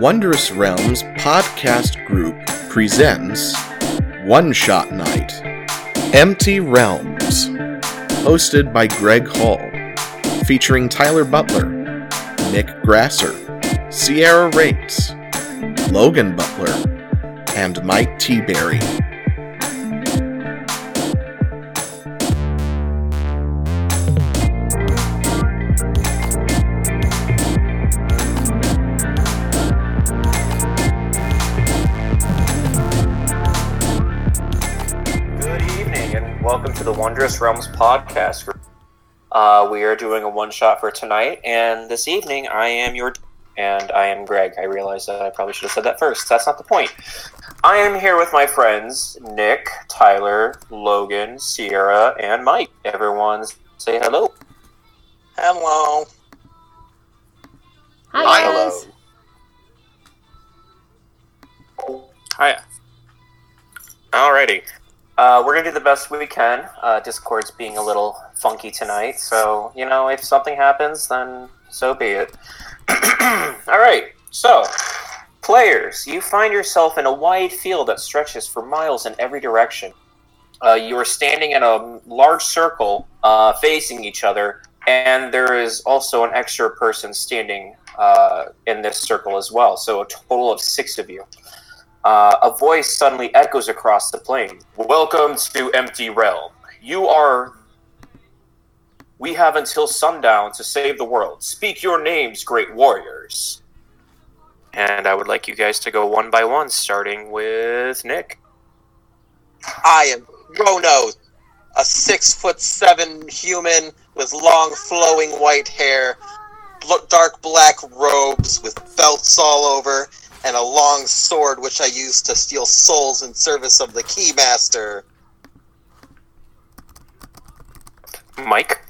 Wondrous Realms podcast group presents One Shot Night Empty Realms, hosted by Greg Hall, featuring Tyler Butler, Nick Grasser, Sierra Rates, Logan Butler, and Mike T. Berry. To the Wondrous Realms podcast. group. Uh, we are doing a one shot for tonight, and this evening I am your and I am Greg. I realize that I probably should have said that first. That's not the point. I am here with my friends Nick, Tyler, Logan, Sierra, and Mike. Everyone, say hello. Hello. Hi, Hi, guys. hello. Hiya. Alrighty. Uh, we're gonna do the best we can. Uh, Discord's being a little funky tonight, so you know if something happens, then so be it. All right. So, players, you find yourself in a wide field that stretches for miles in every direction. Uh, you are standing in a large circle, uh, facing each other, and there is also an extra person standing uh, in this circle as well. So, a total of six of you. Uh, a voice suddenly echoes across the plain. Welcome to Empty Realm. You are. We have until sundown to save the world. Speak your names, great warriors. And I would like you guys to go one by one, starting with Nick. I am Rono, a six foot seven human with long flowing white hair, dark black robes with belts all over, and a long sword which I use to steal souls in service of the Keymaster. Mike.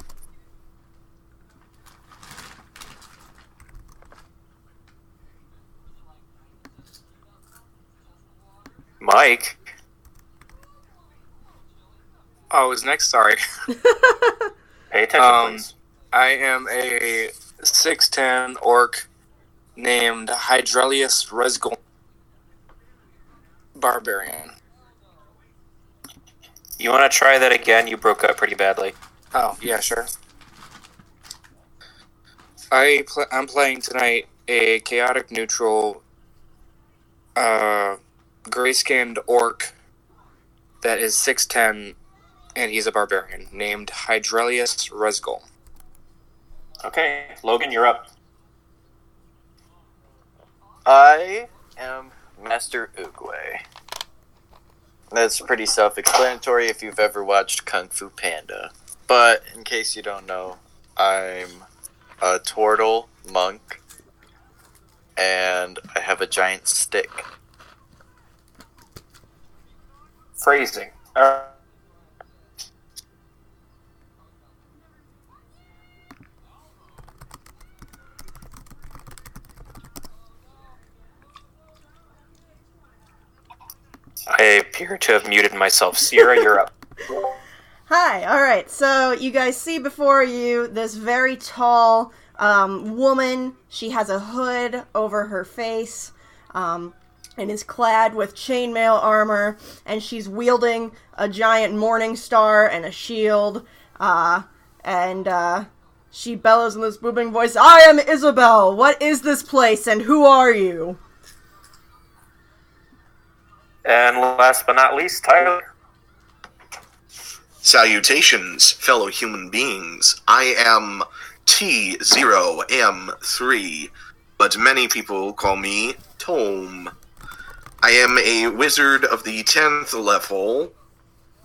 Mike. Oh, was next. Sorry. Pay attention, Um, please. I am a 6'10 orc named Hydrelius Resgol Barbarian. You want to try that again? You broke up pretty badly. Oh, yeah, sure. I pl- I'm playing tonight a chaotic neutral uh, gray skinned orc that is 6'10 and he's a barbarian named Hydrelius Resgol. Okay, Logan, you're up. I am Master Oogway. That's pretty self explanatory if you've ever watched Kung Fu Panda. But in case you don't know, I'm a turtle monk and I have a giant stick. Phrasing. Uh, I appear to have muted myself. Sierra, you're up. Hi. All right. So you guys see before you this very tall um, woman. She has a hood over her face. Um, and is clad with chainmail armor, and she's wielding a giant morning star and a shield. Uh, and uh, she bellows in this booming voice, "I am Isabel. What is this place, and who are you?" And last but not least, Tyler. Salutations, fellow human beings. I am T0M3, but many people call me Tome. I am a wizard of the 10th level,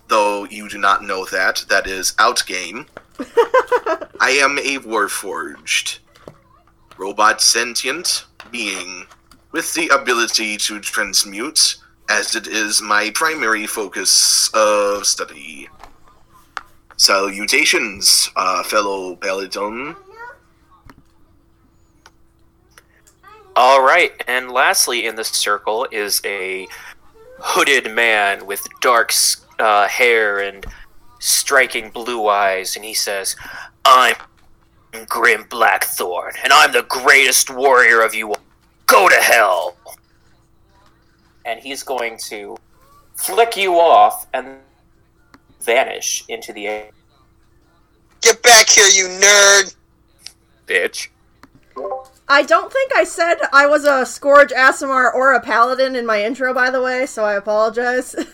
though you do not know that. That is outgame. I am a warforged, robot sentient being with the ability to transmute, as it is my primary focus of study. Salutations, uh, fellow Paladin. All right, and lastly in the circle is a hooded man with dark uh, hair and striking blue eyes, and he says, "I'm Grim Blackthorn, and I'm the greatest warrior of you all. Go to hell. And he's going to flick you off and vanish into the air. Get back here, you nerd! Bitch. I don't think I said I was a Scourge, Aasimar, or a Paladin in my intro, by the way, so I apologize.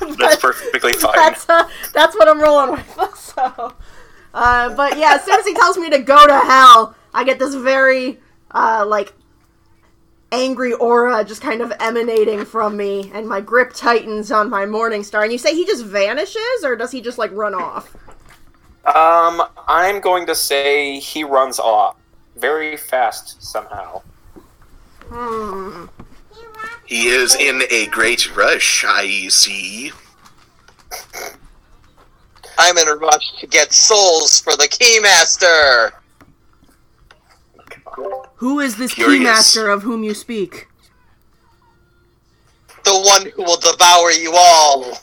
That's perfectly fine. That's, uh, that's what I'm rolling with. So, uh, but yeah, as soon as he tells me to go to hell, I get this very uh, like angry aura just kind of emanating from me, and my grip tightens on my Morning Star. And you say he just vanishes, or does he just like run off? Um, I'm going to say he runs off very fast somehow. Hmm. He is in a great rush, I see. I'm in a rush to get souls for the Keymaster! Who is this Curious. keymaster of whom you speak? The one who will devour you all!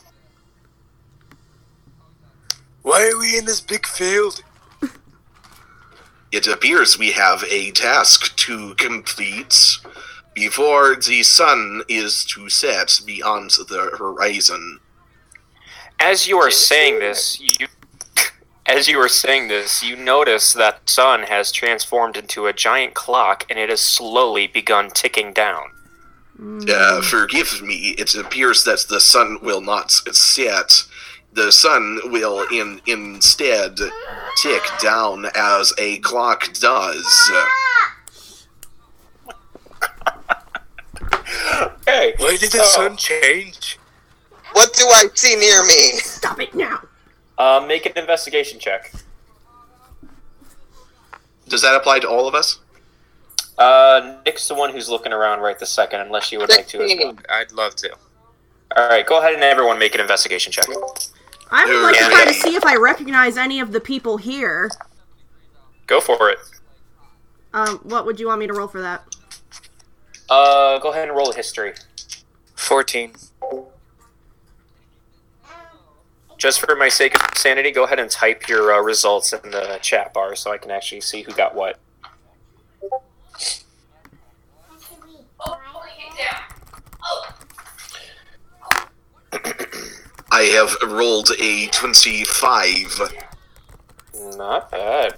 Why are we in this big field? It appears we have a task to complete before the sun is to set beyond the horizon. As you are saying this, you as you are saying this, you notice that the sun has transformed into a giant clock and it has slowly begun ticking down. Uh, forgive me, it appears that the sun will not set. The sun will in instead tick down as a clock does. Hey, Why did the so, sun change? What do I see near me? Stop it now! Uh, make an investigation check. Does that apply to all of us? Uh, Nick's the one who's looking around right this second, unless you would like to as well. I'd love to. All right, go ahead and everyone make an investigation check. I would like to Yeah. try to see if I recognize any of the people here. Go for it. Um, what would you want me to roll for that? Uh, go ahead and roll a history. 14. Just for my sake of sanity, go ahead and type your uh, results in the chat bar so I can actually see who got what. I have rolled a 25. Not bad.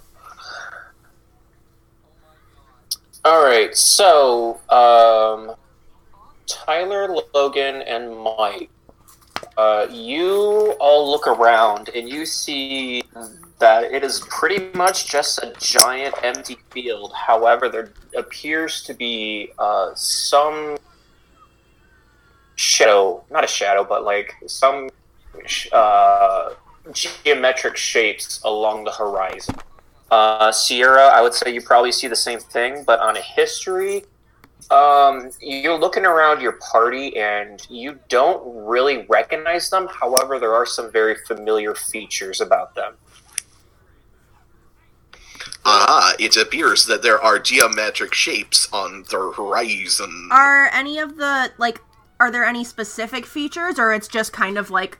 All right, so um, Tyler, Logan, and Mike, uh, you all look around and you see that it is pretty much just a giant empty field. However, there appears to be uh, some shadow, not a shadow, but like some uh, geometric shapes along the horizon. Uh, Sierra, I would say you probably see the same thing, but on a history, um, you're looking around your party and you don't really recognize them. However, there are some very familiar features about them. Ah, it appears that there are geometric shapes on the horizon. Are any of the like are there any specific features or it's just kind of like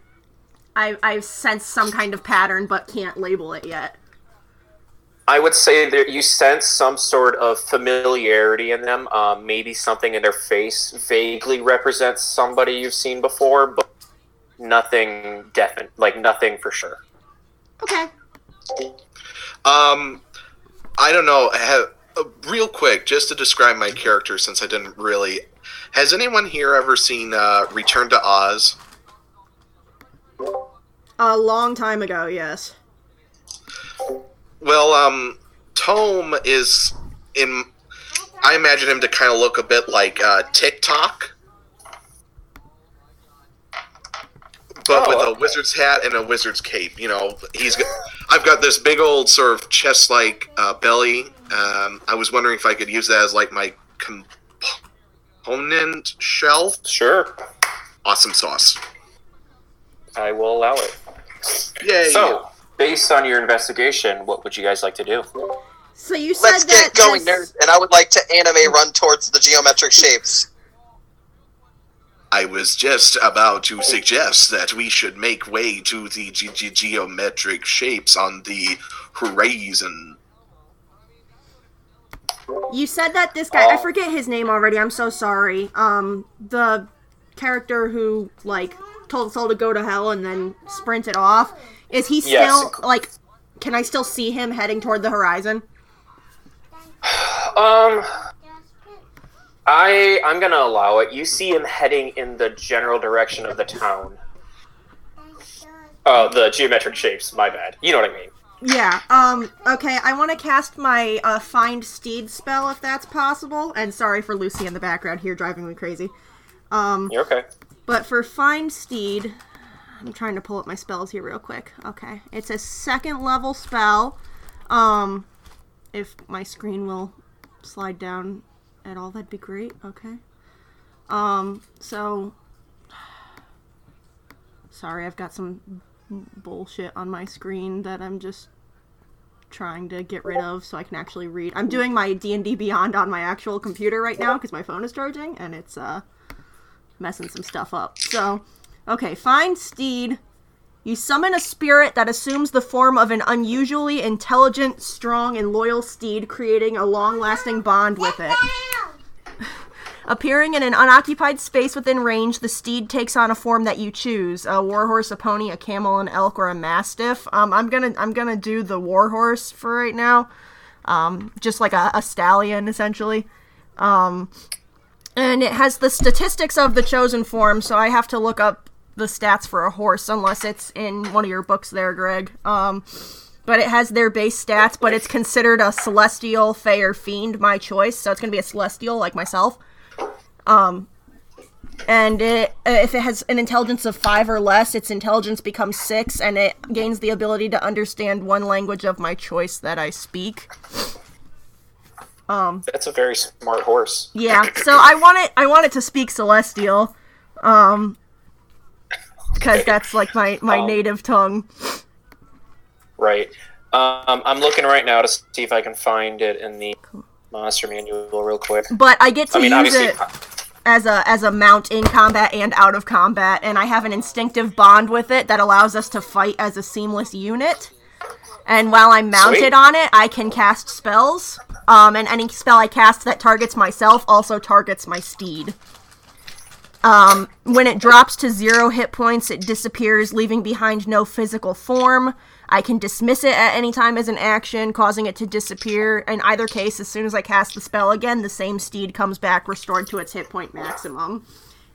I I've sensed some kind of pattern but can't label it yet. I would say that you sense some sort of familiarity in them. Um, maybe something in their face vaguely represents somebody you've seen before, but nothing definite, like nothing for sure. Okay. Um, I don't know. Have, uh, real quick, just to describe my character, since I didn't really. Has anyone here ever seen uh, Return to Oz? A long time ago, yes. Well, um, Tome is in. I imagine him to kind of look a bit like uh, TikTok, but Oh, with a wizard's hat and a wizard's cape. You know, he's. Got, I've got this big old sort of chest-like uh, belly. Um, I was wondering if I could use that as like my component shelf. Sure, Awesome sauce. I will allow it. Yay! So, based on your investigation, what would you guys like to do? So you said Let's that get going, this- nerd. And I would like to anime run towards the geometric shapes. I was just about to suggest that we should make way to the ge- ge- geometric shapes on the horizon. You said that this guy, I Oh. forget his name already. I'm so sorry. Um, the character who like told us all to go to hell and then sprinted off. Is he Yes. still like? Can I still see him heading toward the horizon? Um, I I'm gonna allow it. You see him heading in the general direction of the town. Oh, the geometric shapes. My bad. You know what I mean. Yeah. Um. Okay. I want to cast my uh, find steed spell if that's possible. And sorry for Lucy in the background here driving me crazy. Um. You're okay. But for find steed, I'm trying to pull up my spells here real quick. Okay. It's a second level spell. Um. If my screen will slide down at all, that'd be great. Okay. Um. So. Sorry, I've got some bullshit on my screen that I'm just trying to get rid of so I can actually read. I'm doing my D&D Beyond on my actual computer right now because my phone is charging and it's uh messing some stuff up. So, okay, find steed. You summon a spirit that assumes the form of an unusually intelligent, strong, and loyal steed, creating a long-lasting bond with it. Appearing in an unoccupied space within range, the steed takes on a form that you choose: a warhorse, a pony, a camel, an elk, or a mastiff. Um, I'm gonna I'm gonna do the warhorse for right now, um, just like a, a stallion essentially. Um, and it has the statistics of the chosen form, so I have to look up the stats for a horse unless it's in one of your books there, Greg. Um, but it has their base stats, but it's considered a celestial, fey, or fiend, my choice. So it's gonna be a celestial, like myself. Um, and it, if it has an intelligence of five or less, its intelligence becomes six, and it gains the ability to understand one language of my choice that I speak. Um, That's a very smart horse. yeah, so I want it. I want it to speak Celestial, um, because that's like my my Um, native tongue. Right. Um, I'm looking right now to see if I can find it in the monster manual real quick. But I get to I mean, use it as a as a mount in combat and out of combat, and I have an instinctive bond with it that allows us to fight as a seamless unit. And while I'm mounted Sweet. on it, I can cast spells. Um, and any spell I cast that targets myself also targets my steed. Um, when it drops to zero hit points, it disappears, leaving behind no physical form. I can dismiss it at any time as an action, causing it to disappear. In either case, as soon as I cast the spell again, the same steed comes back, restored to its hit point maximum.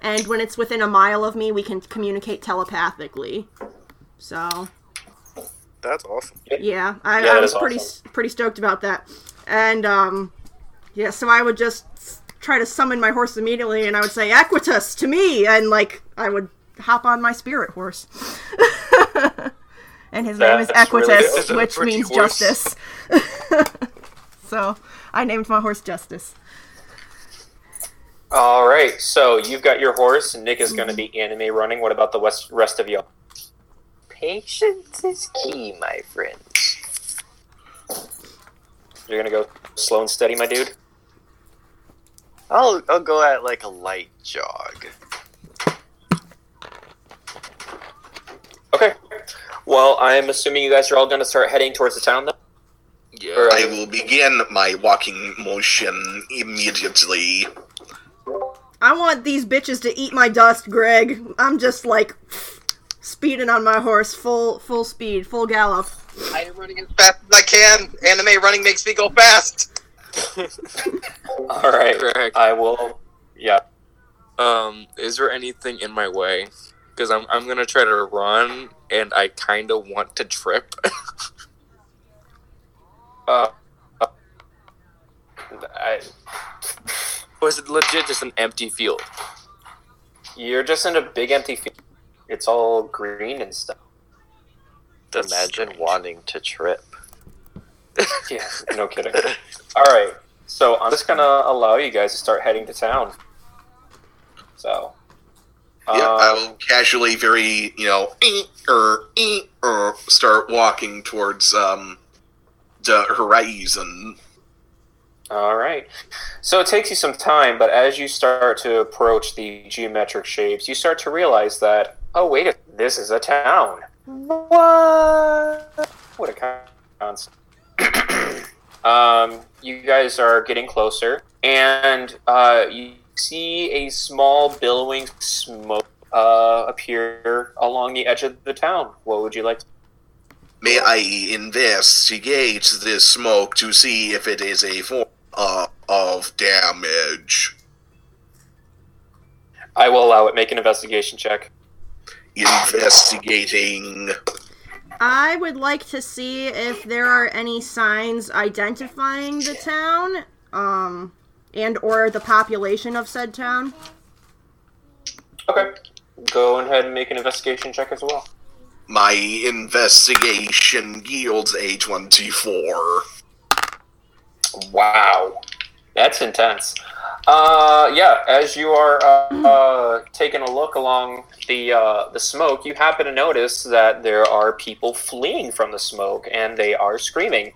And when it's within a mile of me, we can communicate telepathically. So, That's awesome. yeah, I, Yeah, I was is pretty awesome. pretty stoked about that. And um, yeah, so I would just s- try to summon my horse immediately, and I would say "Equitus" to me, and like I would hop on my spirit horse. and his name is That's really Equitus, good. Is it a which means horse? justice. so I named my horse Justice. all right. So you've got your horse. Nick is going to be mm-hmm. anime running. What about the west, rest of y'all? Patience is key, my friend. You're going to go slow and steady, my dude. I'll I'll go at like a light jog. Okay. Well, I'm assuming you guys are all going to start heading towards the town, then. Yeah. Uh, I will begin my walking motion immediately. I want these bitches to eat my dust, Greg. I'm just like speeding on my horse, full full speed, full gallop. I am running as fast as I can. Anime running makes me go fast. All right. Greg, I will. Yeah. um, is there anything in my way? Because I'm I'm gonna try to run, and I kind of want to trip. Uh, uh, I, is it legit just an empty field? you're just in a big empty field. It's all green and stuff. That's Imagine strange. wanting to trip. Yeah, no kidding. All right, so I'm just gonna allow you guys to start heading to town. So, Yeah, I um, will casually, very you know, eh, er, eh, er, start walking towards um the horizon. all right. So it takes you some time, but as you start to approach the geometric shapes, you start to realize that oh wait, this is a town. What? What a concept. Um, you guys are getting closer, and uh, you see a small billowing smoke uh, appear along the edge of the town. What would you like? To- May I investigate this smoke to see if it is a form uh, of damage? I will allow it. Make an investigation check. Investigating. I would like to see if there are any signs identifying the town, um, and or the population of said town. Okay. Go ahead and make an investigation check as well. My investigation yields a 24. Wow, that's intense. Uh, yeah, as you are uh, uh, taking a look along the uh, the smoke, you happen to notice that there are people fleeing from the smoke, and they are screaming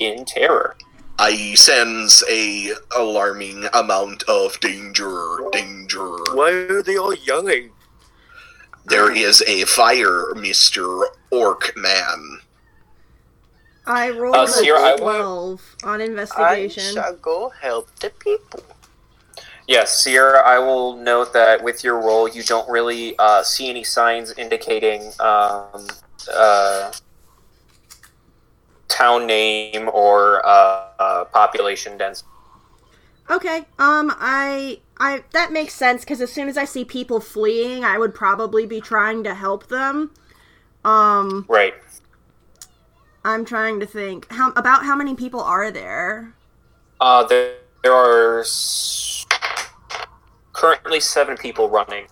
in terror. I sense a alarming amount of danger. Danger. Why are they all yelling? There is a fire, Mister Orc Man. I rolled Uh, a Sierra, I- twelve on I shall go help the people. Yes, Sierra, I will note that with your role, you don't really uh, see any signs indicating um, uh, town name or uh, uh, population density. Okay. Um, I, I that makes sense because as soon as I see people fleeing, I would probably be trying to help them. Um, Right. I'm trying to think how about how many people are there. Uh, there, there are s- currently seven people running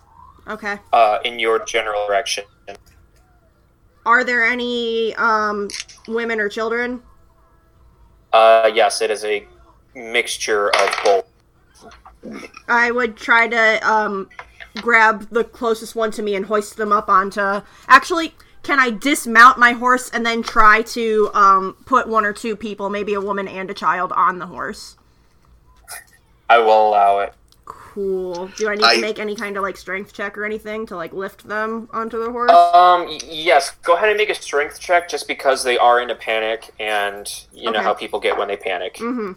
Okay. uh, in your general direction. Are there any um women or children? Uh, yes, it is a mixture of both. I would try to um grab the closest one to me and hoist them up onto. Actually, can I dismount my horse and then try to um put one or two people, maybe a woman and a child, on the horse? I will allow it. Cool. Do I need I- to make any kind of like strength check or anything to like lift them onto the horse? Um, yes, go ahead and make a strength check just because they are in a panic and you know how people get when they panic. mm-hmm.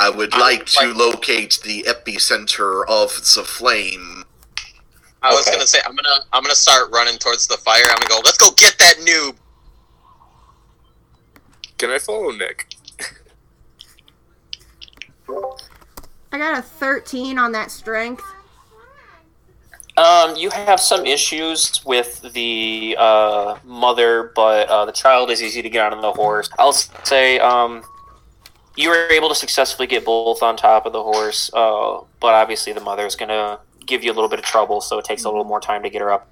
I would like to locate the epicenter of the flame. I was Okay. gonna say I'm gonna I'm gonna start running towards the fire. I'm gonna go. Let's go get that noob. Can I follow Nick? I got a 13 on that strength. Um, you have some issues with the uh, mother, but uh, the child is easy to get on the horse. I'll say um, you were able to successfully get both on top of the horse, uh, but obviously the mother is going to give you a little bit of trouble, so it takes a little more time to get her up.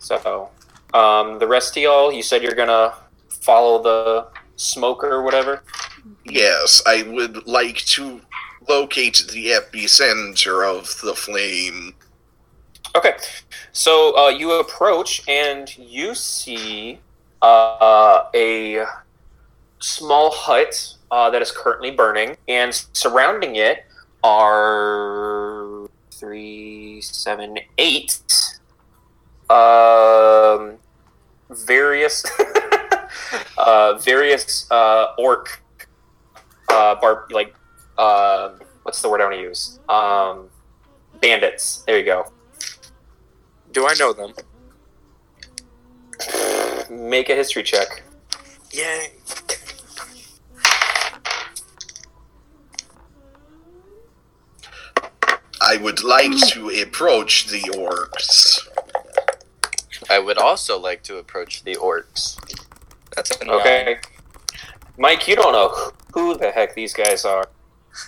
So, um, the rest of y'all, you said you're going to follow the smoker or whatever? Yes, I would like to locate the epicenter of the flame. Okay, so uh, you approach and you see uh, a small hut uh, that is currently burning, and surrounding it are three, seven, eight um, various uh, various uh, orc uh, bar like uh, what's the word I want to use? Um, bandits. There you go. Do I know them? Make a history check. Yay! I would like to approach the orcs. I would also like to approach the orcs. That's an Okay. Mike, you don't know who the heck these guys are.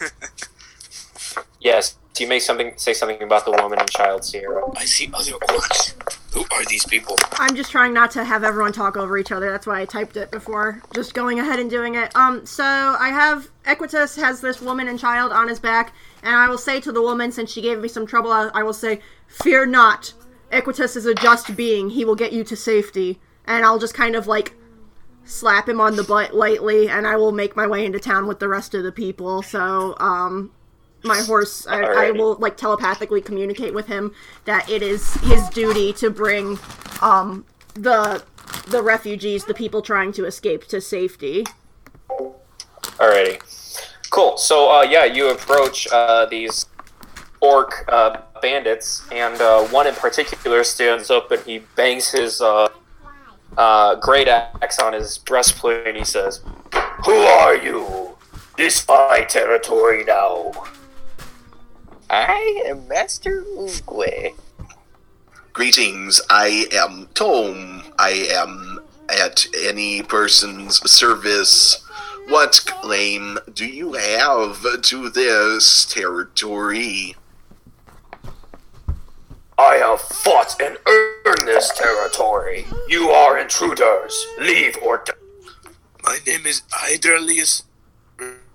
yes, Do you may something say something about the woman and child Sierra. I see other orcs. Who are these people? I'm just trying not to have everyone talk over each other. That's why I typed it before just going ahead and doing it. Um, so I have Equitus has this woman and child on his back, and I will say to the woman, since she gave me some trouble, I, I will say, "Fear not. Equitus is a just being. He will get you to safety." And I'll just kind of like slap him on the butt lightly, and I will make my way into town with the rest of the people. So, um, my horse, I, I will like telepathically communicate with him that it is his duty to bring um, the the refugees, the people trying to escape to safety. Alrighty. Cool. So, uh, yeah, you approach uh, these orc uh, bandits, and uh, one in particular stands up and he bangs his uh, great axe on his breastplate and he says, Who are you? This my territory now. I am Master Oogway. Greetings, I am Tom. I am at any person's service. What claim do you have to this territory? I have fought and earned this territory. You are intruders. Leave or die. My name is Hydralius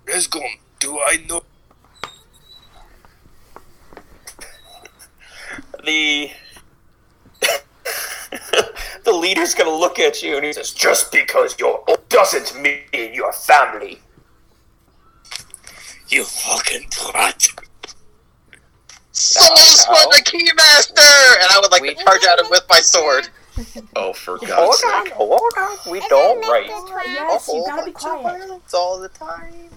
Resgom. Do I know? the the leader's gonna look at you and he says, "Just because you're old doesn't mean you're family." You fucking twat. Souls for the Keymaster! And I would like We- to charge at him with my sword. Oh, for Hold God's on, sake. hold on. We don't write. Yes, you gotta be quiet. It's all the time.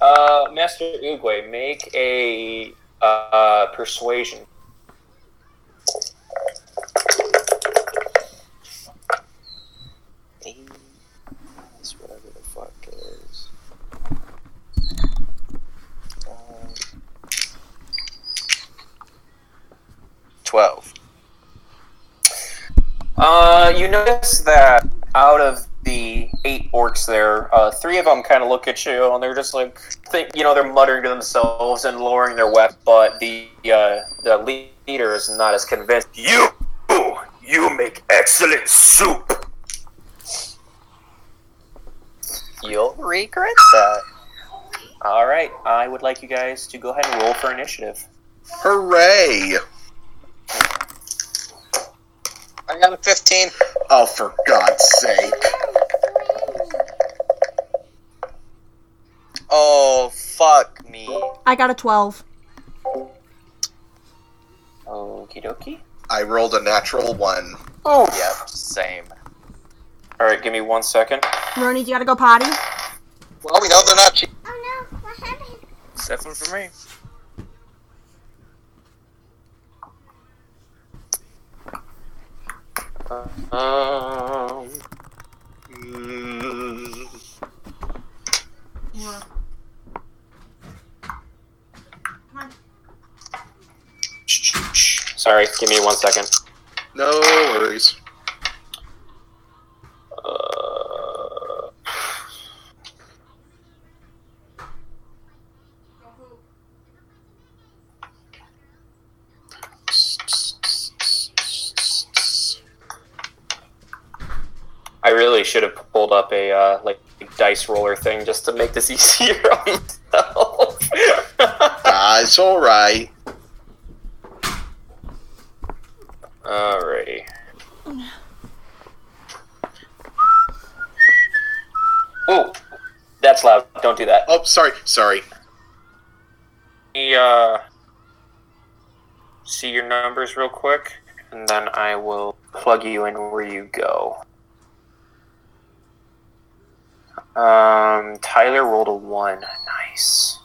Uh, Master Oogway, make a uh, persuasion. It's whatever the fuck it is. Um, Twelve. Uh, you notice that out of the eight orcs there, uh, three of them kind of look at you and they're just like, think, you know, they're muttering to themselves and lowering their weapon. But the uh, the leader is not as convinced. You, you make excellent soup. You'll regret that. All right, I would like you guys to go ahead and roll for initiative. Hooray! I got a 15. Oh, for God's sake. Oh, fuck me. I got a 12. Okie dokie. I rolled a natural one. Oh, Yep, same. All right, give me one second. Roni, do you gotta go potty? Well, we know they're not cheap. Oh no, what happened? Seven for me. Um, Mm, sorry, give me one second. no worries. Uh, I really should have pulled up a uh, like dice roller thing just to make this easier on myself. Ah, it's alright. Alrighty. Oh, that's loud. Don't do that. Oh, sorry, sorry. me uh, see your numbers real quick, and then I will plug you in where you go. Um, Tyler rolled a one. Nice.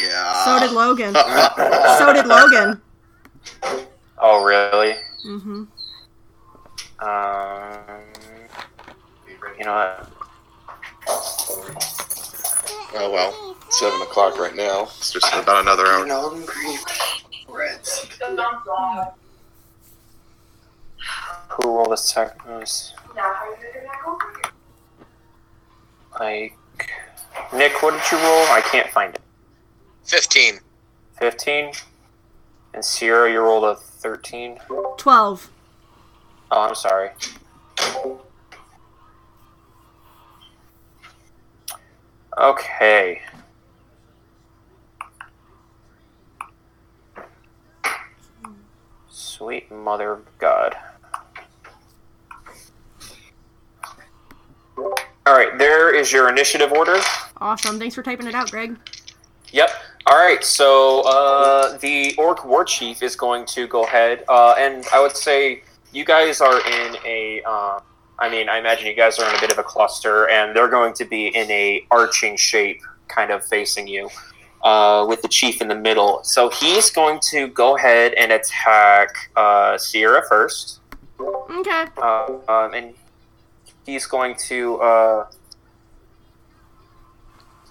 Yeah. So did Logan. so did Logan. Oh, really? Mm-hmm. Um, you know what? Oh well, seven o'clock right now. It's just about another hour. Who rolled a second? Like, Nick, what did you roll? I can't find it. 15. 15. And Sierra, you rolled a 13. 12. Oh, I'm sorry. Okay. Sweet mother of God. Alright, there is your initiative order. Awesome. Thanks for typing it out, Greg. Yep. All right. So uh, the orc war chief is going to go ahead, uh, and I would say you guys are in a uh, I mean, I imagine you guys are in a bit of a cluster, and they're going to be in a arching shape, kind of facing you, uh, with the chief in the middle. So he's going to go ahead and attack uh, Sierra first, Okay. uh, um, and he's going to uh,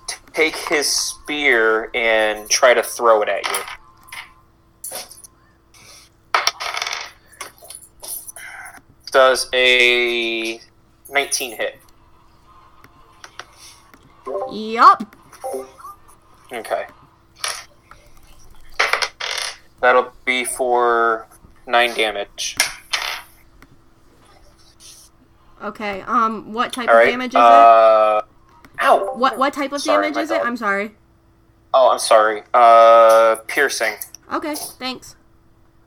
t- take his spear and try to throw it at you. Does a 19 hit? Yup. Okay. That'll be for 9 damage. Okay. Um, what type Alright. of damage is it? uh, Ow! What what type of sorry, damage my is it? I'm sorry. Oh, I'm sorry. Uh, piercing. Okay, thanks.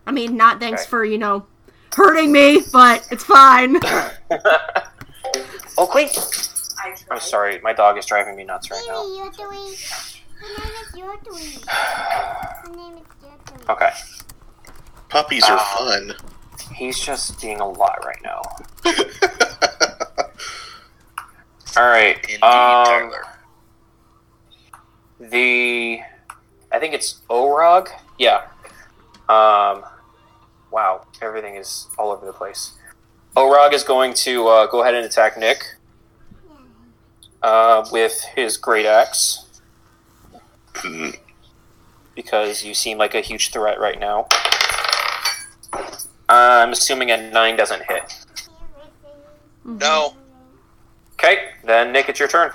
I mean, not thanks Okay. for you know hurting me, but it's fine. oh, wait! I'm sorry, my dog is driving me nuts right now. You're doing. Her name is your doing. Name is your. Okay. Puppies are Uh, fun. He's just being a lot right now. Alright. Indeed, Um, Tyler. the I think it's Orog. Yeah. Um wow, everything is all over the place. Orog is going to uh, go ahead and attack Nick uh, with his great axe because you seem like a huge threat right now. I'm assuming a nine doesn't hit. No. Okay, then Nick, it's your turn.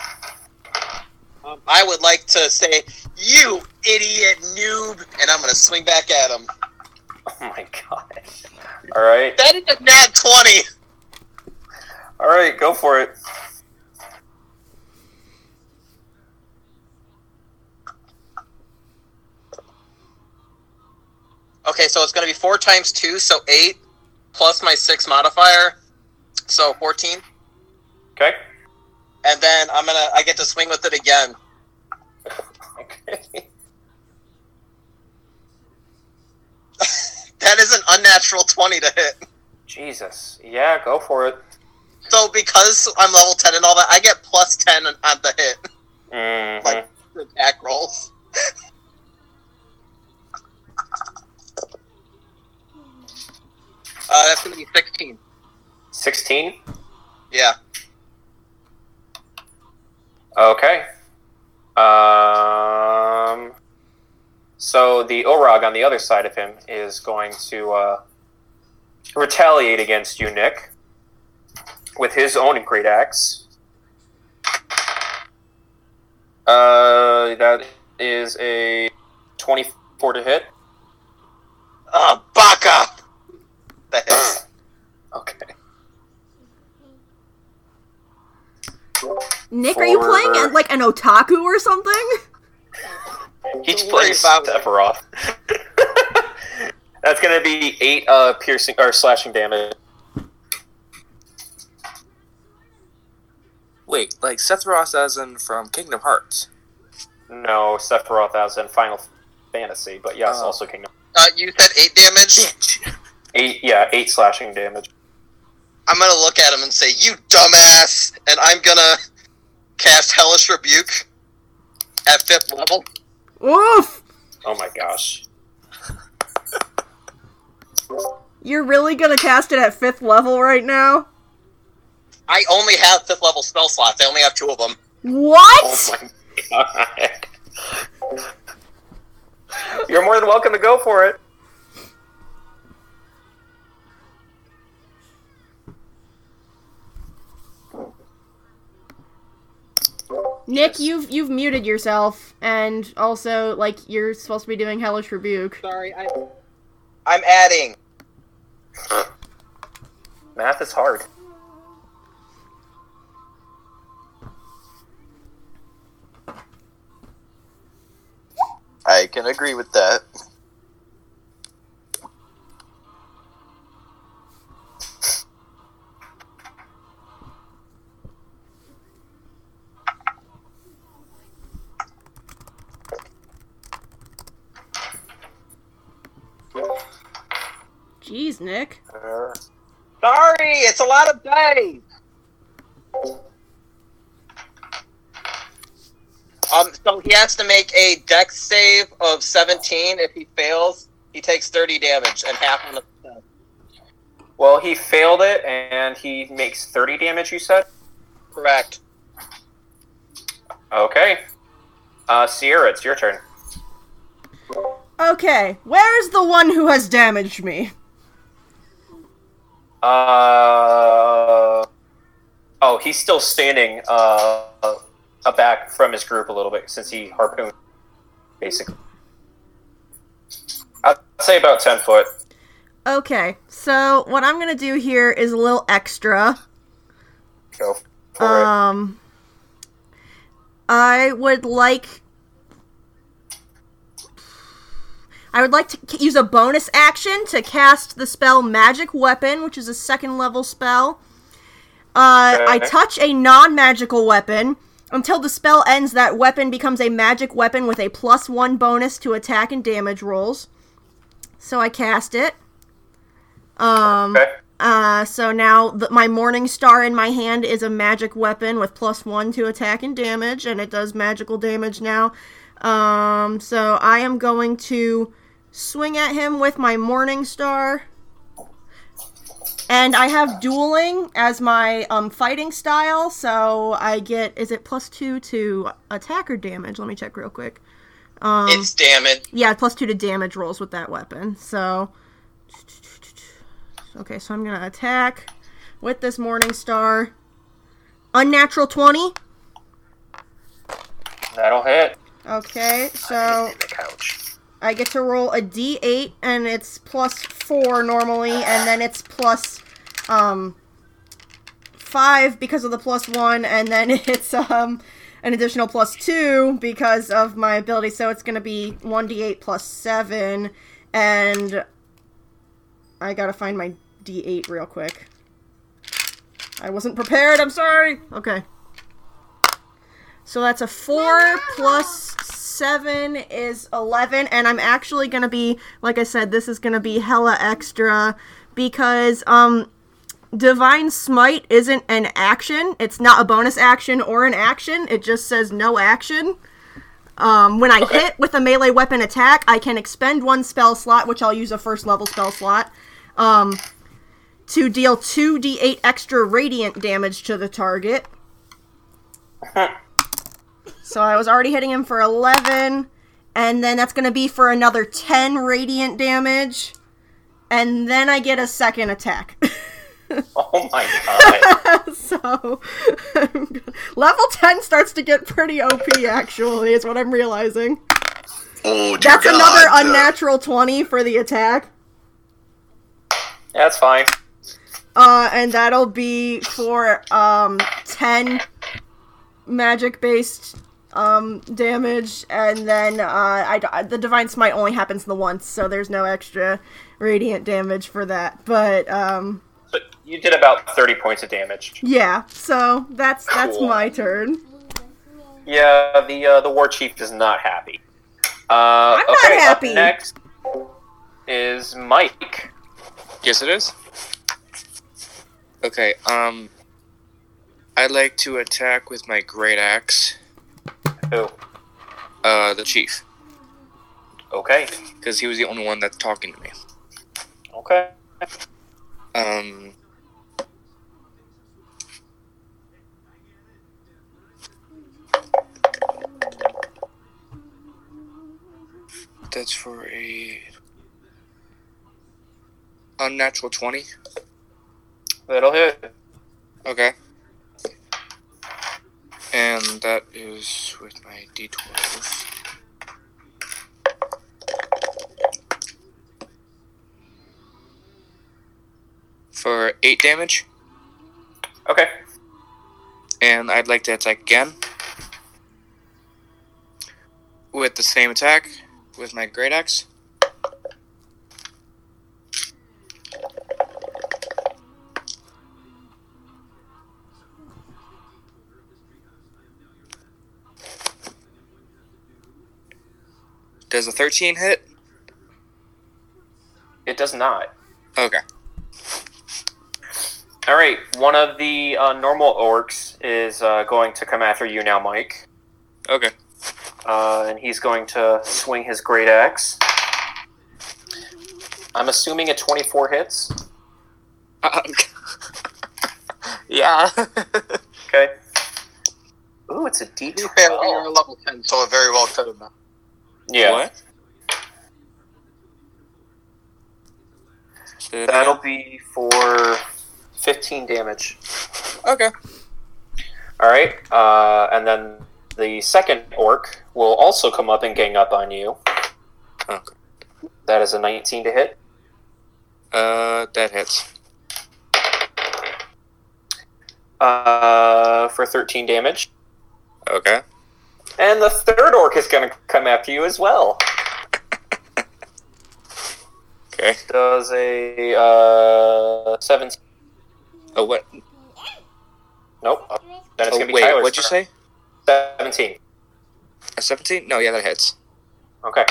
Um, I would like to say, you idiot noob, and I'm gonna swing back at him. Oh my god! All right, That is a nat 20. all right, go for it. Okay, so it's gonna be four times two, so eight, plus my six modifier, so 14. Okay. And then I'm gonna, I get to swing with it again. Okay. That is an unnatural 20 to hit. Jesus. Yeah, go for it. So because I'm level 10 and all that, I get plus 10 on the hit. Mhm. Like- The attack rolls. uh, that's gonna be 16. 16? Yeah. Okay. Um. So the Orog on the other side of him is going to uh, retaliate against you, Nick, with his own great axe. Uh, that is a 24 to hit. Ah, baka! That hits. Okay. Nick, are you playing For- at like an otaku or something? He's playing about it. Sephiroth. That's gonna be eight uh, piercing or slashing damage. Wait, like Sephiroth as in from Kingdom Hearts. No, Sephiroth as in Final Fantasy, but yes, Oh. also Kingdom. Uh, you said 8 damage? Eight, yeah, eight slashing damage. I'm gonna look at him and say, "You dumbass!" And I'm gonna cast Hellish Rebuke at fifth level. Oof! Oh my gosh. You're really gonna cast it at fifth level right now? I only have fifth level spell slots. I only have two of them. What? Oh my god. You're more than welcome to go for it. Nick, you've you've muted yourself, and also like you're supposed to be doing hellish rebuke. Sorry, I. I'm adding. Math is hard. I can agree with that. Jeez, Nick. Uh, sorry, it's a lot of days. Um, so he has to make a dex save of 17. If he fails, he takes 30 damage and half on the. Well, he failed it, and he makes 30 damage, you said? Correct. Okay. Uh, Sierra, it's your turn. Okay, where is the one who has damaged me? Uh, oh, he's still standing uh, back from his group a little bit since he harpooned, basically. I'd say about 10 foot. Okay, so what I'm gonna do here is a little extra. Go for Um, I would like. I would like to c- use a bonus action to cast the spell Magic Weapon, which is a second level spell. Uh, I touch a non magical weapon. Until the spell ends, that weapon becomes a magic weapon with a plus one bonus to attack and damage rolls. So I cast it. Um. Okay. uh, so now the, my Morning Star in my hand is a magic weapon with plus one to attack and damage, and it does magical damage now. Um, so I am going to swing at him with my Morning Star. And I have dueling as my um, fighting style, so I get is it plus two to attack or damage? Let me check real quick. Um, It's damage. yeah, plus two to damage rolls with that weapon. So, okay, so I'm gonna attack with this Morning Star. Unnatural twenty. That'll hit. Okay, so the couch. I get to roll a d8, and it's plus four normally, and then it's plus um five because of the plus one, and then it's um an additional plus two because of my ability. So it's gonna be one d8 plus seven, and I gotta find my d8 real quick. I wasn't prepared. I'm sorry. Okay. So that's a four plus seven is eleven, and I'm actually gonna be, like I said, this is gonna be hella extra because um, divine smite isn't an action. It's not a bonus action or an action. It just says no action. Um, when I Okay. hit with a melee weapon attack, I can expend one spell slot, which I'll use a first level spell slot, um, to deal 2d8 extra radiant damage to the target. So I was already hitting him for 11, and then that's going to be for another 10 radiant damage, and then I get a second attack. Oh my god. so level 10 starts to get pretty OP actually, is what I'm realizing. Oh, That's God. another unnatural 20 for the attack. Yeah, that's fine. Uh, and that'll be for um 10 magic based um damage and then uh I, I- the divine smite only happens the once so there's no extra radiant damage for that but um But you did about 30 points of damage. yeah so that's that's my turn Yeah, the uh, the war chief is not happy. Uh, I'm not okay, up happy. next is Mike. Yes, it is. Okay, um, I'd like to attack with my great axe, Who? uh, the chief, Okay. because he was the only one that's talking to me. Okay. Um, that's for a unnatural twenty. That'll hit. Okay. And that is with my d12. For 8 damage. Okay. And I'd like to attack again. With the same attack. With my great axe. Does a 13 hit? It does not. Okay. All right. One of the uh, normal orcs is uh, going to come after you now, Mike. Okay. uh, and he's going to swing his great axe. I'm assuming a 24 hits. yeah. Okay. Ooh, it's a To be fair, we are D12. level 10, so it very well could have been. Yeah, What? That'll be for 15 damage. Okay. All right, uh, and then the second orc will also come up and gang up on you. Okay. That is a 19 to hit. Uh, that hits. Uh, for 13 damage. Okay. And the third orc is going to come after you as well. Okay. Does a uh, 17. Oh, what? Nope. Then it's Oh, going to be wait, Tyler's what'd you turn. say? 17. A 17? No, yeah, that hits. Okay.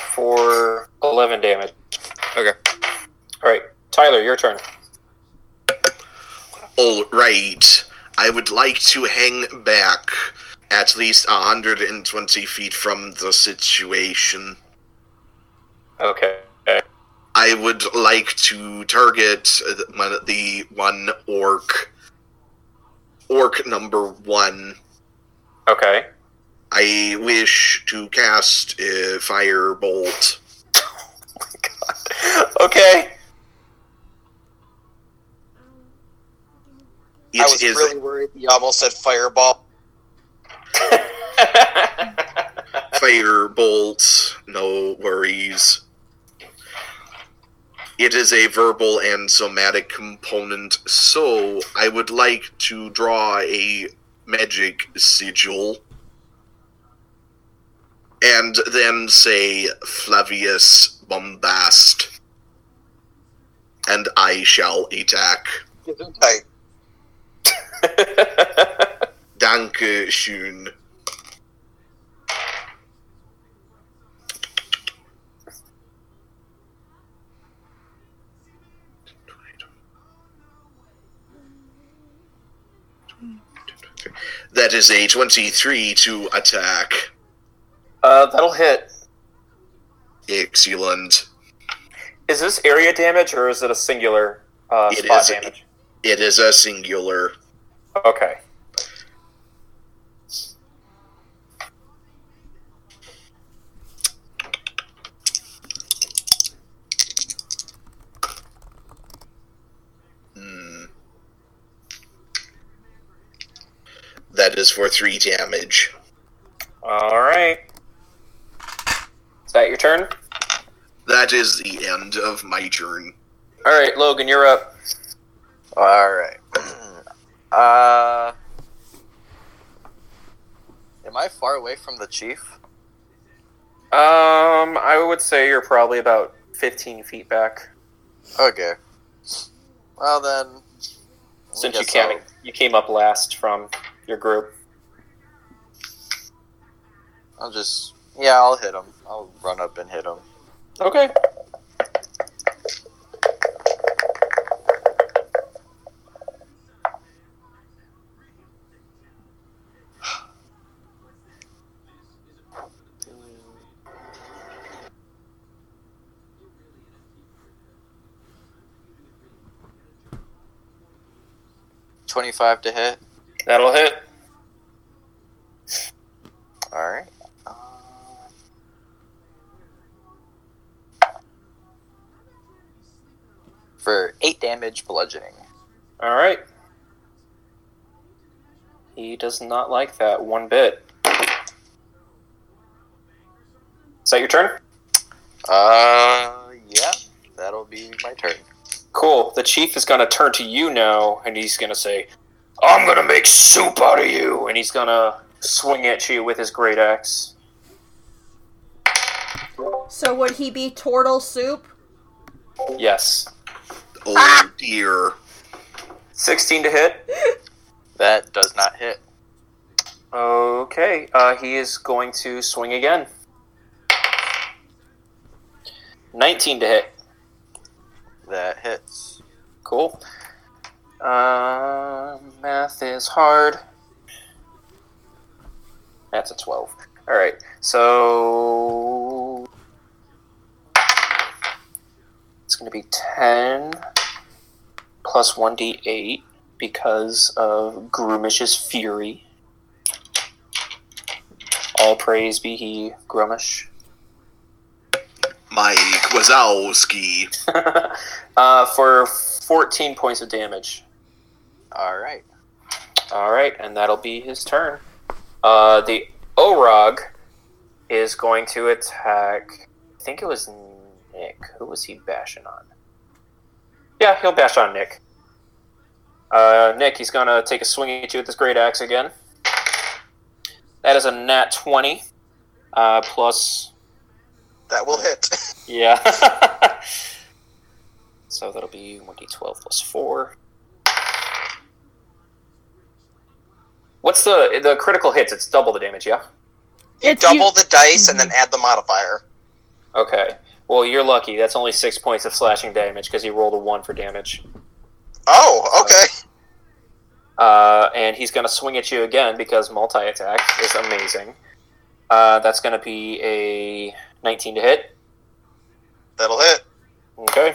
For 11 damage. Okay. All right, Tyler, your turn. All right. I would like to hang back at least 120 feet from the situation. Okay. I would like to target the one- orc. Orc number one. Okay. I wish to cast a firebolt. Oh okay. It I was is- really worried he almost said fireball. Firebolt, no worries. It is a verbal and somatic component, so I would like to draw a magic sigil. And then say Flavius Bombast. And I shall attack. Gesundheit. Danke schön. That is a 23 to attack. uh, that'll hit. Excellent. Is this area damage or is it a singular uh, It spot is- damage? It is a singular. Okay. Hmm. That is for 3 damage. All right. Is that your turn? That is the end of my turn. All right, Logan, you're up. All right. uh, am I far away from the chief? Um, I would say you're probably about 15 feet back Okay. Well then, since you came I'll- you came up last from your group. I'll just yeah, I'll hit him. I'll run up and hit him. Okay. Twenty-five to hit. That'll hit. All right. Uh, For eight damage, bludgeoning. All right. He does not like that one bit. Is that your turn? Uh, yeah, that'll be my turn. Cool. The chief is going to turn to you now, and he's going to say, I'm going to make soup out of you. And he's going to swing at you with his great axe. So would he be turtle soup? Yes. Oh dear. 16 to hit. That does not hit. Okay. Uh, he is going to swing again. 19 to hit. That hits. Cool. Uh, math is hard. That's a 12. All right. So it's going to be 10 plus 1d8 because of Gruumsh's fury. All praise be he, Gruumsh. Mike Wazowski. uh, for 14 points of damage. All right. All right, and that'll be his turn. Uh, the Orog is going to attack. I think it was Nick. Who was he bashing on? Yeah, he'll bash on Nick. Uh, Nick, he's gonna take a swing at you with this great axe again. That is a nat twenty, uh, plus That will hit. yeah. so that'll be one d twelve plus four. What's the the critical hits? It's double the damage, yeah. You It's double you- the dice and then add the modifier. Okay. Well, you're lucky. That's only six points of slashing damage because he rolled a one for damage. Oh, okay. Uh, and he's going to swing at you again because multi attack is amazing. Uh, that's going to be a 19 to hit. That'll hit. Okay.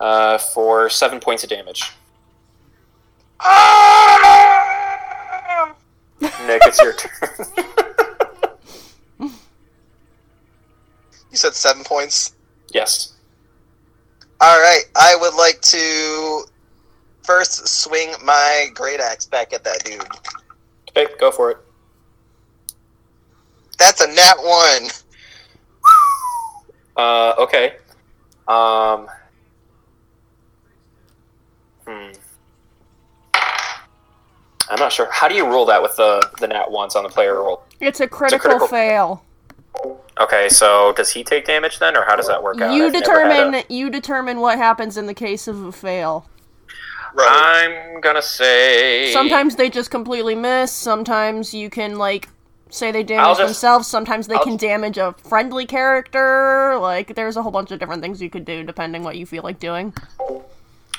Uh, for seven points of damage. Ah! Nick, it's your turn. You said seven points. yes. All right, I would like to first swing my great axe back at that dude. Okay, go for it. That's a nat one. Uh, okay. Um. Hmm. I'm not sure. How do you rule that with the the nat ones on the player roll? It's a critical, critical- fail. Okay, so does he take damage then, or how does that work out? You I've determine a- you determine what happens in the case of a fail. Right. I'm gonna say Sometimes they just completely miss. Sometimes you can like say they damage just- themselves. Sometimes they I'll- can damage a friendly character. Like there's a whole bunch of different things you could do depending what you feel like doing.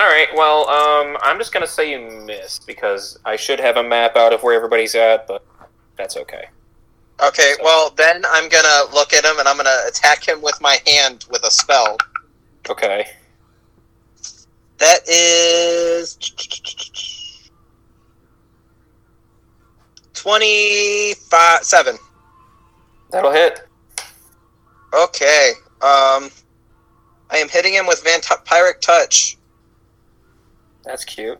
All right. Well, um, I'm just gonna say you missed because I should have a map out of where everybody's at, but that's okay. Okay, well then I'm gonna look at him and I'm gonna attack him with my hand with a spell. Okay. That is twenty-five seven. That'll hit. Okay. Um, I am hitting him with Vampiric Touch. That's cute.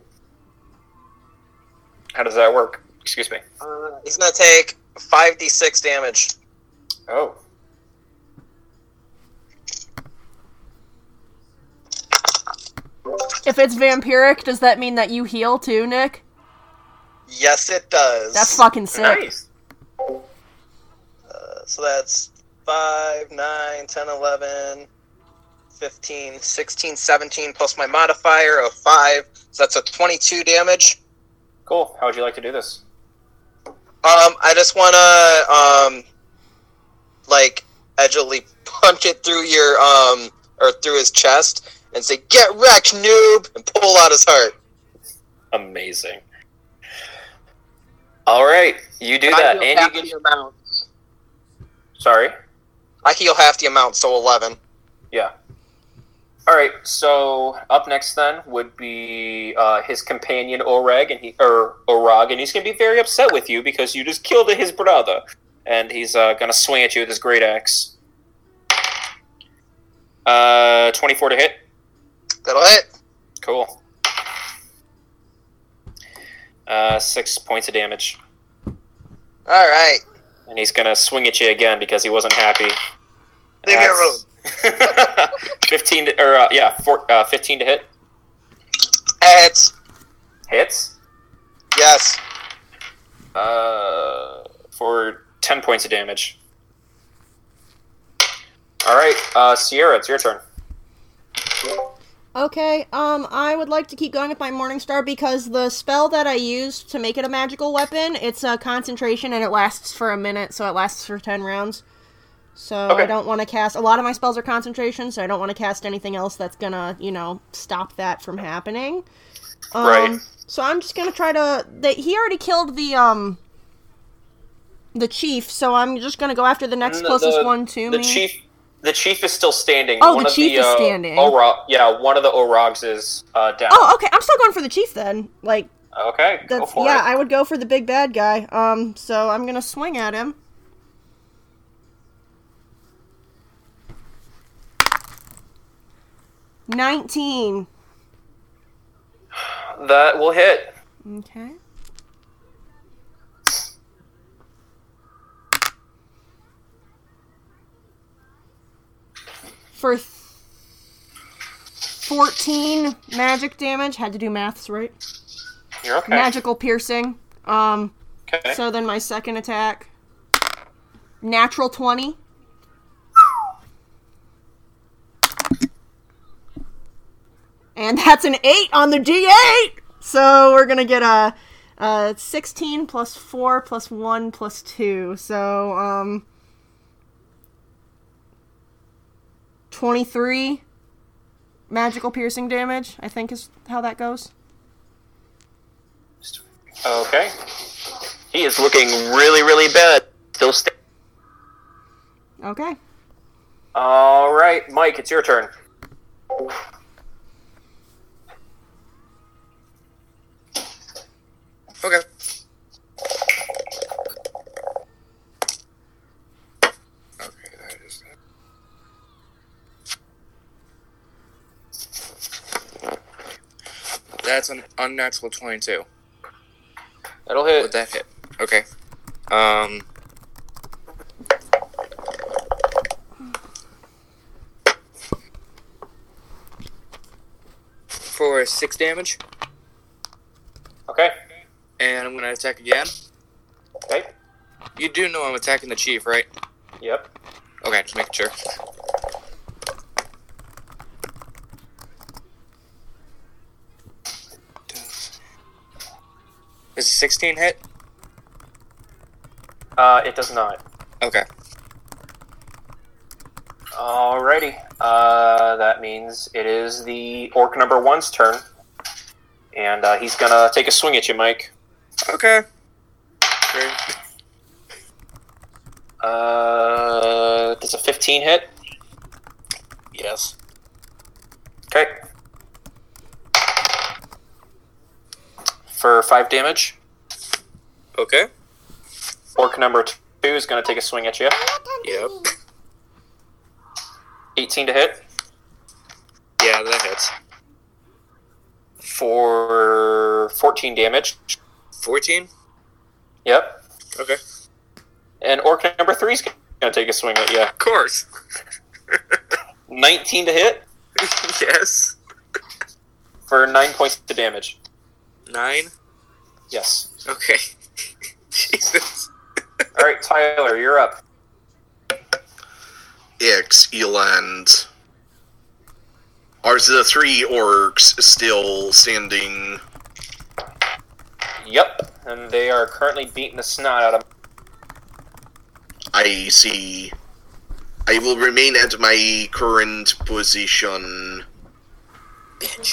How does that work? Excuse me. Uh, he's gonna take five d six damage. Oh. If it's vampiric, does that mean that you heal too, Nick? Yes, it does. That's fucking sick. Nice. Uh, so that's 5, 9, 10, 11, 15, 16, 17, plus my modifier of 5. So that's a 22 damage. Cool. How would you like to do this? Um, I just want to, um, like, edgily punch it through your, um, or through his chest and say, Get wrecked, noob! And pull out his heart. Amazing. All right, you do I that, heal and you the get. amount. Sorry. I heal half the amount, so 11. Yeah. All right. So up next then would be uh, his companion Oreg, and he or Orag, and he's gonna be very upset with you because you just killed his brother, and he's uh, gonna swing at you with his great axe. Uh, twenty-four to hit. That'll hit. Cool. Uh, six points of damage, Alright. and he's gonna swing at you again because he wasn't happy. Leave me alone. That's- Fifteen to, or uh, yeah, four, uh, fifteen to hit. Heads. Hits. Yes. Uh, for 10 points of damage. All right, uh, Sierra, it's your turn. Okay, um, I would like to keep going with my Morning Star because the spell that I used to make it a magical weapon, it's a concentration and it lasts for a minute, so it lasts for 10 rounds. So I don't want to cast. A lot of my spells are concentration, so I don't want to cast anything else that's gonna, you know, stop that from happening. Um, Right. So I'm just gonna try to. They, he already killed the um. The chief. So I'm just gonna go after the next The- closest the- one to The me. chief, the chief is still standing. Oh, one the of chief the, is uh, standing. Oro- yeah, one of the Orogs is uh, down. Oh, okay. I'm still going for the chief then. Like okay, go that's for yeah. it. I would go for the big bad guy. Um. So I'm gonna swing at him. Nineteen. That will hit. Okay. For th- 14 magic damage, had to do maths, right? You're okay. Magical piercing. Um, Okay. so then my second attack. Natural 20. And that's an 8 on the D8! So we're gonna get a, a 16 plus 4 plus 1 plus 2. So, um. 23 magical piercing damage, I think is how that goes. Okay. He is looking really, really bad. Still sta- Okay. All right, Mike, it's your turn. Okay. Okay, that is. That's an unnatural 22. That'll hit. Would that hit? Okay. Um. For six damage. And I'm gonna attack again. Okay. You do know I'm attacking the chief, right? Yep. Okay, just making sure. Is 16 hit? Uh, it does not. Okay. Alrighty. Uh, that means it is the orc number one's turn. And uh, he's gonna take a swing at you, Mike. Okay. Great. Uh, does a 15 hit? Yes. Okay. For five damage. Okay. Orc number two is gonna take a swing at you. Yep. 18 to hit. Yeah, that hits. For 14 damage. 14? Yep. Okay. And orc number three's gonna take a swing at you. Of course. 19 to hit yes. for nine points of damage. Nine? Yes. Okay. Jesus. All right, Tyler, you're up. X. Eland. Are the three orcs still standing? Yep, and they are currently beating the snot out of. I see. I will remain at my current position.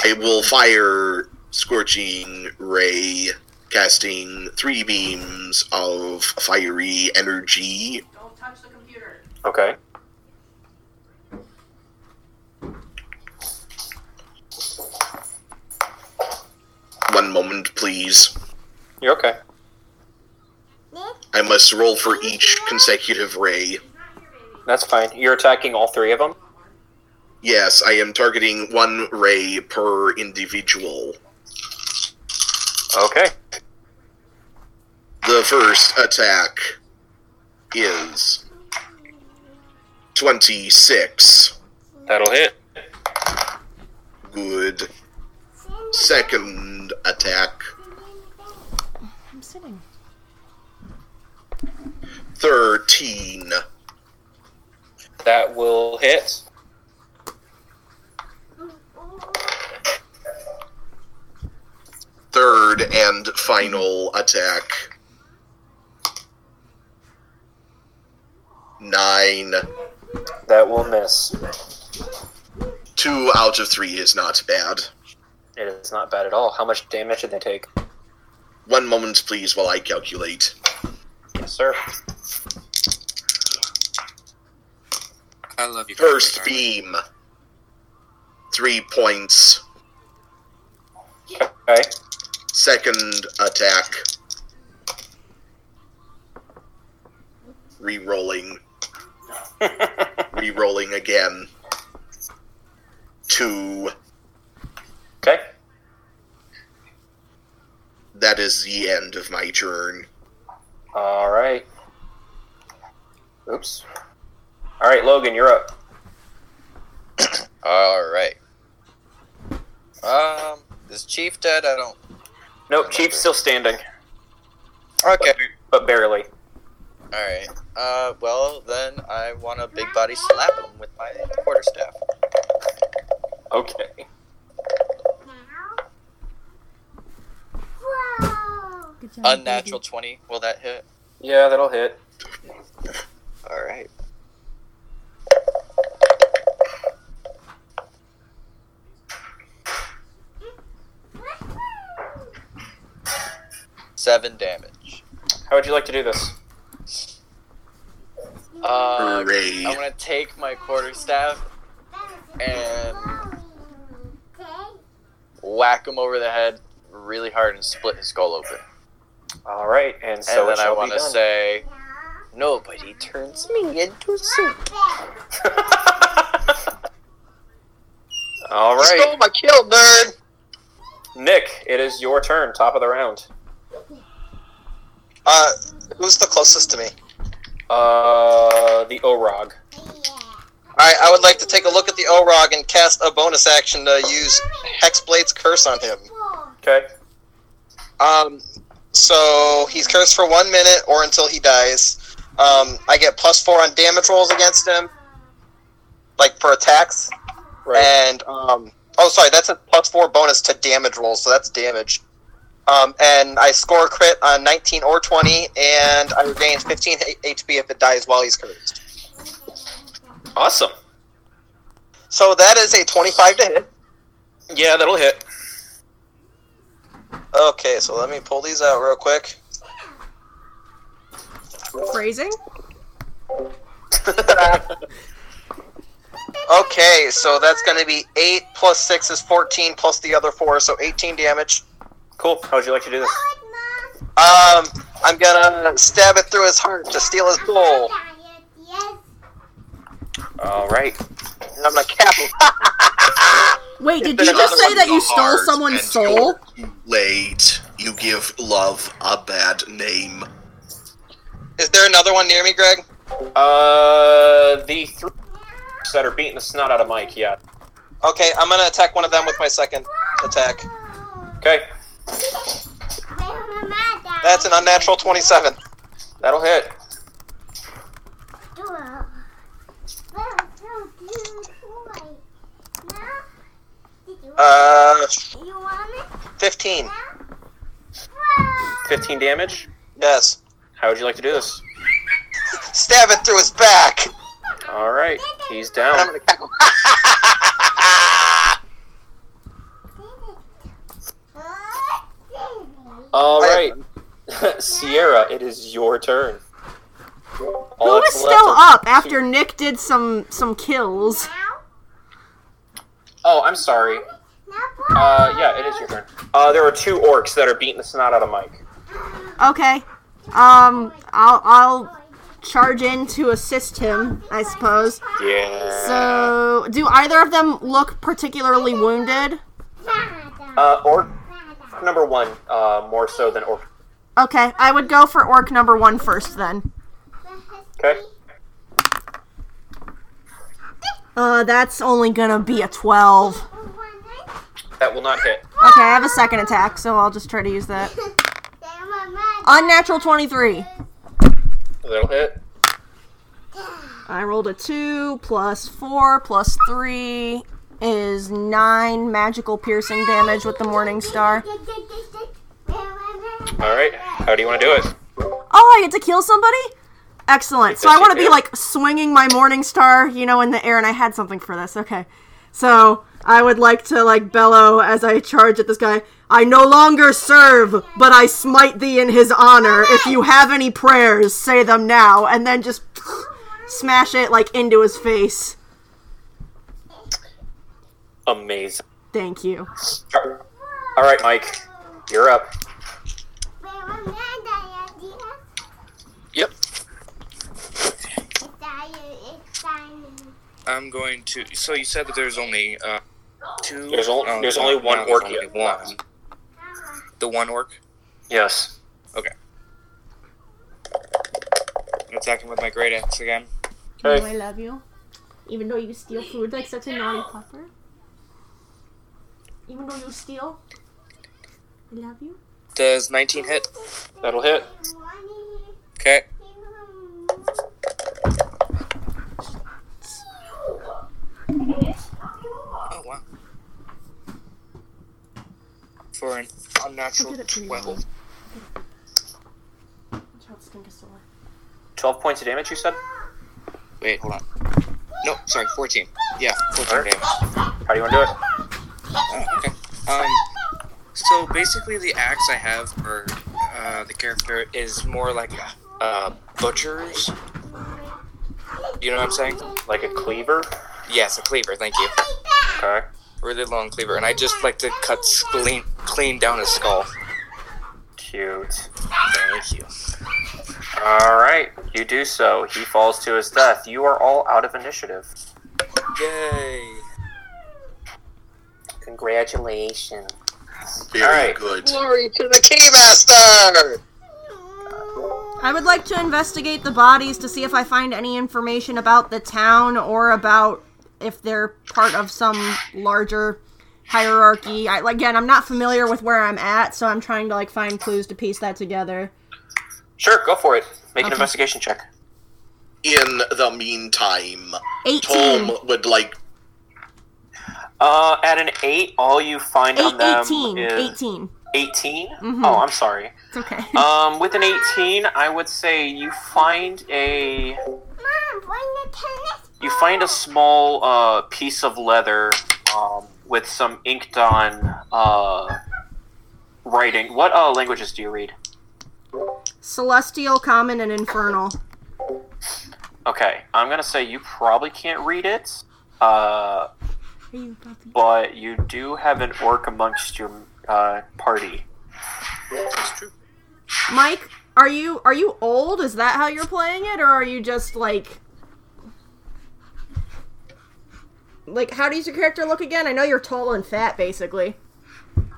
I will fire Scorching Ray, casting three beams of fiery energy. Don't touch the computer. Okay. One moment, please. You're okay. I must roll for each consecutive ray. That's fine. You're attacking all three of them. Yes, I am targeting one ray per individual. Okay. The first attack is 26. That'll hit. Good. Second attack, I'm sitting. 13. That will hit. Third and final attack. 9. That will miss. Two out of three is not bad. It is not bad at all. How much damage did they take? One moment, please, while I calculate. Yes, sir. I love you. First Kyle. beam. Three points. Okay. Second attack. Re-rolling. Re-rolling again. Two. okay. That is the end of my turn. All right. Oops. All right, Logan, you're up. All right. Um, is Chief dead? I don't. Nope, Chief's still standing, Okay. but barely. All right. Uh, well then I want to big body slap him with my quarterstaff. Okay. Whoa! Job, Unnatural twenty. Will that hit? Yeah, that'll hit. All right. Seven damage. How would you like to do this? Uh, Hooray. I'm gonna take my quarterstaff and whack him over the head really hard and split his skull open. All right, and so and then I want to say, nobody turns me into soup. All You right, stole my kill, nerd. Nick, it is your turn. Top of the round. Uh, who's the closest to me? Uh, the Orog. Alright, I would like to take a look at the Orog and cast a bonus action to use Hexblade's Curse on him. Okay. Um, so he's cursed for one minute or until he dies. Um, I get plus four on damage rolls against him, like for attacks. Right. And um, oh, sorry, that's a plus four bonus to damage rolls, so that's damage. Um, and I score a crit on 19 or 20, and I regain 15 HP if it dies while he's cursed. Awesome. So that is a 25 to hit. Yeah, that'll hit. Okay, so let me pull these out real quick. Phrasing? Okay, so that's going to be 8 plus 6 is 14 plus the other 4, so 18 damage. Cool. How would you like to do this? Um, I'm gonna stab it through his heart to steal his soul. All right. And I'm gonna cap him. Wait, did you just say that you stole heart someone's and soul? you're Late. You give love a bad name. Is there another one near me, Greg? Uh, the three that are beating the snot out of Mike. Yeah. Okay, I'm gonna attack one of them with my second attack. Okay. That's an unnatural 27. That'll hit. Uh, You want it? 15. 15 damage. Yes. How would you like to do this? Stab it through his back. All right. He's down. gonna cap him. All I right. Sierra, it is your turn. All Who is still left are up after two- Nick did some some kills? Oh, I'm sorry. Uh, yeah, it is your turn. Uh, there are two orcs that are beating the snot out of Mike. Okay. Um, I'll I'll charge in to assist him, I suppose. Yeah. So, do either of them look particularly wounded? Uh, orc number one, uh, more so than orc. Okay, I would go for orc number one first then. Okay. Uh, that's only gonna be a 12. That will not hit. Okay, I have a second attack, so I'll just try to use that. Unnatural 23. That'll hit. I rolled a 2 plus 4 plus 3 is 9 magical piercing damage with the Morning Star. All right. How do you want to do it? Oh, I get to kill somebody? Excellent. So I want to be like swinging my Morning Star, you know, in the air, and I had something for this. Okay. So I would like to like bellow as I charge at this guy. I no longer serve, but I smite thee in his honor. If you have any prayers, say them now, and then just smash it like into his face. Amazing. Thank you. All right, Mike, you're up. Yep. I'm going to. So you said that there's only uh, two. There's only- oh, there's no, only one no, there's orc only here. One. The one orc. Yes. Okay. I'm attacking with my great axe again. Okay. I love you. Even though you steal food like such a naughty pupper. Even though you steal. I love you. Does 19 hit? That'll hit. Okay. Oh wow. For an unnatural Look at it pretty 12. well. Watch out, Stinkosaur. Twelve points of damage. You said. Wait, hold on. No, sorry, 14. Yeah, 14 Alright. damage. How do you want to do it? Oh, okay. Um, so basically, the axe I have for uh, the character is more like a uh, butcher's. You know what I'm saying? Like a cleaver. Yes, a cleaver. Thank you. Okay. Really long cleaver, and I just like to cut clean, clean down his skull. Cute. Thank you. All right, you do so. He falls to his death. You are all out of initiative. Yay! Congratulations. Very Alright. good. Glory to the Keymaster! I would like to investigate the bodies to see if I find any information about the town or about if they're part of some larger hierarchy. I, again, I'm not familiar with where I'm at, so I'm trying to like find clues to piece that together. Sure, go for it. Make an investigation check. In the meantime, 18. Tom would like. Uh, at an eight, all you find Eight, on them 18. is 18. 18? Mhm. Oh, I'm sorry. It's okay. Um, with an 18, I would say you find a Mom, bring the tennis. you find a small uh, piece of leather um, with some inked on uh, writing. What uh, languages do you read? Celestial, Common, and Infernal. Okay, I'm gonna say you probably can't read it, uh, Are you but you do have an orc amongst your uh, party. That's true. Mike, are you are you old? Is that how you're playing it, or are you just like like how does your character look again? I know you're tall and fat, basically.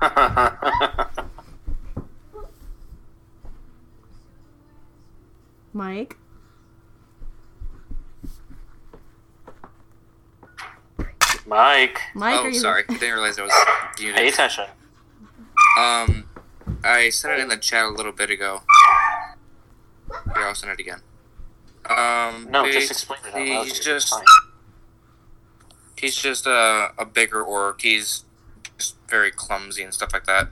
Mike, Mike, Mike, are oh, you? sorry. I didn't realize I was pay muted. attention. Um, I sent it in the chat a little bit ago. Here, I'll send it again. Um, No, just explain it out. He's just fine. he's just a a bigger orc. He's just very clumsy and stuff like that.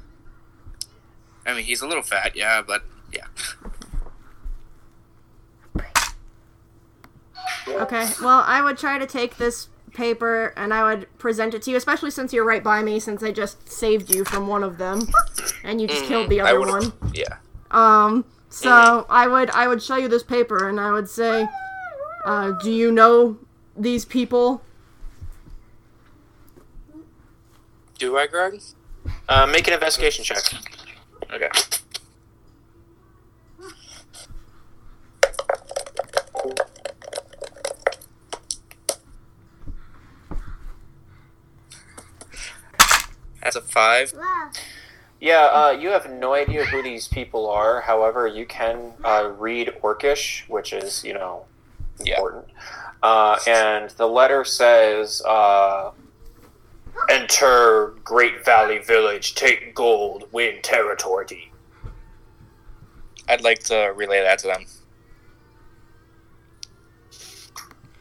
I mean, he's a little fat, yeah, but yeah. Okay. Well, I would try to take this paper and I would present it to you, especially since you're right by me, since I just saved you from one of them, and you just killed the Mm, other one. Yeah. Um, so I would I would show you this paper and I would say, uh, do you know these people? Do I, Greg? Uh, make an investigation check. Okay. That's a five. Yeah, uh, you have no idea who these people are. However, you can uh, read Orcish, which is, you know, Yeah. important. Uh, and the letter says, uh, "Enter Great Valley Village, take gold, win territory." I'd like to relay that to them.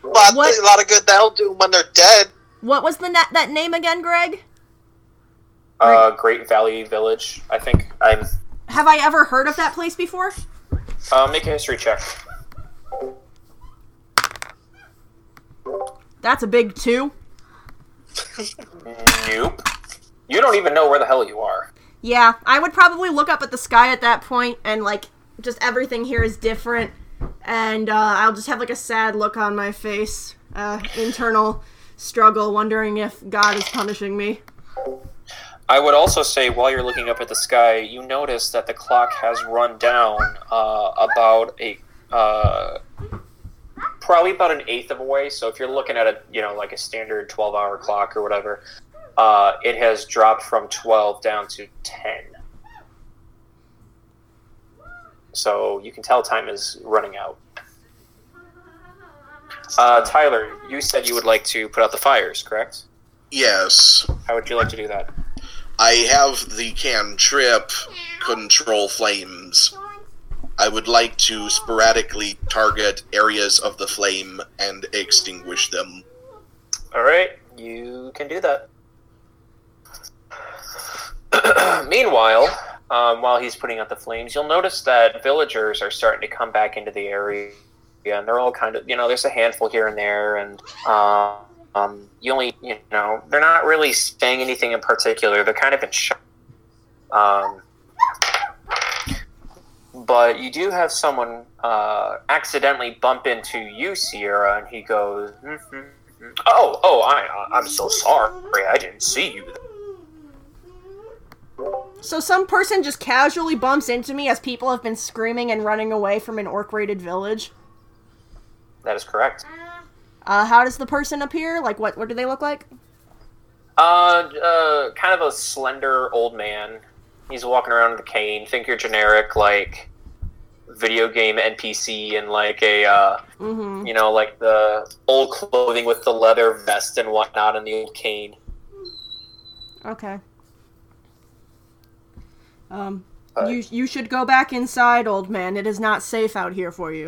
Lot, A lot of good that'll do when they're dead. What was the na- that name again, Greg? Uh, Great Valley Village, I think. I'm. Have I ever heard of that place before? Uh, make a history check. That's a big two. Nope. You don't even know where the hell you are. Yeah, I would probably look up at the sky at that point and like just everything here is different. and uh, I'll just have like a sad look on my face, uh, internal struggle, wondering if God is punishing me. I would also say while you're looking up at the sky, you notice that the clock has run down uh, about a uh, probably about an eighth of a way. So if you're looking at a you know like a standard 12 hour clock or whatever, uh, it has dropped from 12 down to 10. So you can tell time is running out. Uh, Tyler, you said you would like to put out the fires, correct? Yes, How would you like to do that? I have the cantrip control flames. I would like to sporadically target areas of the flame and extinguish them. All right, you can do that. Meanwhile, um, while he's putting out the flames, you'll notice that villagers are starting to come back into the area, and they're all kind of, you know, there's a handful here and there, and um, um, you only, you know, they're not really saying anything in particular. They're kind of in shock. Um, but you do have someone uh, accidentally bump into you, Sierra, and he goes, "Mhm, mhm. "Oh, oh, I, I'm so sorry. I didn't see you." So some person just casually bumps into me as people have been screaming and running away from an orc-raided village. That is correct. Uh, how does the person appear? Like, what what do they look like? Uh, uh, kind of a slender old man. He's walking around with a cane. Think your generic like video game NPC and like a uh, Mm-hmm. you know like the old clothing with the leather vest and whatnot and the old cane. Okay. Um, Uh, you you should go back inside, old man. It is not safe out here for you.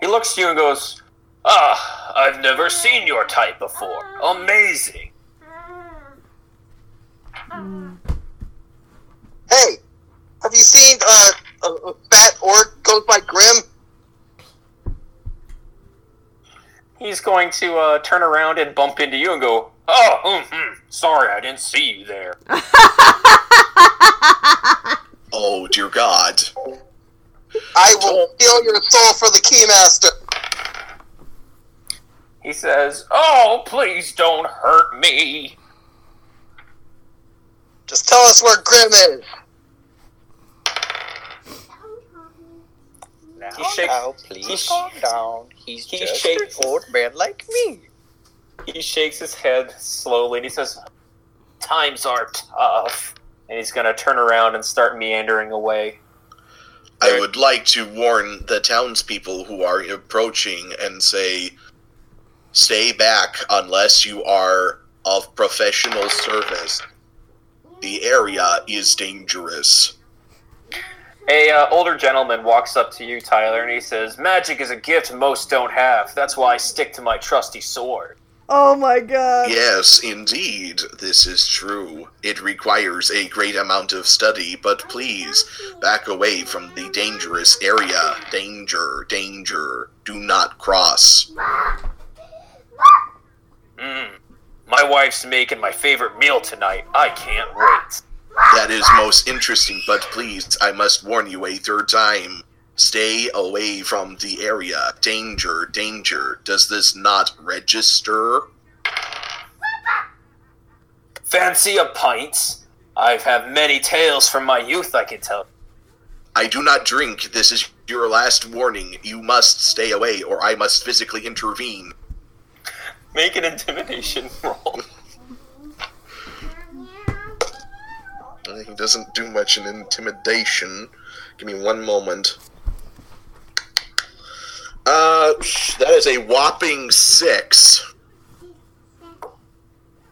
He looks to you and goes, "Ah, I've never seen your type before. Amazing." Hey, have you seen uh, a, a fat orc goes by Grim? He's going to uh, turn around and bump into you and go, "Oh, mm-hmm. sorry, I didn't see you there." Oh, dear God. I will steal your soul for the Keymaster. He says, "Oh, please don't hurt me." Just tell us where Grim is. Now, He shake- now, please he calm down. He's he just shakes- an old man like me. He shakes his head slowly and he says, Times are tough. And he's going to turn around and start meandering away. I would like to warn the townspeople who are approaching and say, stay back unless you are of professional service. The area is dangerous. A uh, older gentleman walks up to you, Tyler, and he says, Magic is a gift most don't have. That's why I stick to my trusty sword. Oh my god. Yes, indeed, this is true. It requires a great amount of study, but please back away from the dangerous area. Danger, danger. Do not cross. Mm. My wife's making my favorite meal tonight. I can't wait. That is most interesting, but please, I must warn you a third time. Stay away from the area. Danger, danger. Does this not register? Fancy a pint? I have had many tales from my youth, I can tell. I do not drink. This is your last warning. You must stay away, or I must physically intervene. Make an intimidation roll. He doesn't do much in intimidation. Give me one moment. Uh, that is a whopping six.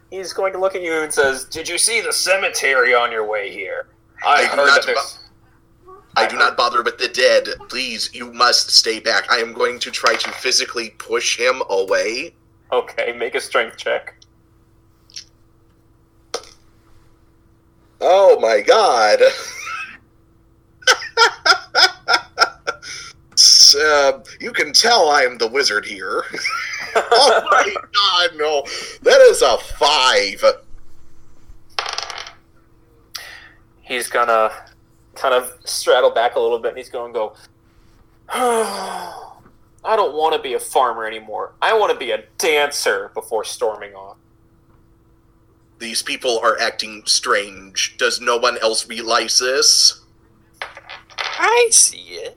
He's going to look at you and says, "Did you see the cemetery on your way here? I, I heard that there's." I do not bother with the dead. Please, you must stay back. I am going to try to physically push him away. Okay, make a strength check. Oh my god. uh, you can tell I am the wizard here. oh my god, no. That is a five. He's gonna kind of straddle back a little bit, and he's going to go. I don't want to be a farmer anymore. I want to be a dancer before storming off. These people are acting strange. Does no one else realize this? I see it.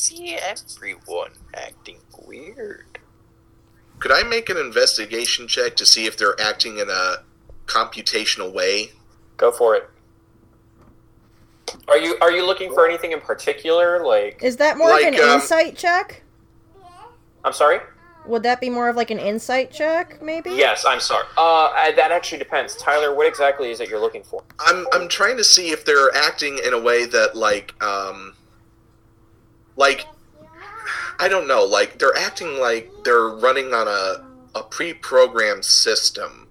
I can see everyone acting weird. Could I make an investigation check to see if they're acting in a computational way? Go for it. Are you are you looking for anything in particular? Like, Is that more of Like, an um, insight check? I'm sorry. Would that be more of like an insight check, maybe? Yes, I'm sorry. Uh, I- that actually depends. Tyler, what exactly is it you're looking for? I'm I'm trying to see if they're acting in a way that like um like I don't know, like they're acting like they're running on a a pre-programmed system.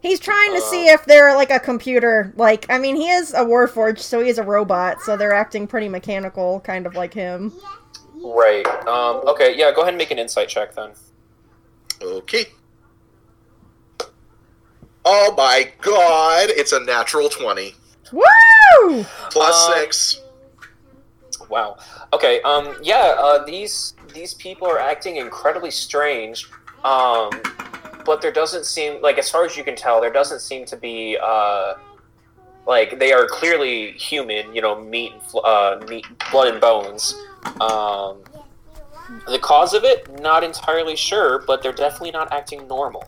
He's trying to Uh, see if they're like a computer. Like, I mean, he is a warforged, so he is a robot, so they're acting pretty mechanical, kind of like him. Right. Um, okay. Yeah. Go ahead and make an insight check then. Okay. Oh my god, it's a natural 20 Woo! plus Um, 6. Wow. Okay. Um. Yeah. Uh. These these people are acting incredibly strange. Um. But there doesn't seem like, as far as you can tell, there doesn't seem to be uh. Like they are clearly human, you know, meat, and uh, meat, blood and bones. Um, the cause of it, not entirely sure, but they're definitely not acting normal.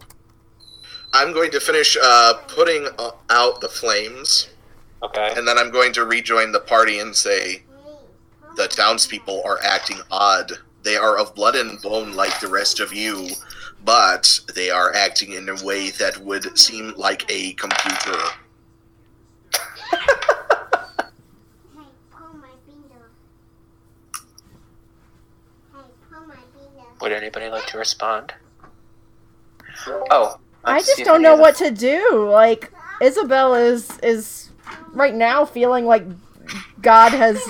I'm going to finish uh putting uh, out the flames Okay. and then I'm going to rejoin the party and say the townspeople are acting odd. They are of blood and bone like the rest of you, but they are acting in a way that would seem like a computer. Hey, pull my finger. Hey, pull my finger. Would anybody like to respond? Oh, I just don't know what to do. Like, Isabel is is right now feeling like God has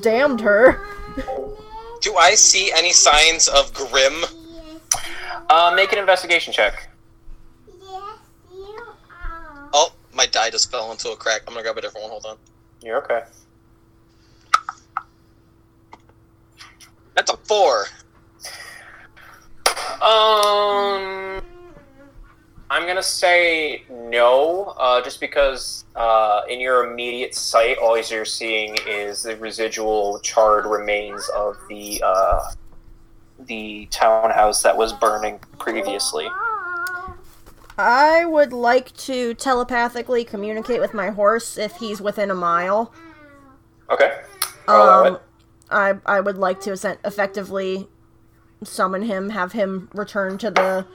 damned her. Do I see any signs of Grim? Uh, make an investigation check. Yes, you are. Oh, my die just fell into a crack. I'm gonna grab a different one. Hold on. You're okay. That's a four. Um, I'm gonna say no, uh, just because uh, in your immediate sight, all you're seeing is the residual charred remains of the uh, the townhouse that was burning previously. I would like to telepathically communicate with my horse if he's within a mile. Okay. Um. I I would like to effectively summon him, have him return to the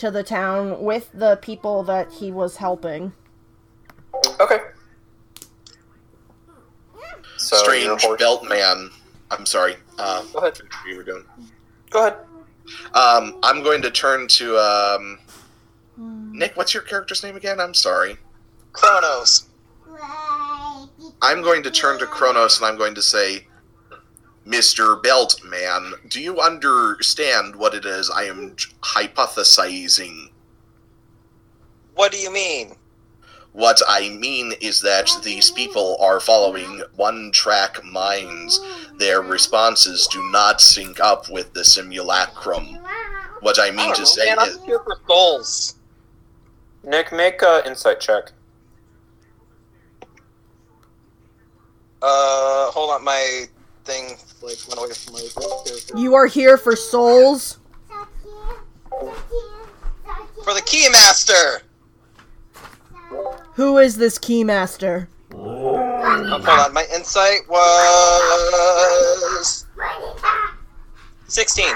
to the town with the people that he was helping. Okay. So Strange horse- belt man. I'm sorry. Uh, Go ahead. we were doing. Go ahead. Um, I'm going to turn to um, Nick. What's your character's name again? I'm sorry. Kronos. I'm going to turn to Kronos and I'm going to say, Mr. Beltman, do you understand what it is I am hypothesizing? What do you mean? What I mean is that these people are following one track minds. Their responses do not sync up with the simulacrum. What I I mean don't to know, say man. is. I'm here for souls. Nick, make a insight check. Uh, hold on. My thing like went away from my character. You are here for souls. For the Keymaster. Who is this keymaster? Oh, hold on. My insight was sixteen.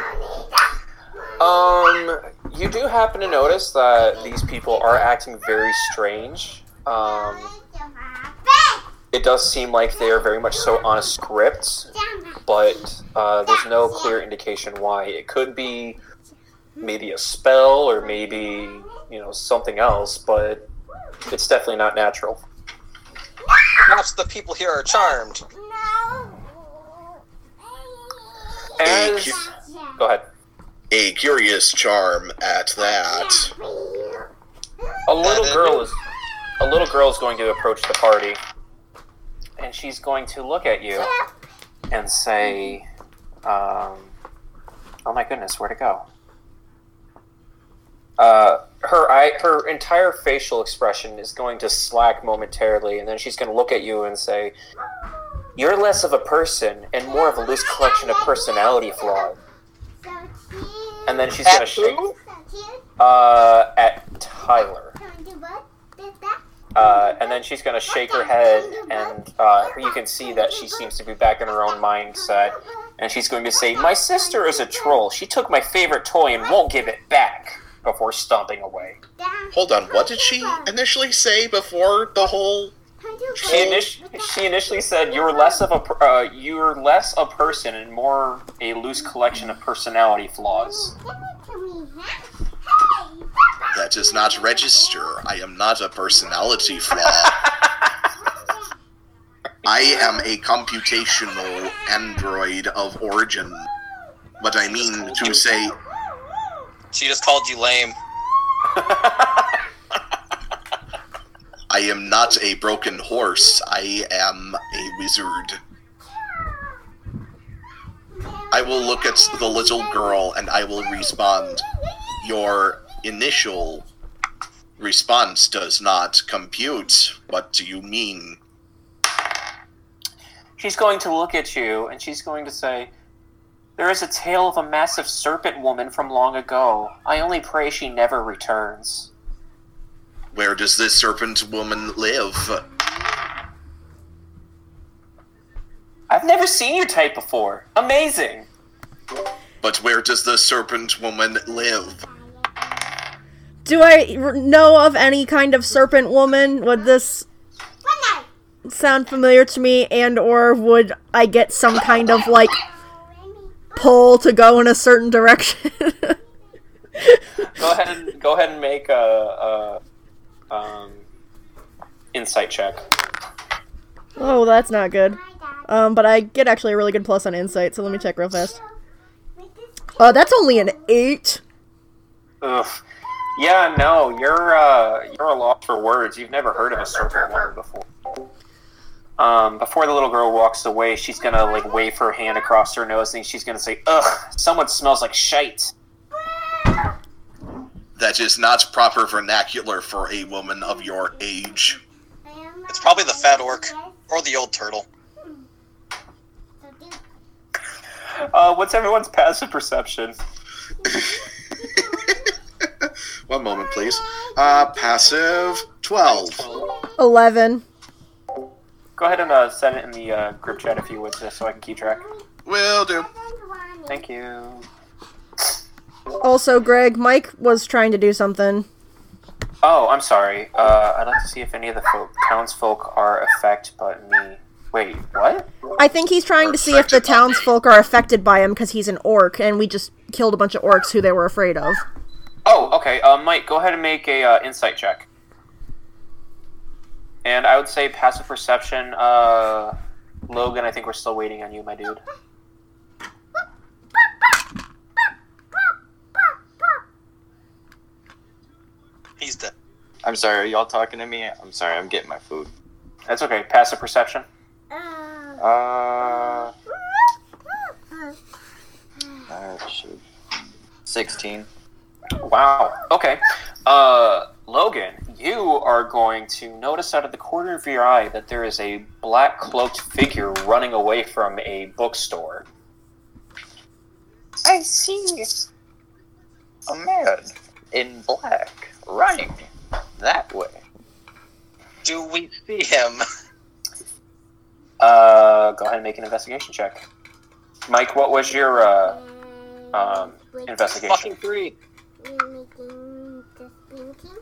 Um, you do happen to notice that these people are acting very strange. Um, it does seem like they are very much so on a script, but uh, there's no clear indication why. It could be maybe a spell or maybe you know something else, but it's definitely not natural. Perhaps the people here are charmed. As go ahead, A curious charm at that. a little girl is a little girl is going to approach the party. And she's going to look at you and say, um, "Oh my goodness, where to go?" Uh, her eye, her entire facial expression is going to slack momentarily, and then she's going to look at you and say, "You're less of a person and more of a loose collection of personality flaws." And then she's going to At shake who? So cute. uh, at Tyler. Can I do what? This, that? Uh, and then she's going to shake her head, and uh, you can see that she seems to be back in her own mindset. And she's going to say, My sister is a troll. She took my favorite toy and won't give it back before stomping away. Hold on, what did she initially say before the whole? Can I do She, init- she initially said, You're less of a per- uh, you're less a person and more a loose collection of personality flaws. Give it to me, huh? Hey! That does not register. I am not a personality flaw. I am a computational android of origin. What I mean to say, She just called you lame. I am not a broken horse. I am a wizard. I will look at the little girl and I will respond. Your initial response does not compute. What do you mean? She's going to look at you and she's going to say, There is a tale of a massive serpent woman from long ago. I only pray she never returns. Where does this serpent woman live? I've never seen your type before. Amazing. But where does the serpent woman live? Do I know of any kind of serpent woman? Would this sound familiar to me, and or would I get some kind of like pull to go in a certain direction? Go ahead and go ahead and make a, a um, insight check. oh, that's not good. Um, but I get actually a really good plus on insight, so let me check real fast. Uh, that's only an eight. Ugh. Yeah, no, you're uh, you're a loss for words. You've never heard of a serpent woman before. Um, before the little girl walks away, she's gonna like wave her hand across her nose, and she's gonna say, "Ugh, someone smells like shite." That is not proper vernacular for a woman of your age. It's probably the fat orc or the old turtle. Uh, what's everyone's passive perception? One moment, please. Uh, passive 12. Eleven. Go ahead and uh, send it in the uh, group chat if you would, just so I can keep track. Will do. Thank you. Also, Greg, Mike was trying to do something. Oh, I'm sorry. Uh, I'd like to see if any of the folk, townsfolk are affected by me. Wait, what? I think he's trying to see if the townsfolk are affected by him because he's an orc, and we just killed a bunch of orcs who they were afraid of. Okay. Uh, Mike, go ahead and make a uh, insight check. And I would say passive perception. Uh, Logan, I think we're still waiting on you, my dude. He's dead. I'm sorry, are y'all talking to me? I'm sorry, I'm getting my food. That's okay. Passive perception. Uh, uh shoot. 16. Wow. Okay. Uh, Logan, you are going to notice out of the corner of your eye that there is a black cloaked figure running away from a bookstore. I see a man in black running that way. Do we see him? Uh, go ahead and make an investigation check. Mike, what was your uh, um, investigation? Fucking three. Making the thinking.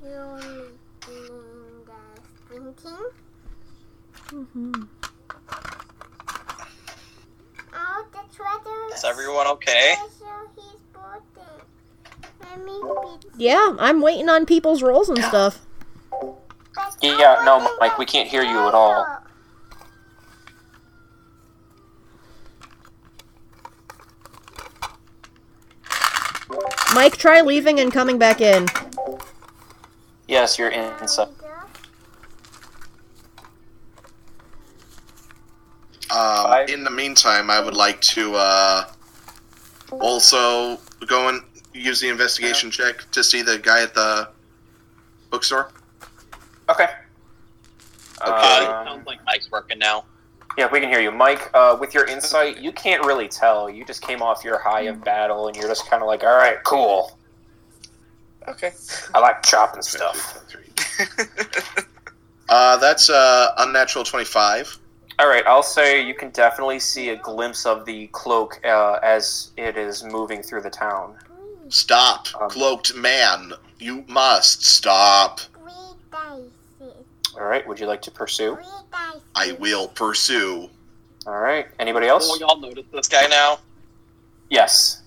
You're making the thinking. Oh, the treasure. Is everyone okay? Treasure his birthday. Let me be. Yeah, I'm waiting on people's rolls and stuff. Yeah, no, Mike, we can't hear you at all. Mike, try leaving and coming back in. Yes, you're in. Um, in the meantime, I would like to uh, also go and use the investigation check to see the guy at the bookstore. Okay. Okay. Uh, Sounds like Mike's working now. Yeah, we can hear you, Mike. Uh, with your insight, you can't really tell. You just came off your high of battle, and you're just kind of like, "All right, cool. Okay. I like chopping stuff." Uh, that's uh, unnatural twenty-five. All right, I'll say you can definitely see a glimpse of the cloak uh, as it is moving through the town. Stop, Um, cloaked man. You must stop. We dice it. All right, would you like to pursue? I will pursue. All right, anybody Will else? we all notice this guy now? Yes.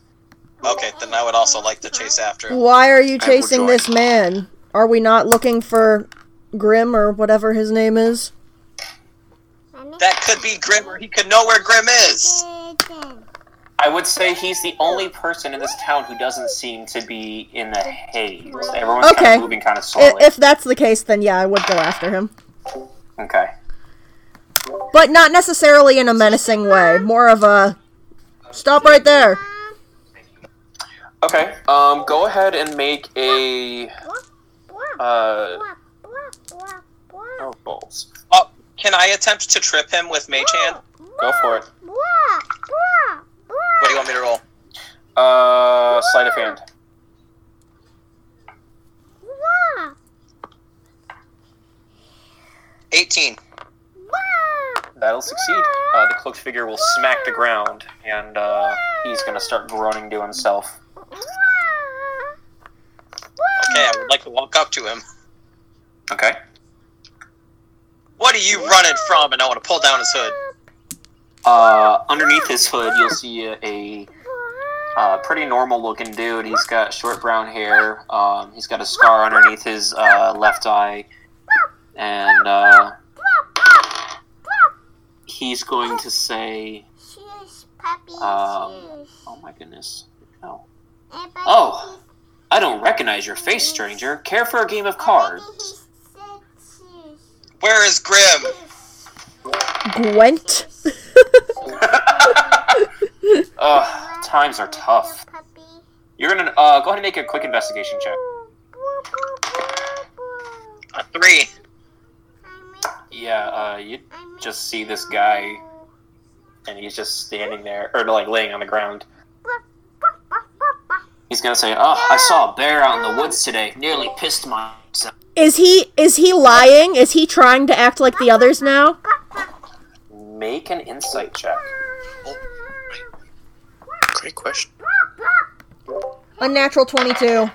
Okay, then I would also like to chase after him. Why are you chasing this man? Are we not looking for Grim or whatever his name is? That could be Grim, or he could know where Grim is. I would say he's the only person in this town who doesn't seem to be in the haze. Everyone's kind Okay. of moving kind of slowly. if that's the case, then yeah, I would go after him. Okay. But not necessarily in a menacing way. More of a stop right there. Okay. Um, go ahead and make a uh oh balls. Oh, can I attempt to trip him with Mage Hand? Go for it. What do you want me to roll? Uh, sleight of hand. 18. That'll succeed. Uh, the cloaked figure will smack the ground, and uh, he's gonna start groaning to himself. Okay, I would like to walk up to him. Okay. What are you running from? And I want to pull down his hood. Uh, underneath his hood, you'll see a, a uh, pretty normal looking dude. He's got short brown hair. Um, he's got a scar underneath his uh, left eye, and uh, he's going to say, Um, "Oh my goodness, no! Oh, I don't recognize your face, stranger. Care for a game of cards?" Everybody said cheers. Where is Grim? Gwent. Ugh, times are tough. You're gonna uh, go ahead and make a quick investigation check. A three. Yeah, uh, you just see this guy, and he's just standing there, or like laying on the ground. He's gonna say, "Oh, I saw a bear out in the woods today. Nearly pissed myself." Is he is he lying? Is he trying to act like the others now? Make an insight check. Great question. Unnatural twenty-two.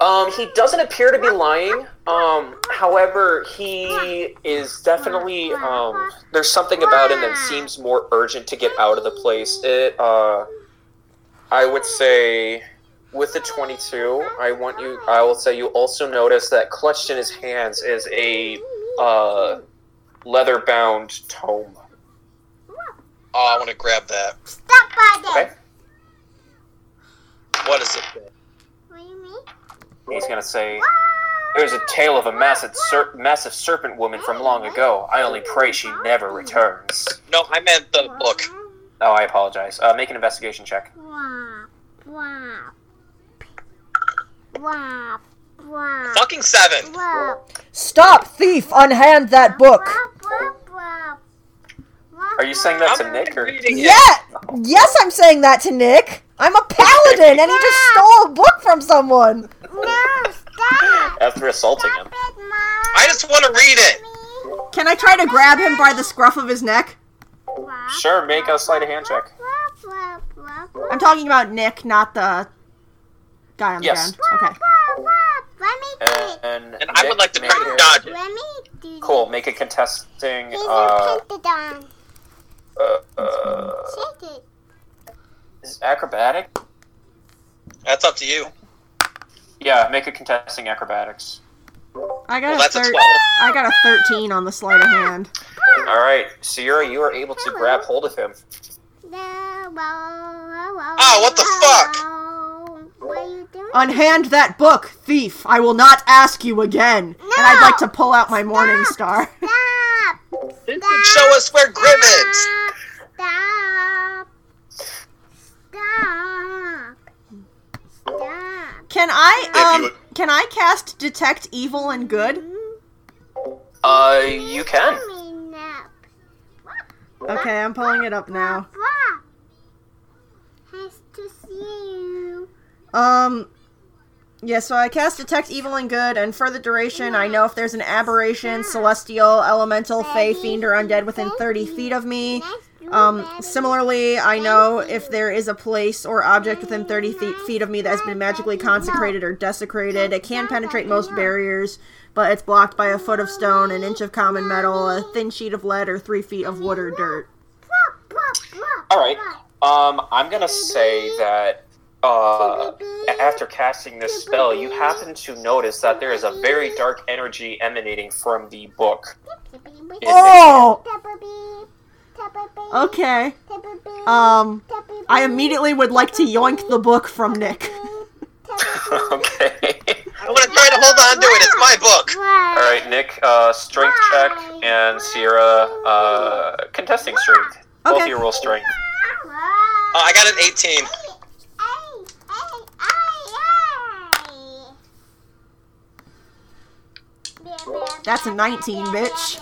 Um, he doesn't appear to be lying. Um, however, he is definitely um. There's something about him that seems more urgent to get out of the place. It uh, I would say, with the 22, I want you. I will say you also notice that clutched in his hands is a uh, leather-bound tome. Oh, I want to grab that. Stop by. Okay. What is it? What do you mean? He's gonna say, "There's a tale of a massive, ser- massive serpent woman from long ago. I only pray she never returns." No, I meant the book. Oh, I apologize. Uh, make an investigation check. Wah, wah. Wah, wah. Fucking seven. Wah, Stop, thief! Unhand that book. Are you saying that to I'm Nick or? reading it. Yeah. Yes, I'm saying that to Nick. I'm a paladin, and he just stole a book from someone. No, stop. After assaulting him. It, I just want to read it. Can I try to grab him by the scruff of his neck? Sure, make a sleight of hand check. I'm talking about Nick, not the guy on the Yes. ground. Okay. Wah, wah. Let me do it. And, And I would like to make try to a- dodge it. Let me do it. Cool. Make a contesting. He's Uh, a pentagon. uh, uh, Shake it. is acrobatic? That's up to you. Yeah, make a contesting acrobatics. I got Well, a that's a thir- 12. I got a 13 on the sleight of hand. All right, Sierra, you are able to grab hold of him. Ah, what the fuck? What are you doing? Unhand that book, thief. I will not ask you again. And I'd like to pull out my morning star. Stop! This Stop! show us where Grim is. Stop. Stop. Stop. Can I If you um would- can I cast detect evil and good? Uh, you can. Coming up. Okay, I'm pulling it up now. Papa. Has to see you. Um yeah, so I cast detect evil and good, and for the duration, I know if there's an aberration, celestial, elemental, fey, fiend, or undead within 30 feet of me. Um, similarly, I know if there is a place or object within 30 feet, feet of me that has been magically consecrated or desecrated. It can penetrate most barriers, but it's blocked by a foot of stone, an inch of common metal, a thin sheet of lead, or three feet of wood or dirt. All right. Um, I'm gonna say that uh, after casting this spell, you happen to notice that there is a very dark energy emanating from the book. in Oh! Okay. Um, I immediately would like to yoink the book from Nick. okay. I want to try to hold on to it. It's my book. All right, Nick. Uh, strength check and Sierra uh, contesting strength. Both Okay. of you roll strength. Oh, I got an 18. That's a 19, bitch.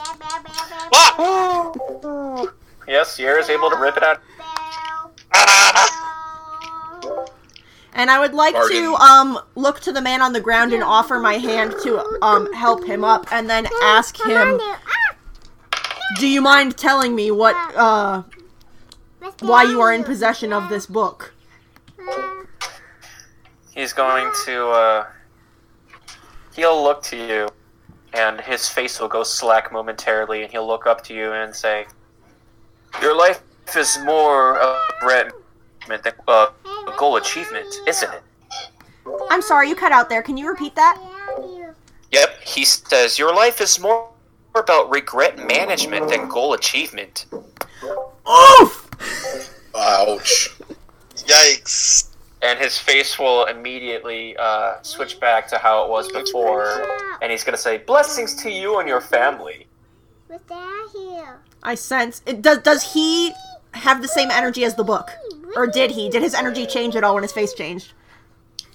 Ah! Yes, Sierra's able to rip it out. Ah! And I would like to um look to the man on the ground and offer my hand to um help him up, and then ask him, "Do you mind telling me what uh why you are in possession of this book?" He's going to. Uh, he'll look to you, and his face will go slack momentarily, and he'll look up to you and say, "Your life is more a regret than uh, a goal achievement, isn't it?" I'm sorry, you cut out there. Can you repeat that? Yep. He says, "Your life is more about regret management than goal achievement." Oof! Ouch. Yikes. And his face will immediately uh, switch back to how it was before, and he's gonna say, "Blessings to you and your family." What's that here? I sense it does. Does he have the same energy as the book, or did he? Did his energy change at all when his face changed?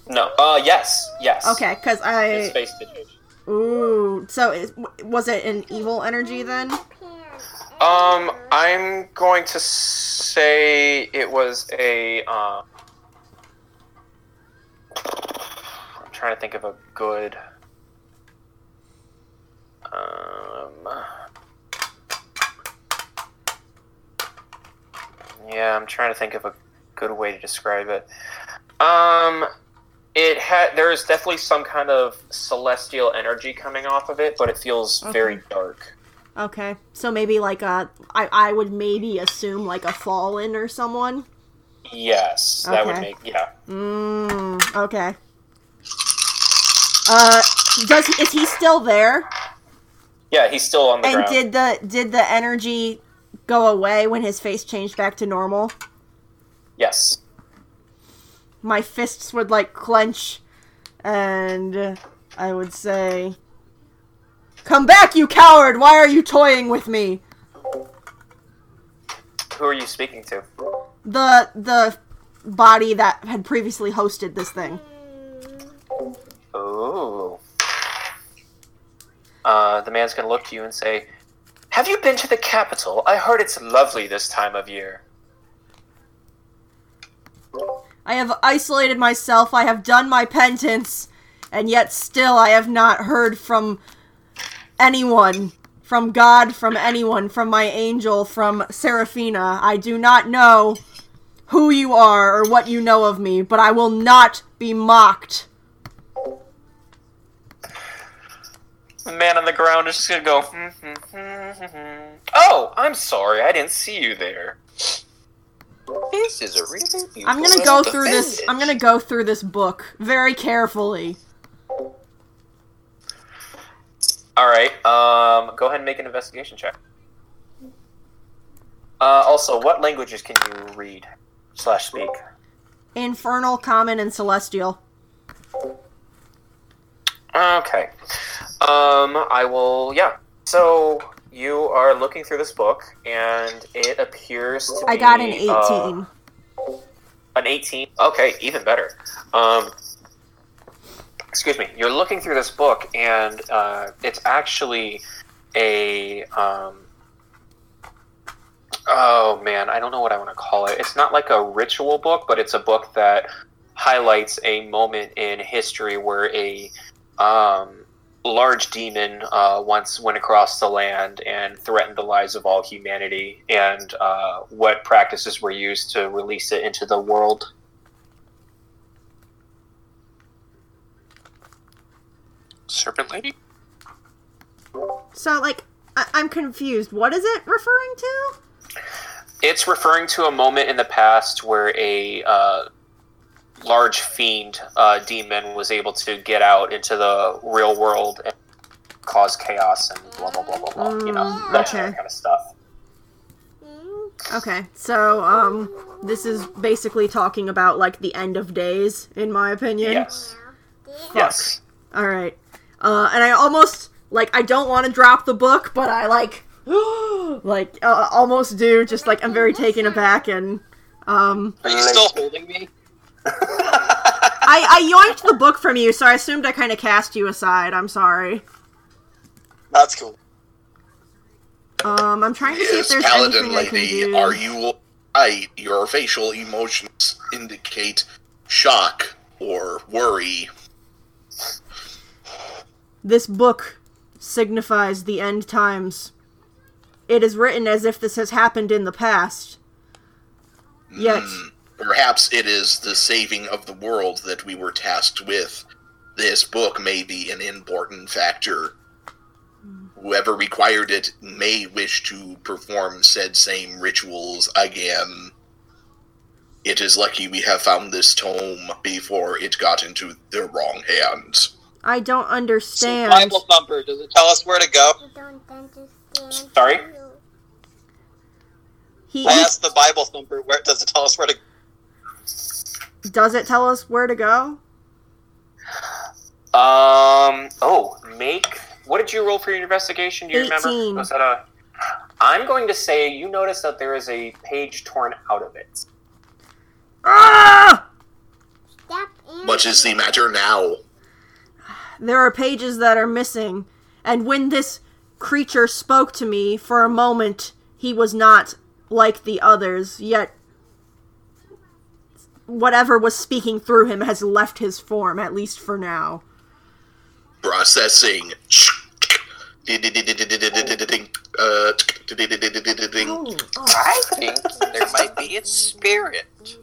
No. Uh. Yes. Yes. Okay, because I His face did change. ooh. So is, was it an evil energy then? Um, I'm going to say it was a. Uh, I'm trying to think of a good. Um. Yeah, I'm trying to think of a good way to describe it. Um, it had there is definitely some kind of celestial energy coming off of it, but it feels very dark. Okay, so maybe like a I I would maybe assume like a fallen or someone. Yes, that would make yeah. Mmm. Okay. Uh, does he, is he still there? Yeah, he's still on the And ground. did the did the energy go away when his face changed back to normal? yes. My fists would like clench, and I would say, "Come back, you coward! Why are you toying with me?" Who are you speaking to? The the body that had previously hosted this thing. Oh. Uh, the man's gonna look to you and say, "Have you been to the capital? I heard it's lovely this time of year." I have isolated myself, I have done my penance, and yet still I have not heard from anyone. From God, from anyone, from my angel, from Seraphina. I do not know who you are or what you know of me, but I will not be mocked. The man on the ground is just gonna go. "Hmm, hmm, hmm, hmm, hmm." oh, I'm sorry, I didn't see you there. This is a really beautiful I'm gonna go through this. I'm gonna go through this book very carefully. All right. Um, go ahead and make an investigation check. Uh, also, what languages can you read slash speak? Infernal, common, and celestial. Okay. Um, I will. Yeah. So you are looking through this book, and it appears to I got an be, uh, 18. An 18? Okay, even better. Um, excuse me. You're looking through this book, and uh, it's actually a. Um, oh, man. I don't know what I want to call it. It's not like a ritual book, but it's a book that highlights a moment in history where a. Um, large demon uh, once went across the land and threatened the lives of all humanity, and uh, what practices were used to release it into the world. Serpent Lady? So, like, I- I'm confused. What is it referring to? It's referring to a moment in the past where a uh, large fiend uh, demon was able to get out into the real world and cause chaos and blah blah blah blah blah. you know Mm, that okay. kind of stuff. Okay, so, um, this is basically talking about, like, the end of days, in my opinion. Yes. Yes. Alright. Uh, and I almost, like, I don't want to drop the book, but I, like, like, uh, almost do. Just, like, I'm very taken aback, and, um, Are you still holding me? I, I yoinked the book from you, so I assumed I kind of cast you aside. I'm sorry. That's cool. Um, I'm trying to see if there's Paladin anything I can Lady, do. are you right? Your facial emotions indicate shock or worry. This book signifies the end times. It is written as if this has happened in the past. Yet, Hmm. Perhaps it is the saving of the world that we were tasked with. This book may be an important factor. Whoever required it may wish to perform said same rituals again. It is lucky we have found this tome before it got into the wrong hands. I don't So understand. Bible thumper, does it tell us where to go? I don't understand. Sorry? you. He I asked the Bible thumper, where does it tell us where to go? does it tell us where to go? Um. Oh, make. What did you roll for your investigation? Do you 18. remember? Was that a? I'm going to say you notice that there is a page torn out of it. Ah! Step in. What is the matter now? There are pages that are missing, and when this creature spoke to me for a moment, he was not like the others, yet whatever was speaking through him has left his form, at least for now. Processing. Uh, I think there might be a spirit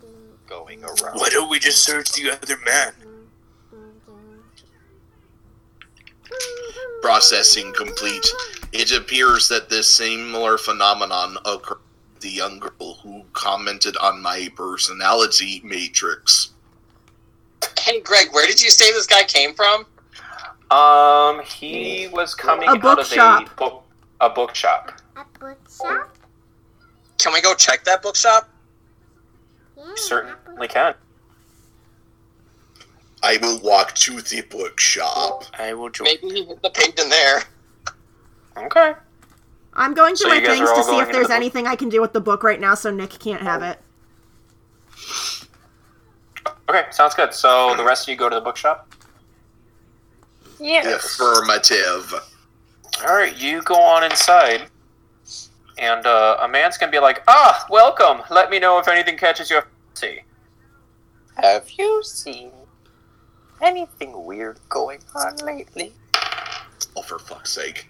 going around. Why don't we just search the other man? Processing complete. It appears that this similar phenomenon occurred the young girl who commented on my personality matrix. Hey, Greg, where did you say this guy came from? Um, he was coming A out of bookshop. a book a bookshop. A bookshop? Can we go check that bookshop? Yeah. Certainly can. I will walk to the bookshop. I will join. Maybe he hit the page in there. Okay. I'm going through So my things to see if there's the book? anything I can do with the book right now so Nick can't have it. Okay, sounds good. So the rest of you go to the bookshop. Yes. Affirmative. All right, you go on inside, and uh, a man's gonna be like, "Ah, welcome. Let me know if anything catches your fancy." Have you seen anything weird going on lately? Oh, for fuck's sake.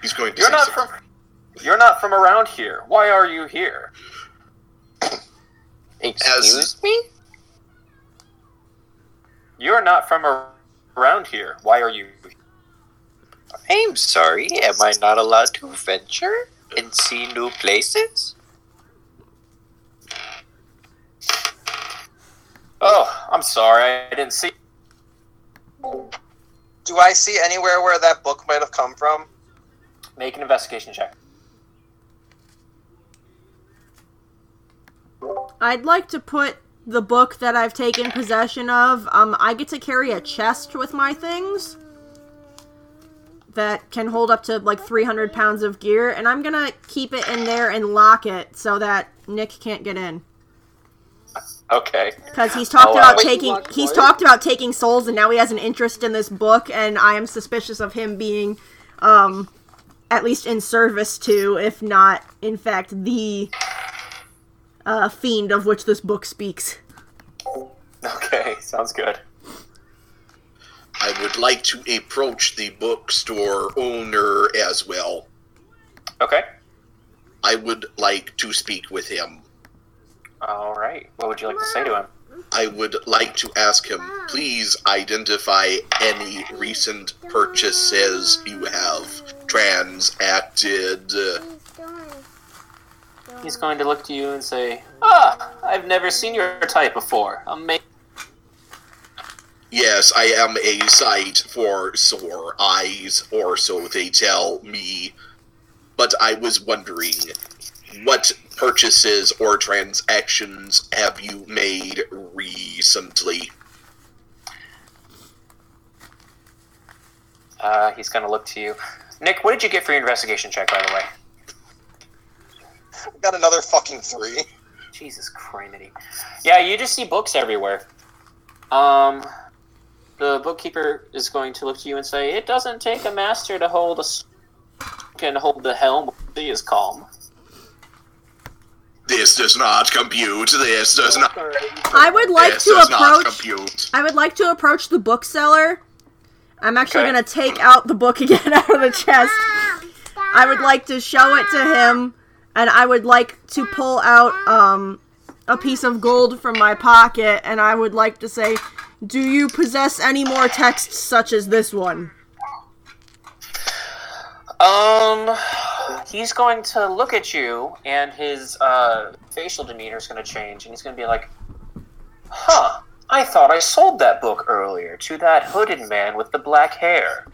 He's going to You're not something. from. You're not from around here. Why are you here? Excuse me? You're not from around here. Why are you? I'm sorry, am I not allowed to venture and see new places? Oh, I'm sorry. I didn't see. Do I see anywhere where that book might have come from? Make an investigation check. I'd like to put the book that I've taken possession of. Um, I get to carry a chest with my things. that can hold up to like 300 pounds of gear, and I'm gonna keep it in there and lock it so that Nick can't get in. Okay. Because he's talked Oh, about Wait, taking he's What? talked about taking souls, and now he has an interest in this book, and I am suspicious of him being, um, at least in service to, if not in fact the uh, fiend of which this book speaks. Okay, sounds good. I would like to approach the bookstore owner as well. Okay. I would like to speak with him. All right. What would you like to say to him? I would like to ask him, please identify any recent purchases you have transacted. He's going to look to you and say, "Ah, I've never seen your type before. Amazing." Yes, I am a sight for sore eyes, or so they tell me. But I was wondering, what purchases or transactions have you made recently? Uh, he's going to look to you. Nick, what did you get for your investigation check, by the way? I Got another fucking three. Jesus criminy. Yeah, you just see books everywhere. Um, the bookkeeper is going to look to you and say, "It doesn't take a master to hold a s- can hold the helm. He is calm." This does not compute. This does not. I would like this to approach. I would like to approach the bookseller. I'm actually Okay. gonna take out the book again out of the chest. I would like to show it to him, and I would like to pull out um a piece of gold from my pocket, and I would like to say, "Do you possess any more texts such as this one?" Um, he's going to look at you, and his uh, facial demeanor is going to change, and he's going to be like, "Huh? I thought I sold that book earlier to that hooded man with the black hair."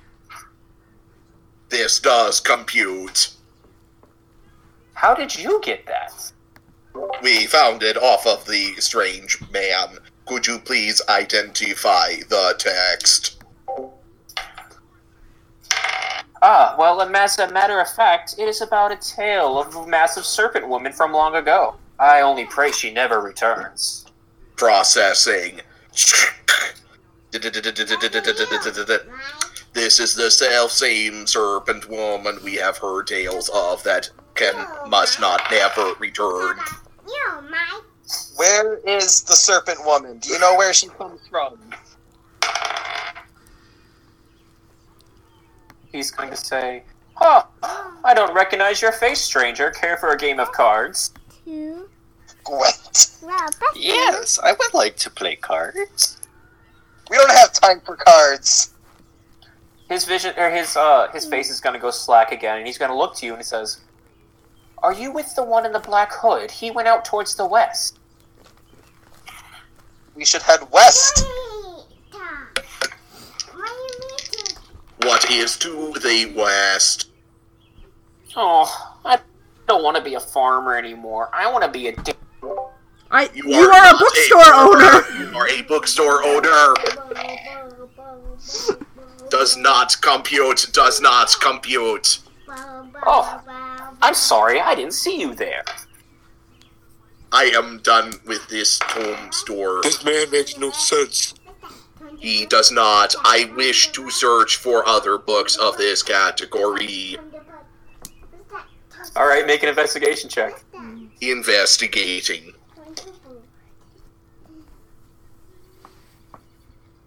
This does compute. How did you get that? We found it off of the strange man. Could you please identify the text? Ah, well, as a matter of fact, it is about a tale of a massive serpent woman from long ago. I only pray she never returns. Processing. This is the self same serpent woman we have heard tales of that can must not never return. Where is the serpent woman? Do you know where she comes from? He's going to say, Huh, I don't recognize your face, stranger. Care for a game of cards? Two. Gwent. Well, Yes, I would like to play cards. We don't have time for cards. His vision, or his, uh, his face is going to go slack again, and he's going to look to you and he says, Are you with the one in the black hood? He went out towards the west. We should head west. Wait, Tom. Why you need to? What is to the west? Oh, I don't want to be a farmer anymore. I want to be a dick. I You you, are, are, a bookstore farmer. owner. You are a bookstore owner. Does not compute. Does not compute. Oh, I'm sorry, I didn't see you there. I am done with this tome store. This man makes no sense. He does not. I wish to search for other books of this category. All right, make an investigation check. Investigating.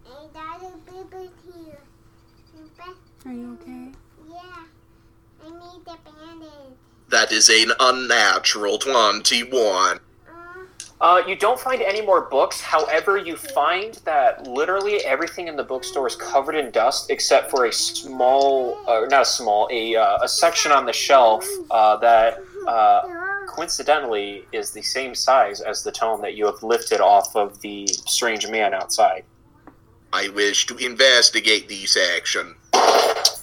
Hey, Daddy, baby, here. Are you okay? Yeah. I need the bandage. That is an unnatural 21. Uh, you don't find any more books. However, you find that literally everything in the bookstore is covered in dust except for a small, uh, not a small, a, uh, a section on the shelf uh, that uh, coincidentally is the same size as the tome that you have lifted off of the strange man outside. I wish to investigate the section.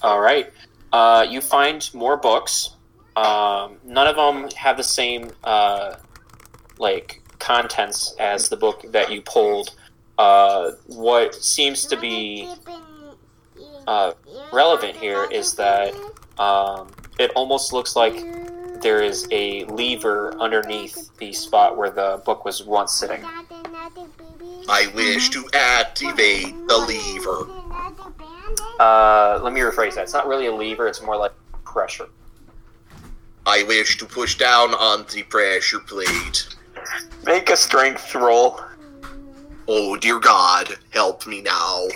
All right. Uh, you find more books. Um, none of them have the same uh, like contents as the book that you pulled. Uh, what seems to be uh, relevant here is that um, it almost looks like there is a lever underneath the spot where the book was once sitting. I wish to activate the lever. Uh, let me rephrase that. It's not really a lever. It's more like pressure. I wish to push down on the pressure plate. Make a strength roll. Oh dear God, help me now.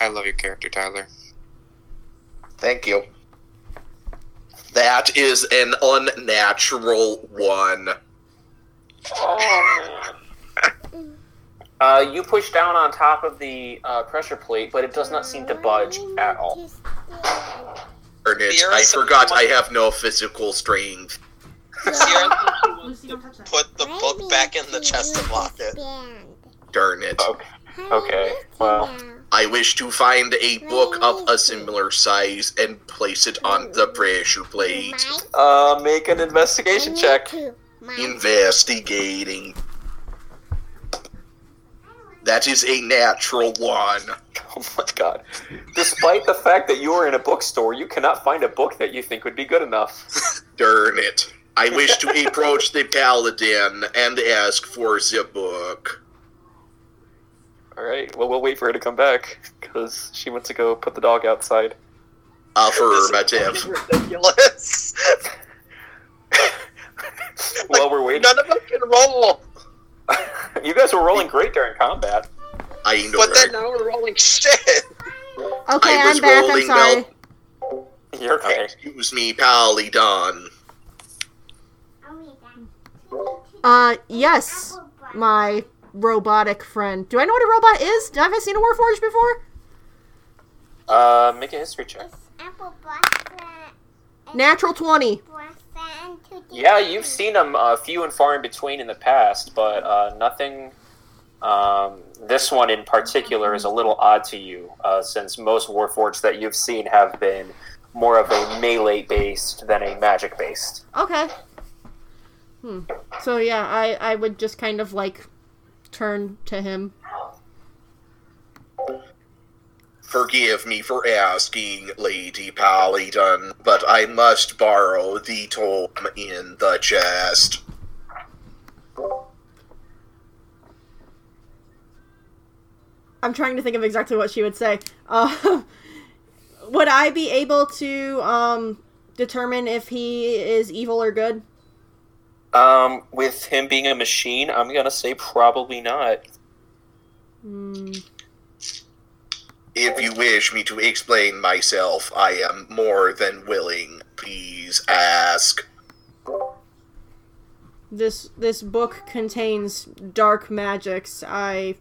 I love your character, Tyler. Thank you. That is an unnatural one. Oh man. Uh, you push down on top of the uh, pressure plate, but it does not seem to budge at all. Darn it, Sierra I said- forgot I have no physical strength. Sierra Lucy, don't touch that. put the book back in the chest and lock it. Darn it. Okay. Okay, well. I wish to find a book of a similar size and place it on the pressure plate. Uh, make an investigation check. Investigating. That is a natural one. Oh my god. Despite the fact that you are in a bookstore, you cannot find a book that you think would be good enough. Darn it. I wish to approach the paladin and ask for the book. Alright, well, we'll wait for her to come back, because she went to go put the dog outside. Affirmative. Ridiculous. While we're waiting, None of us can roll. you guys were rolling great during combat. I know, But then now we're rolling shit. Okay, I was I'm back. I'm sorry. no- You're okay. Excuse me, Paladin. Uh, yes, my robotic friend. Do I know what a robot is? Have I seen a Warforged before? Uh, make a history check. Natural 20. Yeah, you've seen them uh, few and far in between in the past, but uh, nothing. Um, this one in particular is a little odd to you, uh, since most Warforged that you've seen have been more of a melee based than a magic based. Okay. Hmm. So yeah, I I would just kind of like turn to him. Forgive me for asking, Lady Paladin, but I must borrow the tome in the chest. I'm trying to think of exactly what she would say. Uh, would I be able to um determine if he is evil or good? Um, with him being a machine, I'm gonna say probably not. Hmm. If you wish me to explain myself, I am more than willing. Please ask. This this book contains dark magics. I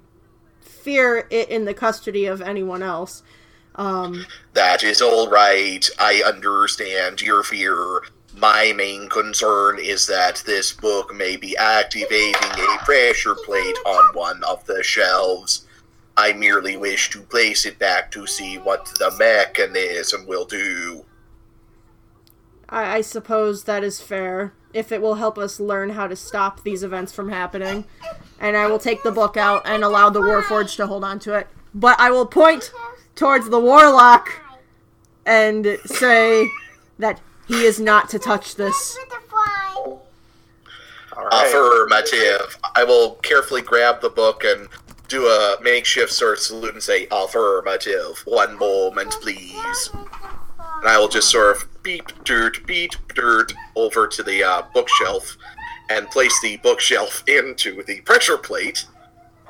fear it in the custody of anyone else. Um, That is all right. I understand your fear. My main concern is that this book may be activating a pressure plate on one of the shelves. I merely wish to place it back to see what the mechanism will do. I, I suppose that is fair. If it will help us learn how to stop these events from happening. And I will take the book out and allow the Warforged to hold on to it. But I will point towards the Warlock and say that he is not to touch this. All right. Affirmative. I will carefully grab the book and do a makeshift sort of salute and say, Affirmative. One moment, please. And I will just sort of beep, dirt, beep, dirt over to the uh, bookshelf and place the bookshelf into the pressure plate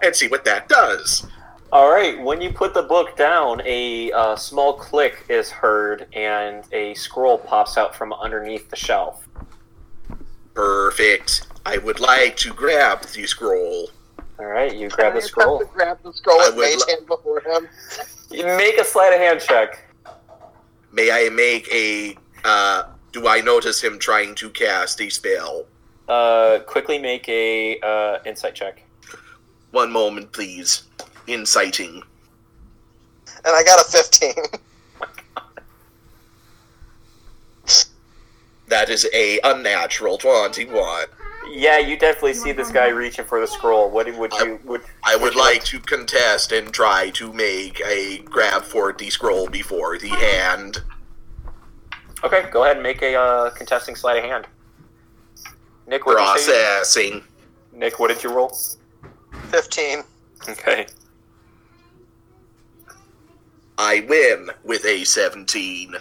and see what that does. All right. When you put the book down, a uh, small click is heard, and a scroll pops out from underneath the shelf. Perfect. I would like to grab the scroll. All right. You grab the scroll. Grab the scroll I with would mage lo- hand before him. You make a sleight of hand check. May I make a. Uh, do I notice him trying to cast a spell? Uh, quickly make a uh, insight check. One moment, please. Inciting. And I got a 15. That is a unnatural 21. Yeah, you definitely see this guy reaching for the scroll. What would you would? I would Would you like to contest and try to make a grab for the scroll before the hand. Okay, go ahead and make a uh, contesting sleight of hand. Nick, what did you? Processing. Nick, what did you roll? 15. Okay. I win with a 17.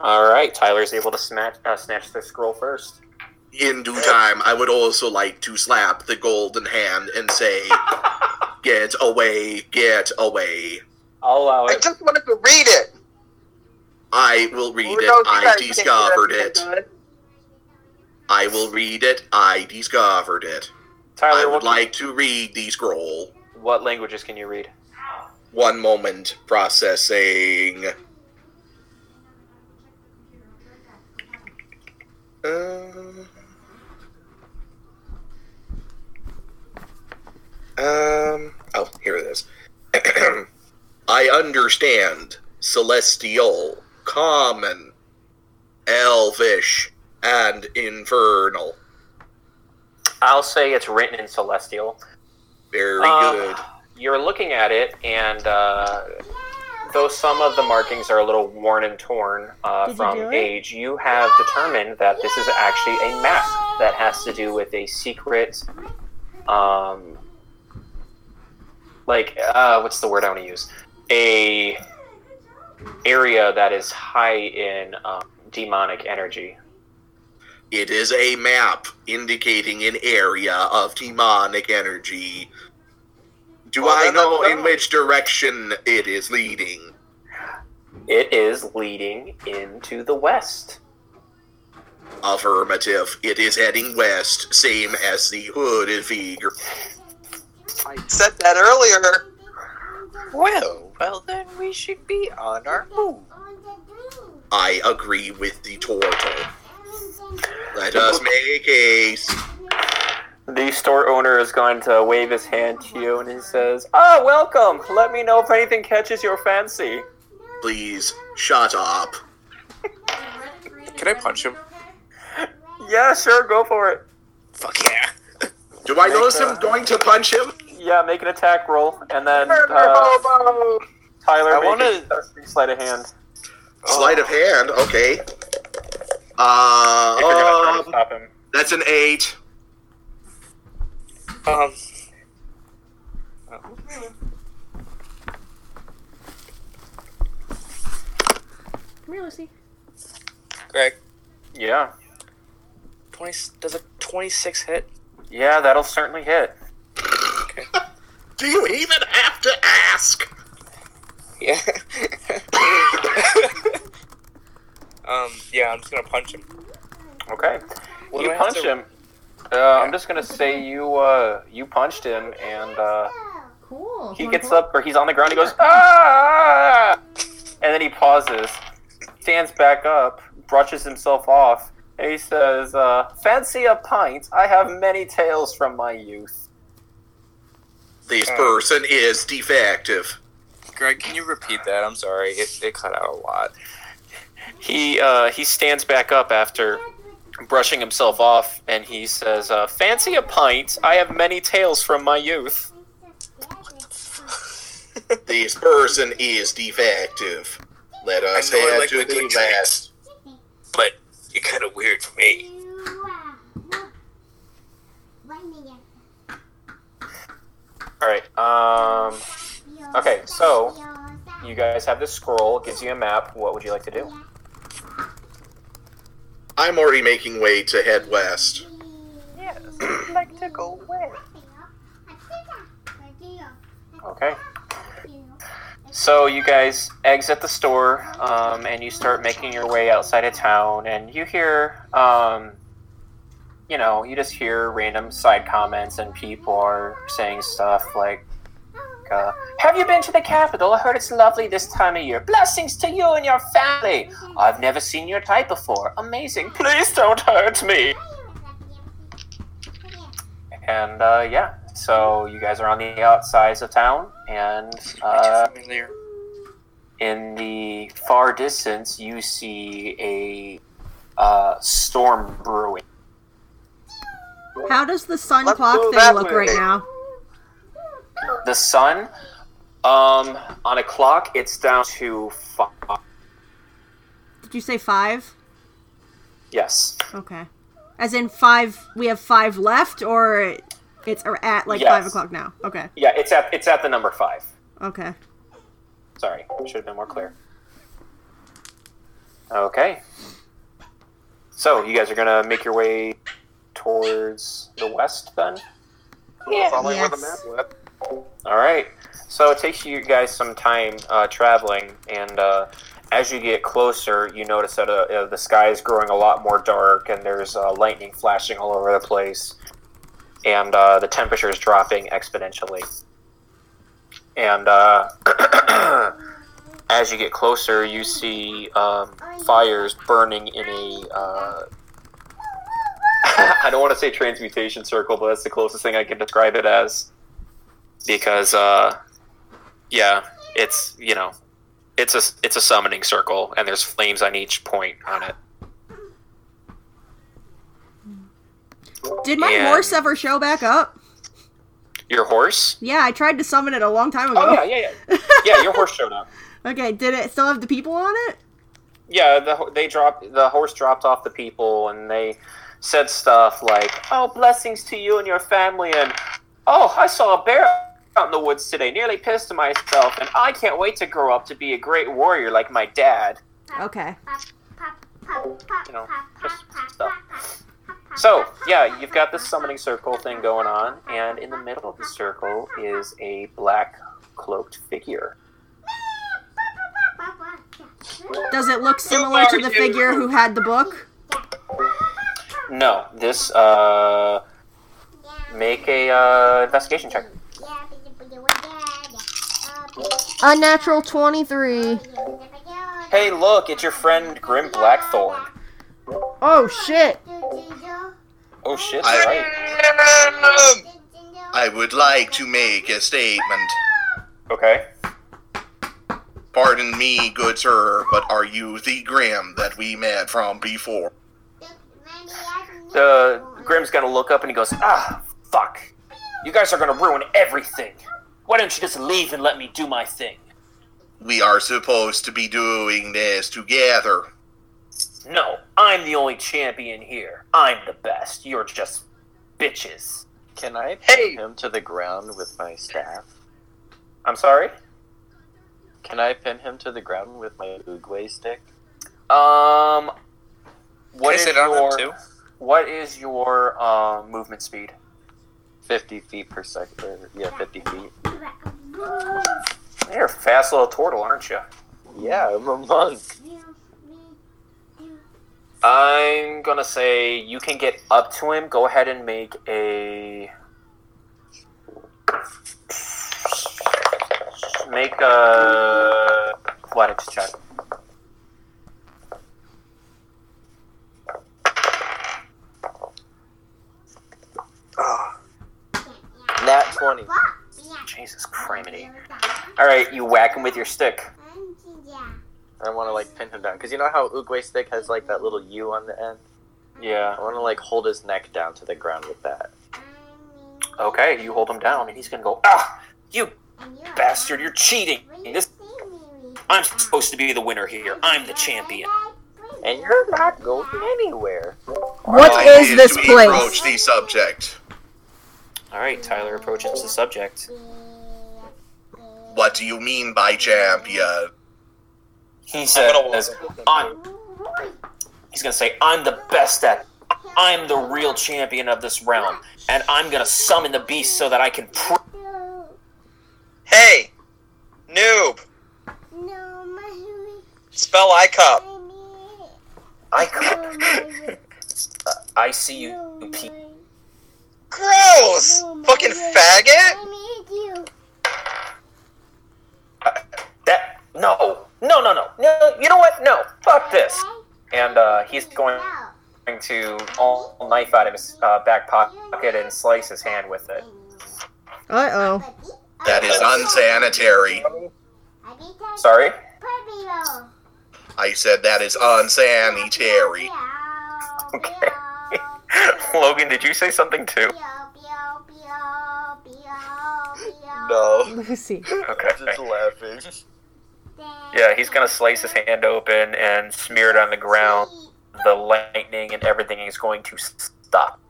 All right, Tyler's able to snatch uh, snatch the scroll first. In due time, I would also like to slap the golden hand and say, Get away, get away. I'll allow I just wanted to read it. I will read Who it. I guys can't do discovered everything it. I will read it. I discovered it. Tyler, I Tyler, would what, like to read the scroll. what languages can you read? One moment. Processing. Uh, um. Oh, here it is. I understand celestial, common, elvish, and infernal. I'll say it's written in Celestial. Very Uh, good. You're looking at it, and uh, though some of the markings are a little worn and torn uh, Did you from it? age, you have determined that this is actually a map that has to do with a secret, um, like uh, what's the word I want to use? A area that is high in um, demonic energy. It is a map indicating an area of demonic energy. Do Well, I know in which direction it is leading? It is leading into the west. Affirmative. It is heading west, same as the hooded figure. I said that earlier. Well, well, then we should be on our move. I agree with the turtle. Let us make haste. The store owner is going to wave his hand to you and he says, Ah, welcome! Let me know if anything catches your fancy. Please, shut up. Can I punch him? Yeah, sure, go for it. Fuck yeah. Do I Make notice a- him going to punch him? Yeah, make an attack roll, and then uh. Tyler I make wanna- a sleight of hand. Sleight of hand, okay. If you're gonna try Uh, to stop him. that's an eight. Um. Come here, Lucy. Greg, Yeah. twenty. Does a twenty-six hit? Yeah, that'll certainly hit. Do you even have to ask? Yeah. um. Yeah, I'm just gonna punch him. Okay. What you do I have punch to- him. Uh, I'm just gonna say you uh, you punched him, and uh, Cool. he gets up, or he's on the ground. He goes ah, and then he pauses, stands back up, brushes himself off, and he says, uh, "Fancy a pint? I have many tales from my youth." This Uh. person is defective. Greg, can you repeat that? I'm sorry. It, it cut out a lot. He uh, he stands back up after brushing himself off, and he says, uh, "Fancy a pint? I have many tales from my youth." This person is defective. Let us head like to the west. But you're kind of weird for me. All right. Um, okay, so you guys have this scroll. It gives you a map. What would you like to do? I'm already making way to head west. Yes, I'd like to go west. Okay. So you guys exit the store, um, and you start making your way outside of town, and you hear, um, you know, you just hear random side comments, and people are saying stuff like, uh, "Have you been to the capital? I heard it's lovely this time of year. Blessings to you and your family. I've never seen your type before. Amazing. Please don't hurt me." And uh, yeah, so you guys are on the outsides of town, and uh, in the far distance, you see a uh, storm brewing. How does the sun Let's clock thing look way. right now? The sun, um, on a clock, it's down to five. Did you say five? Yes. Okay. As in five, we have five left, or it's at like Yes. five o'clock now? Okay. Yeah, it's at it's at the number five. Okay. Sorry, should have been more clear. Okay. So you guys are gonna make your way towards the west then? Following where the Yes. map went. All right. So it takes you guys some time uh, traveling, and uh, as you get closer, you notice that uh, uh, the sky is growing a lot more dark, and there's uh, lightning flashing all over the place, and uh, the temperature is dropping exponentially. And uh, as you get closer, you see um, fires burning in a. I don't want to say transmutation circle, but that's the closest thing I can describe it as because uh yeah it's you know it's a it's a summoning circle and there's flames on each point on it Did my And- horse ever show back up? your horse Yeah, I tried to summon it a long time ago. oh yeah yeah yeah yeah your horse showed up Okay, did it still have the people on it? yeah the they dropped the horse dropped off the people and they said stuff like oh blessings to you and your family and oh i saw a bear out in the woods today nearly pissed myself and i can't wait to grow up to be a great warrior like my dad Okay. you know, stuff. So, yeah, you've got this summoning circle thing going on, and in the middle of the circle is a black cloaked figure. Does it look similar to the figure who had the book? No, this, uh, make a, uh, investigation check. Unnatural 23. Hey, look, it's your friend Grim Blackthorn. Oh shit. Oh shit, I- right. I would like to make a statement. Okay. Pardon me, good sir, but are you the Grim that we met from before? The Grim's gonna look up and he goes, ah, fuck. You guys are gonna ruin everything. Why don't you just leave and let me do my thing? We are supposed to be doing this together. No, I'm the only champion here. I'm the best. You're just bitches. Can I pin Hey! him to the ground with my staff? I'm sorry? Can I pin him to the ground with my Oogway stick? Um what Can I on your too? what is your uh, movement speed? 50 feet per second. Yeah, 50 feet. You're a fast little turtle, aren't you? Yeah, I'm a monk. I'm gonna say you can get up to him. Go ahead and make a make a athletics check. Nat 20. Jesus criminy! All right, you whack him with your stick. I want to like pin him down because you know how Oogway stick has like that little U on the end. Yeah. I want to like hold his neck down to the ground with that. Okay, you hold him down, and he's gonna go. Ah, you bastard! You're cheating. This I'm supposed to be the winner here. I'm the champion. And you're not going anywhere. What I is need this place? approach the subject. All right, Tyler approaches the subject. What do you mean by champion? He says, "I'm." He's gonna say, "I'm the best at. I'm the real champion of this realm, and I'm gonna summon the beast so that I can." Pr- Hey! Noob! Spell ICUP. I could. I see you, Pete. Gross! Fucking faggot! That no, no, no, no, no. You know what? No, fuck this. And uh, he's going to all knife out of his uh, back pocket and slice his hand with it. Uh oh. That is unsanitary. Sorry. I said that is unsanitary. Okay. Logan, did you say something too? No. Lucy. Okay. Just laughing. Yeah, he's gonna slice his hand open and smear it on the ground. The lightning and everything is going to stop.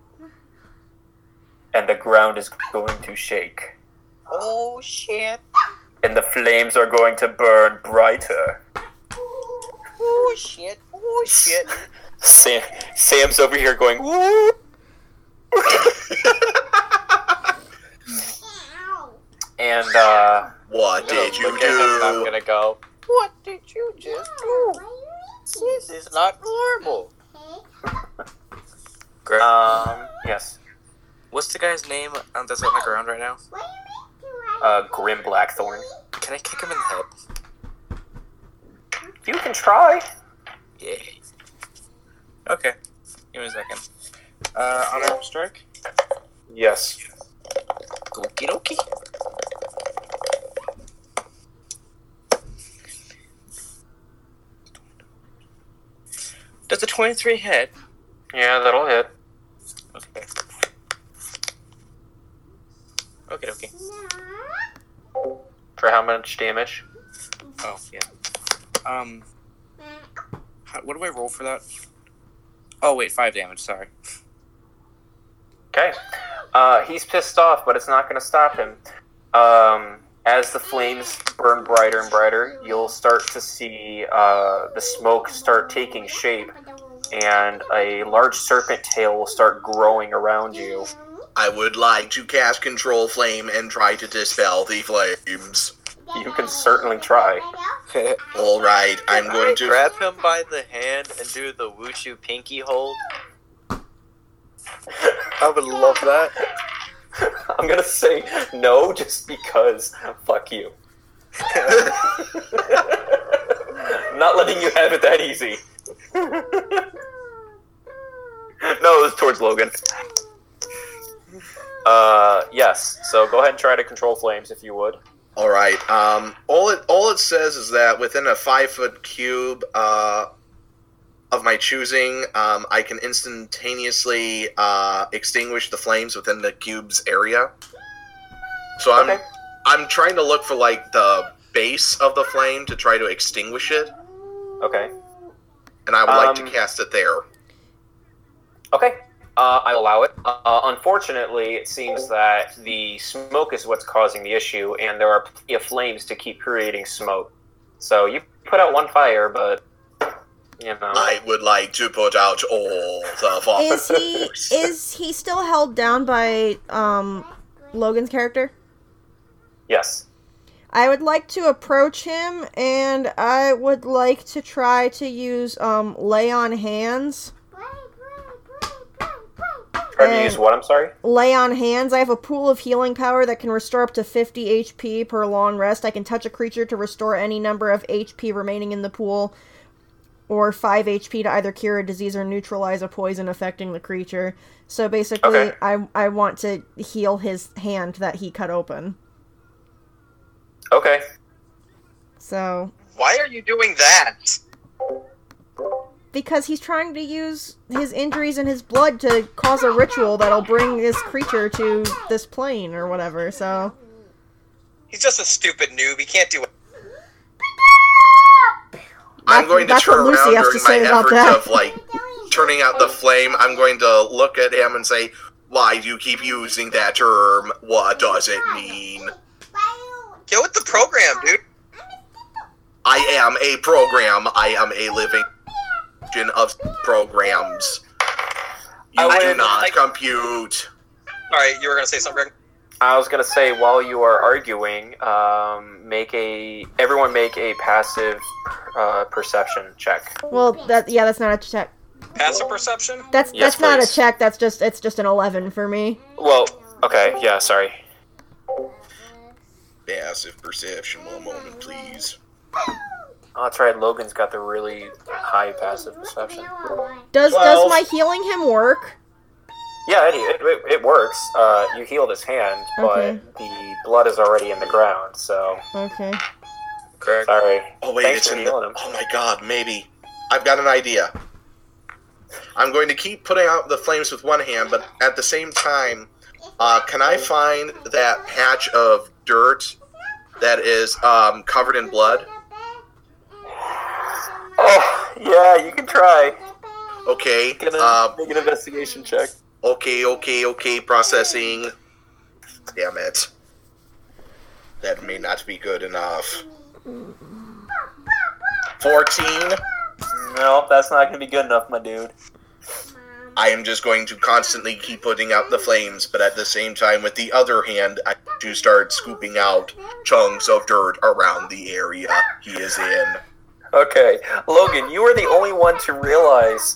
And the ground is going to shake. Oh shit. And the flames are going to burn brighter. Oh shit. Oh shit. Sam, Sam's over here going, woo! and, uh, What did you Look at him, I'm do? gonna go. What did you just do? This is not normal. Greg, um, yes, what's the guy's name um, that's on the ground right now? uh, Grim Blackthorn. Can I kick him in the head? You can try. Yay. Okay. Give me a second. Uh, honor strike? Yes. Okie dokie. Does a 23 hit? Yeah, that'll hit. Okay. Okay, okay. For how much damage? Oh, yeah. Um, how, what do I roll for that? Oh, wait, 5 damage, sorry. Okay. Uh, he's pissed off, but it's not going to stop him. Um, as the flames burn brighter and brighter, you'll start to see uh, the smoke start taking shape, and a large serpent tail will start growing around you. I would like to cast Control Flame and try to dispel the flames. You can certainly try. All right, I'm going to. grab him by the hand and do the wushu pinky hold. I would love that. I'm gonna say no just because. Fuck you. Not letting you have it that easy. no, it was towards Logan. Uh, yes. So go ahead and try to control flames if you would. All right. Um, all it all it says is that within a five foot cube uh, of my choosing, um, I can instantaneously uh, extinguish the flames within the cube's area. So I'm Okay. I'm trying to look for like the base of the flame to try to extinguish it, Okay. and I would like to Um, cast it there. Okay. Uh, I allow it. Uh, unfortunately, it seems that the smoke is what's causing the issue, and there are plenty of flames to keep creating smoke. So you put out one fire, but you know. I would like to put out all the fires. Is he is he still held down by um Logan's character? Yes. I would like to approach him and I would like to try to use um lay on hands. Try to And- use what? I'm sorry. Lay on hands. I have a pool of healing power that can restore up to 50 HP per long rest. I can touch a creature to restore any number of HP remaining in the pool or 5 HP to either cure a disease or neutralize a poison affecting the creature. So basically, Okay. I I want to heal his hand that he cut open. Okay. So Why are you doing that? Because he's trying to use his injuries and his blood to cause a ritual that'll bring this creature to this plane or whatever. So He's just a stupid noob. He can't do it. I'm That's- going to turn what Lucy around has to during my say about efforts that. of like turning out the flame. I'm going to look at him and say, "Why do you keep using that term? What does it mean?" Get with the program, dude. I am a program. I am a living of programs. You I do not like- compute. All right, you were gonna say something, I was gonna say while you are arguing, um, make a everyone make a passive uh, perception check. well, that yeah, that's not a check. Passive perception. That's Yes, that's not a check. That's just it's just an eleven for me. Well, okay, yeah, sorry. Passive perception. One moment, please. Oh, that's right. Logan's got the really high passive perception. Does Twelve. does my healing him work? Yeah, it, it, it works. Uh, you healed his hand, but Okay. the blood is already in the ground. So Okay. Greg, sorry. Oh wait, Thanks it's for in the. healing him. Oh my god, maybe. I've got an idea. I'm going to keep putting out the flames with one hand, but at the same time, uh, can I find that patch of dirt that is um, covered in blood? Oh, yeah, you can try. Okay. Get a, Um, make an investigation check. okay, okay, okay. Processing. Damn it. That may not be good enough. 14. Nope, that's not gonna be good enough, my dude. I am just going to constantly keep putting out the flames, but at the same time, with the other hand, I do start scooping out chunks of dirt around the area he is in. Okay, Logan, you are the only one to realize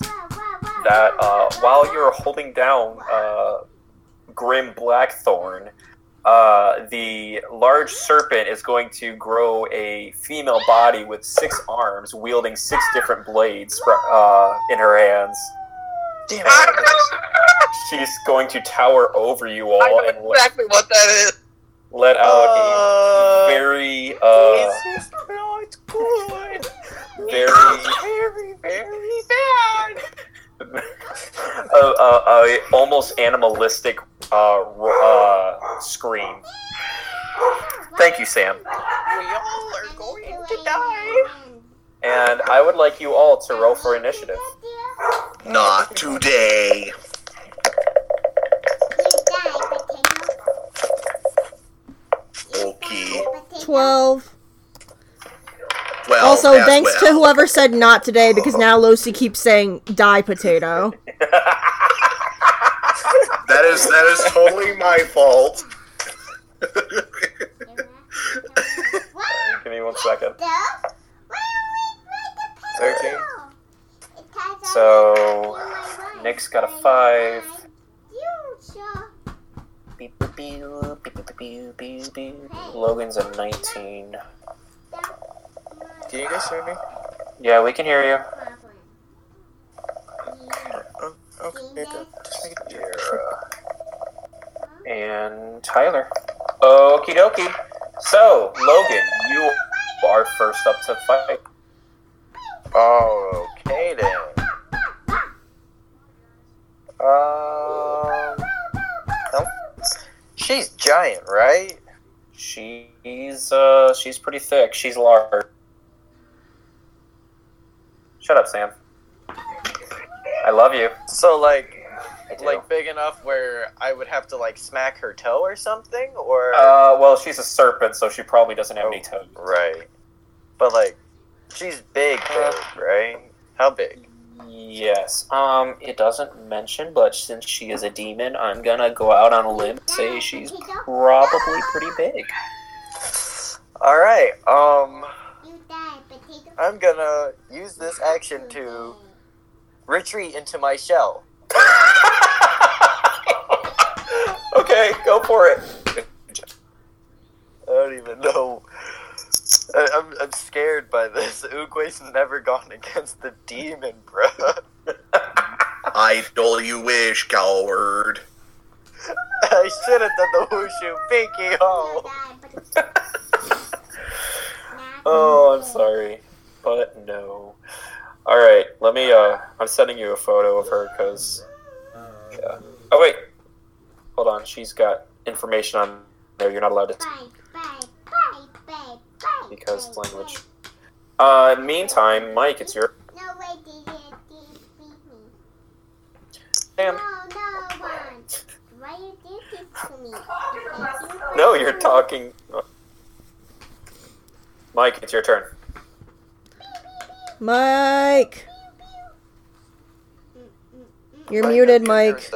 that uh, while you're holding down uh, Grim Blackthorn, uh, the large serpent is going to grow a female body with six arms, wielding six different blades uh, in her hands. Damn it. She's going to tower over you all I know and let, exactly what that is. let out Uh, a very, It's not good. very Very, very bad. a, a, a almost animalistic uh, uh, scream. Thank you, Sam. We all are going to die. And I would like you all to roll for initiative. Not today. Okay. 12. Well, also, as thanks to whoever said not today because now Lucy keeps saying die potato. That is that is totally my fault. Give me one second. Thirteen. So, Nick's got a 5. Beep, beep, beep, beep, beep, beep, beep, beep. Logan's a 19. Can you guys hear me? Yeah, we can hear you. Oh, okay, good. Just making sure. and Tyler. Okie dokie. So, Logan, you are first up to fight. Okay then. Um, she's giant, right? She's uh she's pretty thick. She's large. Shut up, Sam. I love you. So like, like big enough where I would have to like smack her toe or something, or uh, well, she's a serpent, so she probably doesn't have any toes. right? But like, she's big, Uh, big, right? How big? Yes. Um, it doesn't mention, but since she is a demon, I'm gonna go out on a limb and say she's probably pretty big. All right. Um, You die, potato. I'm gonna use this action to retreat into my shell. okay, go for it. I don't even know. I, I'm, I'm scared by this. Oogway's never gone against the demon, bruh. Idle you wish, coward. I should have done the wushu pinky hole. Oh, I'm sorry, but no. All right, let me. Uh, I'm sending you a photo of her because. Yeah. Oh wait, hold on. She's got information on there. You're not allowed to Bye, bye, bye, bye, bye. because language. Uh, meantime, Mike, it's your. bye. No way, did it did beat me. Sam. No, no one. Why you did this to me? No, you're talking. Mike, it's your turn. Mike! You're muted, Mike.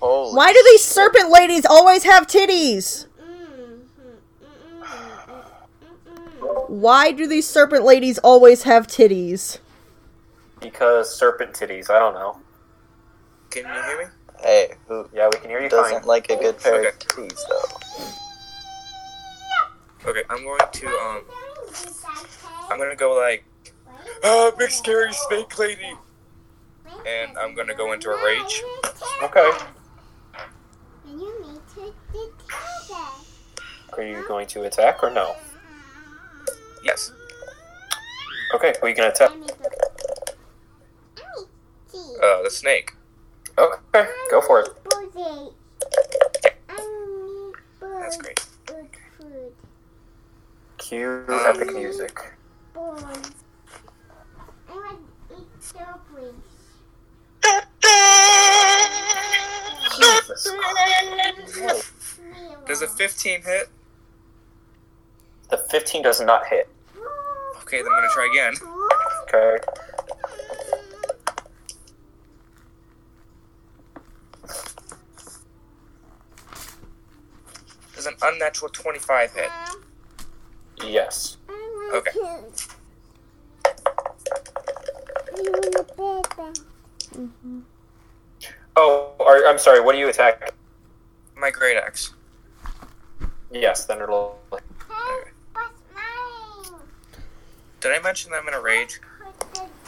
Holy Why do these serpent ladies always have titties? Why do these serpent ladies always have titties? Because serpent titties. I don't know. Can you hear me? Hey, who Yeah, we can hear you doesn't fine. like a good pair of Okay. titties, though? Okay, I'm going to um, I'm gonna go like, ah, big scary snake lady, and I'm gonna go into a rage. Okay. And you need to detect that. Are you going to attack or no? Yes. Okay, we can attack. Boozy. Uh, the snake. Okay, go for it. Boozy. I need That's great. Cue epic music. I want to eat strawberries. Jesus. Does a 15 hit? The 15 does not hit. Okay, then I'm gonna try again. Okay. Does an unnatural 25 hit? Yes. Okay. Oh, are, I'm sorry. What do you attack? My great axe. Yes, then it'll. Did I mention that I'm in a rage?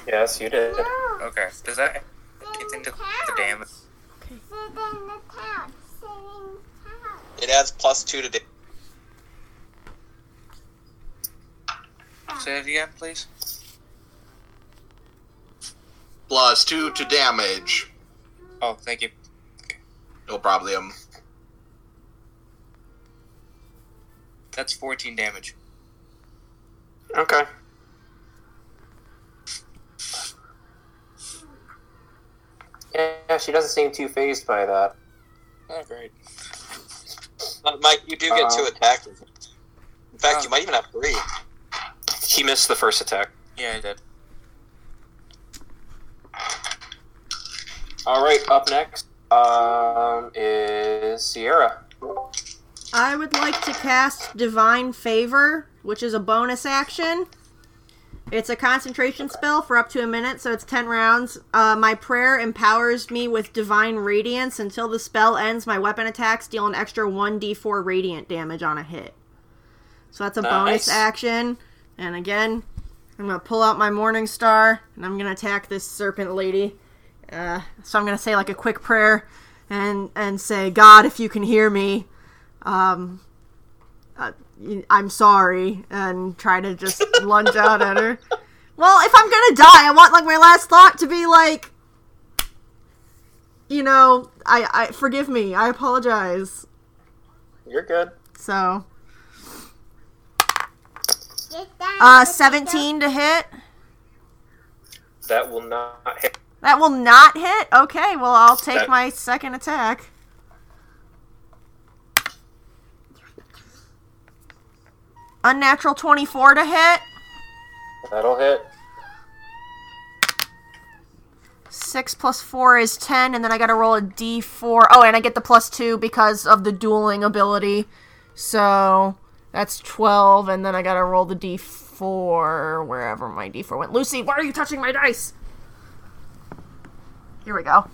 Yes, you did. Okay. Does that get into the damage? Sit in the couch. Sit in the couch. It adds plus two to da- Say it again, please. Plus two to damage. Oh, thank you. No problem. That's 14 damage. Okay. Yeah, she doesn't seem too phased by that. Oh, great. Uh, Mike, you do get Uh, two attacks. In fact, uh. you might even have three. He missed the first attack. Yeah, he did. All right, up next um, is Sierra. I would like to cast Divine Favor, which is a bonus action. It's a concentration spell for up to a minute, so it's 10 rounds. Uh, my prayer empowers me with Divine Radiance. Until the spell ends, my weapon attacks deal an extra 1d4 radiant damage on a hit. So that's a bonus action. And again, I'm going to pull out my Morning Star, and I'm going to attack this serpent lady. Uh, so I'm going to say like a quick prayer and, and say, God, if you can hear me, um, uh, I'm sorry, and try to just lunge out at her. Well, if I'm gonna die, I want like my last thought to be like, you know, I, I forgive me, I apologize. You're good. So. Uh, 17 to hit. That will not hit. That will not hit. Okay, well I'll take That- my second attack. Unnatural 24 to hit. That'll hit. 6 plus 4 is 10, and then I gotta roll a d4. Oh, and I get the plus 2 because of the dueling ability. So that's 12, and then I gotta roll the d4 wherever my d4 went. Lucy, why are you touching my dice? Here we go.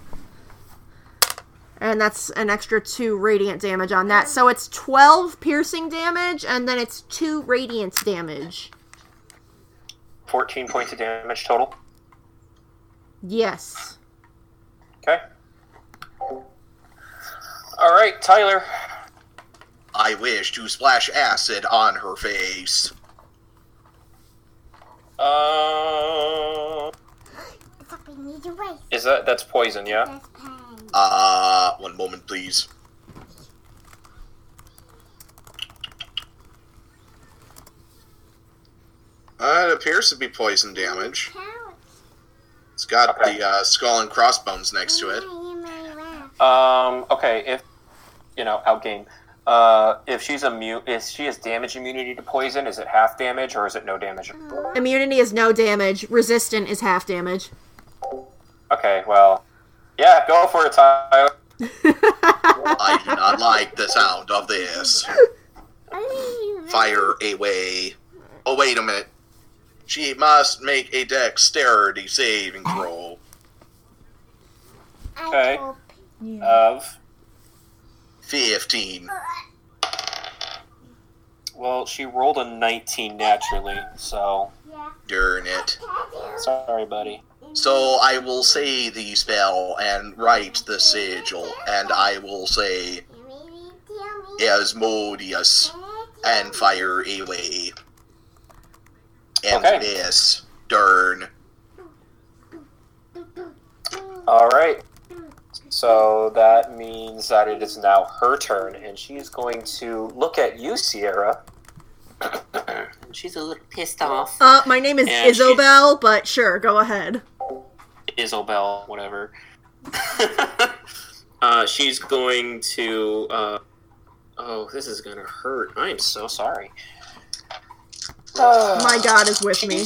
And that's an extra 2 radiant damage on that. So it's 12 piercing damage, and then it's 2 radiant damage. 14 points of damage total. Yes. Okay. All right, Tyler. I wish to splash acid on her face. Uh, It's up in the way. is that that's poison? Yeah. That's. Uh, one moment, please. Uh, it appears to be poison damage. It's got Okay. the uh, skull and crossbones next to it. You may laugh. Um. Okay. If you know, outgame. Uh, if she's immune, if she has damage immunity to poison, is it half damage or is it no damage? Immunity is no damage. Resistant is half damage. Okay. Well, yeah. Go for it, Tyler. I do not like the sound of this. Fire away. Oh, wait a minute. She must make a dexterity saving throw. Okay. I hope. Of 15. well, she rolled a 19 naturally, so Darn it. sorry, buddy. So I will say the spell and write the sigil, and I will say Asmodeus and fire away. And Okay. miss. Darn. All right. So that means that it is now her turn, and she's going to look at you, Sierra. she's a little pissed off. Uh, my name is And she's- Isobel, but sure, go ahead. Isobel, whatever. uh, she's going to. Uh, oh, this is gonna hurt. I am so sorry. My god is with me.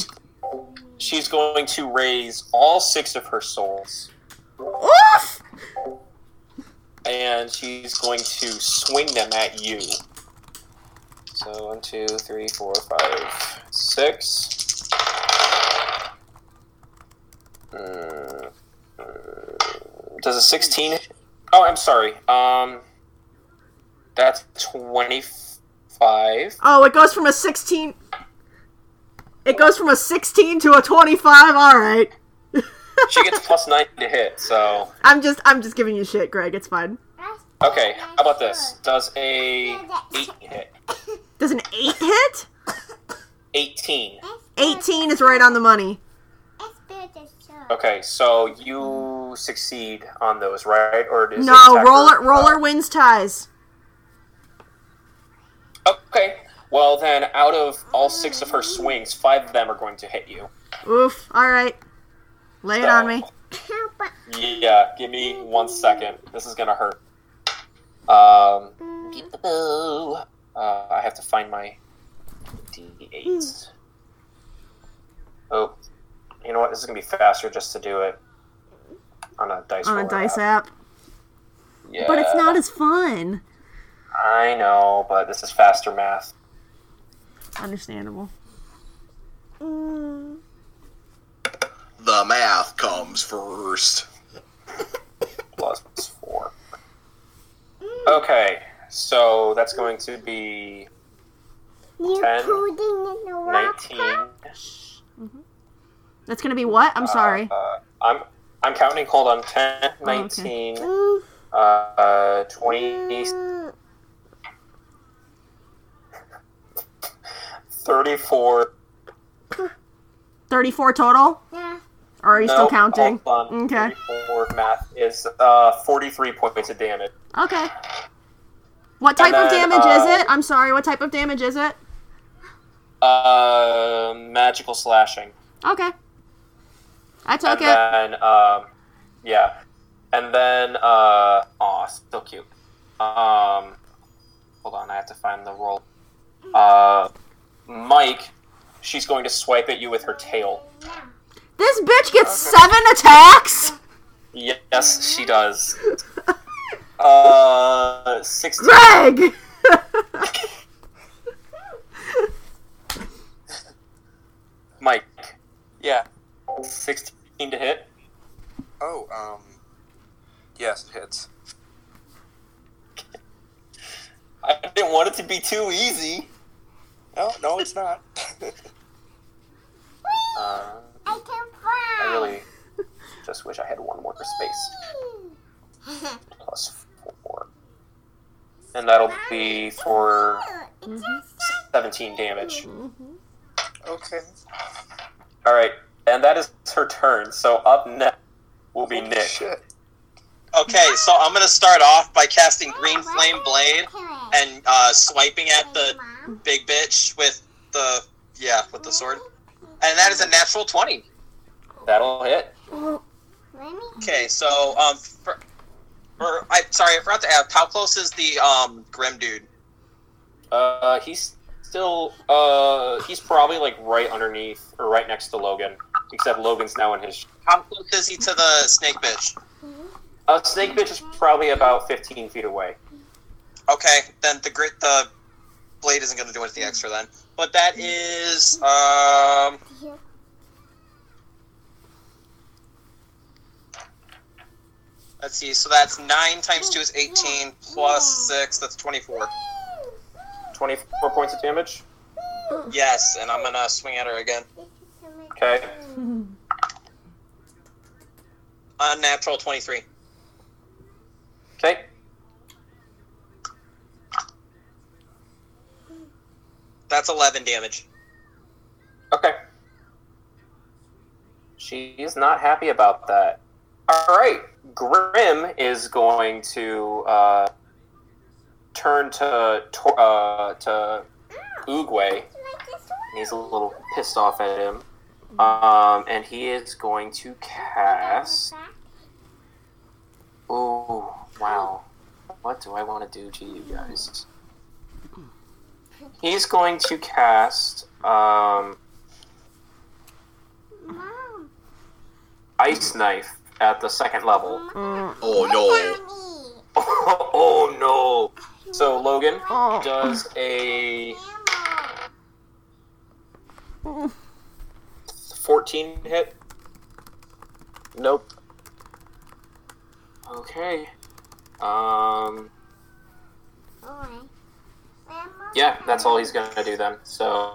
She's going to raise all six of her souls, Oof! And she's going to swing them at you. So one, two, three, four, five, six. Mm, does a sixteen? Oh, I'm sorry. Um, that's twenty-five. Oh, it goes from a 16. It goes from a 16 to a 25. All right. She gets plus nine to hit. So I'm just I'm just giving you shit, Greg. It's fine. okay. How about this? Does a eight hit? Does an 8 hit? Eighteen. 18 is right on the money. Okay, so you succeed on those, right? Or does No, roller roller oh. wins ties. Okay. Well, then, out of all six of her swings, five of them are going to hit you. Oof. All right. Lay it on me. Yeah, give me one second. This is gonna hurt. Um, uh, I have to find my d8. Oh, you know what? This is gonna be faster just to do it on a dice. On a dice app. app. Yeah, But it's not as fun. I know, but this is faster math. Understandable. Mm. The math comes first. plus four. Okay, so that's going to be You 10, pudding in the rock 19. That's gonna be what? I'm sorry. Uh, I'm I'm counting. Hold on. 10, Oh, okay. 19, uh, 20, mm, 34. 34 total? yeah. Or are you still counting? Okay. 34 math is uh, 43 points of damage. Okay. What type And of damage uh, is it? I'm sorry, what type of damage is it? Uh, magical slashing. Okay. I took and it. then um, yeah, and then uh, aw, still cute. Um, hold on, I have to find the roll. Uh, Mike, she's going to swipe at you with her tail. This bitch gets seven attacks? Yes, she does. Uh, sixteen. Greg! Mike, Yeah. sixteen to hit. Oh, um. Yes, it hits. I didn't want it to be too easy. No, no, it's not. Uh, I can fly. I really just wish I had one more space. Plus four. And that'll be for 17 damage. okay. Alright, and that is her turn. So up next will be Nick. Shit. Okay, so I'm gonna start off by casting Green Flame Blade and uh, swiping at the big bitch with the yeah with the sword, and that is a natural twenty. That'll hit. Okay, so um, for, for I sorry I forgot to ask how close is the um Grim dude? Uh, he's still, uh, he's probably like right underneath or right next to Logan. Except Logan's now in his. How close is he to the snake bitch? Uh, Snake Bitch is probably about 15 feet away. Okay, then the grit the blade isn't gonna do anything extra then. But that is um let's see, so that's nine times two is eighteen plus six, that's twenty four. 24 points of damage. Yes, and I'm gonna swing at her again. Okay. Unnatural twenty three. Okay. That's eleven damage. Okay. She is not happy about that. All right, Grim is going to uh, turn to uh, to Oogway. He's a little pissed off at him, um, and he is going to cast. Oh wow! What do I want to do to you guys? He's going to cast um, Ice Knife at the second level. Mm, Oh no. Oh no! So Logan oh. does a 14 hit. Nope. Okay. Um. Boy. Grandma. Yeah, that's all he's gonna do then. So,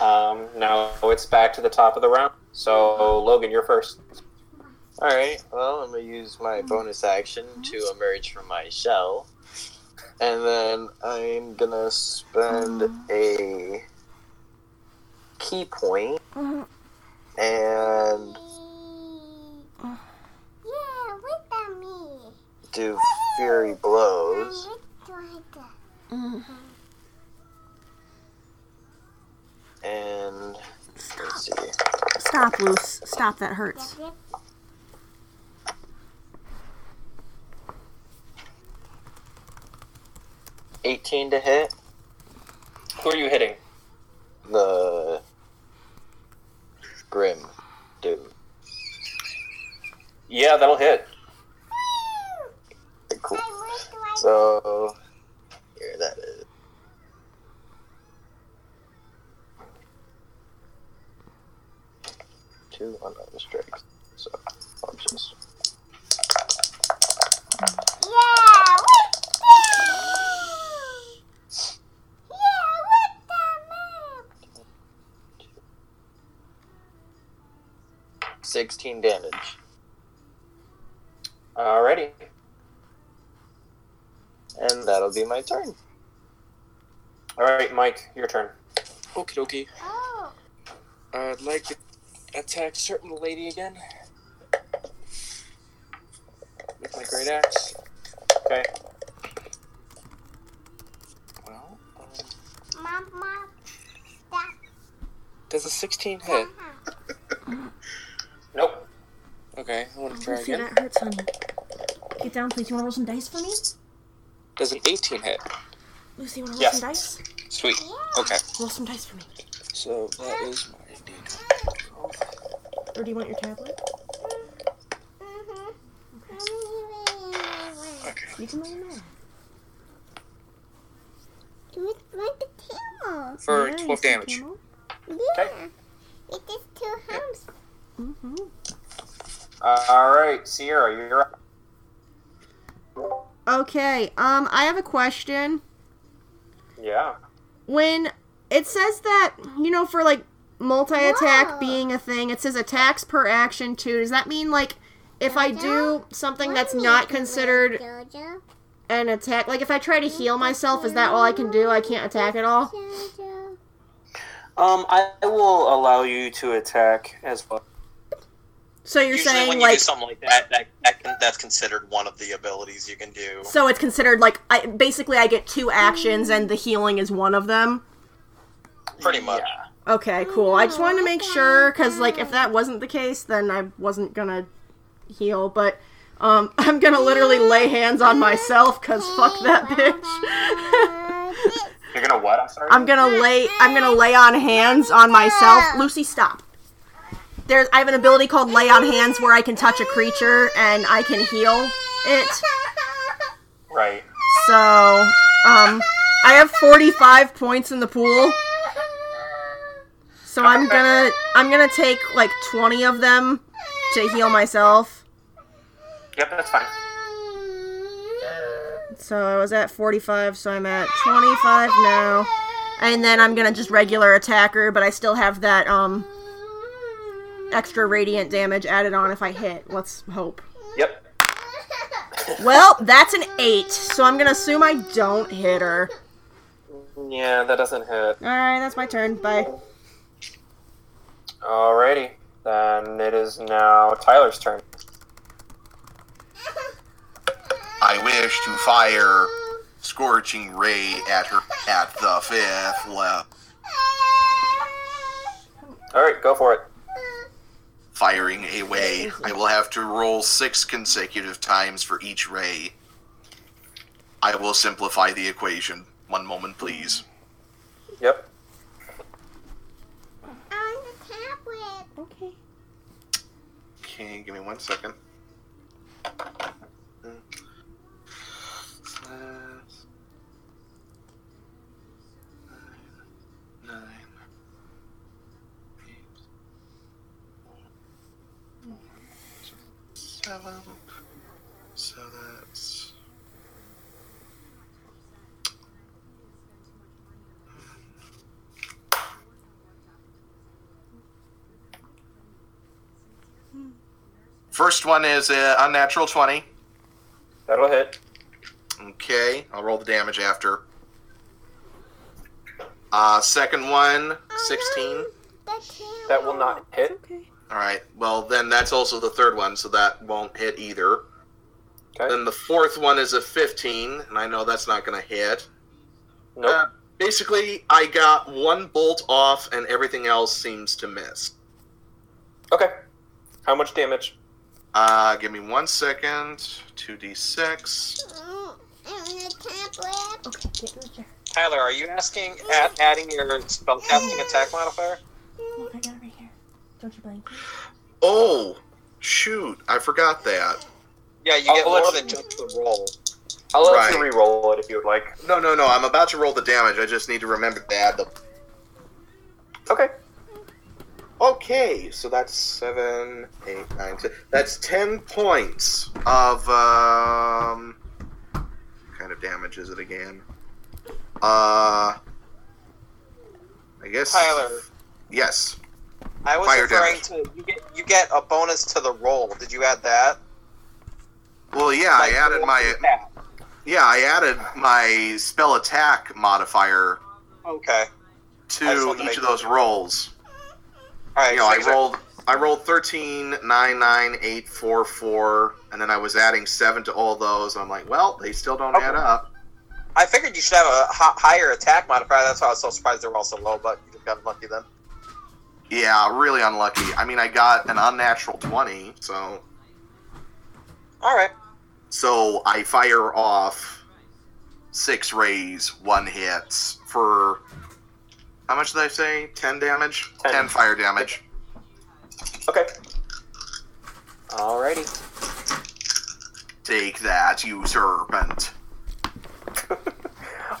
um, now it's back to the top of the round. So Logan, you're first. Alright, well, I'm gonna use my bonus action to emerge from my shell. And then I'm gonna spend a ki Mhm. and Yeah, look at me. do fury blows. Mm. And let's see. Stop, Loose. Stop, that hurts. Eighteen to hit. Who are you hitting? The Grim dude. Yeah, that'll hit. Cool. So here that is. Two unarmed strikes. So I'll just Yeah, look Yeah, look at sixteen damage. Alrighty. And that'll be my turn. All right, Mike, your turn. Okie dokie. Oh, I'd like to attack certain lady again. With my great axe. Okay. Well, um, mom, mom, does a 16 hit? Nope. Okay, I want to try again. that hurts, honey. Get down, please. You want to roll some dice for me? Does an 18 hit? Lucy, you want to roll Yes. some dice? Sweet. Okay, Roll some dice for me. so that is my d Or do you want your tablet? Mm-hmm. Okay. You can let me know. Do it like the camel. For Yeah, 12 you see damage. camel? Yeah. It is two humps. Mhm. Uh, all right, Sierra, you're up. Okay, um, I have a question. Yeah. When it says that, you know, for like multi attack Whoa. being a thing, it says attacks per action too. Does that mean like if I do something that's not considered Jojo. an attack, like if I try to heal myself, is that all I can do? I can't attack at all? Um, I will allow you to attack as well. So you're Usually, saying when you like do something like that, that, that can, that's considered one of the abilities you can do. so it's considered like I basically I get two actions and the healing is one of them. Pretty much. Yeah. Okay, cool. I just wanted to make sure because like if that wasn't the case, then I wasn't gonna heal. But um, I'm gonna literally lay hands on myself because fuck that bitch. You're gonna what? I'm sorry. I'm gonna lay I'm gonna lay on hands on myself. Lucy, stop. There's I have an ability called lay on hands where I can touch a creature and I can heal it. Right. So um, I have 45 points in the pool. So I'm gonna I'm gonna take like 20 of them to heal myself. Yep, that's fine. So I was at 45, so I'm at 25 now. And then I'm gonna just regular attacker, but I still have that um extra radiant damage added on if I hit. Let's hope. Yep. Well, that's an 8, so I'm gonna assume I don't hit her. Yeah, that doesn't hit. Alright, that's my turn. Bye. Alrighty, then it is now Tyler's turn. I wish to fire scorching ray at her at the fifth level. All right, go for it. Firing away. I will have to roll six consecutive times for each ray. I will simplify the equation. One moment, please. Yep. Okay. Okay, give me one second. Seven. First one is a unnatural 20. That'll hit. Okay, I'll roll the damage after. Uh, second one, 16. That will not hit. Okay. Alright, well, then that's also the third one, so that won't hit either. Okay. Then the fourth one is a 15, and I know that's not going to hit. Nope. Uh, basically, I got one bolt off, and everything else seems to miss. Okay. How much damage? Uh, give me one second. 2d6. On the tablet. Okay, get in the. Tyler, are you asking at adding your spellcasting attack modifier? Look, I got it right here. Don't you blink? Oh, shoot, I forgot that. Yeah, you I'll get let more you- than just the roll. I'll let Right. you re-roll it if you would like. No, no, no, I'm about to roll the damage. I just need to remember to add the Okay. Okay, so that's seven, eight, nine, ten. That's ten points of um. kind of damage is it again? Uh. I guess. Tyler. Yes. I was Fire referring to you get you get a bonus to the roll. Did you add that? Well, yeah, I added my Yeah. yeah, I added my spell attack modifier Okay. To to each of those rolls. All right. You know, I rolled I rolled 13, 9, 9, 8, 4, 4, and then I was adding 7 to all those. I'm like, well, they still don't Okay. add up. I figured you should have a higher attack modifier. That's why I was so surprised they were all so low. But you got lucky then. Yeah, really unlucky. I mean, I got an unnatural 20, so All right. so I fire off 6 rays, 1 hits for how much did I say? 10 damage? Ten. fire damage. Okay. Alrighty. Take that, you serpent.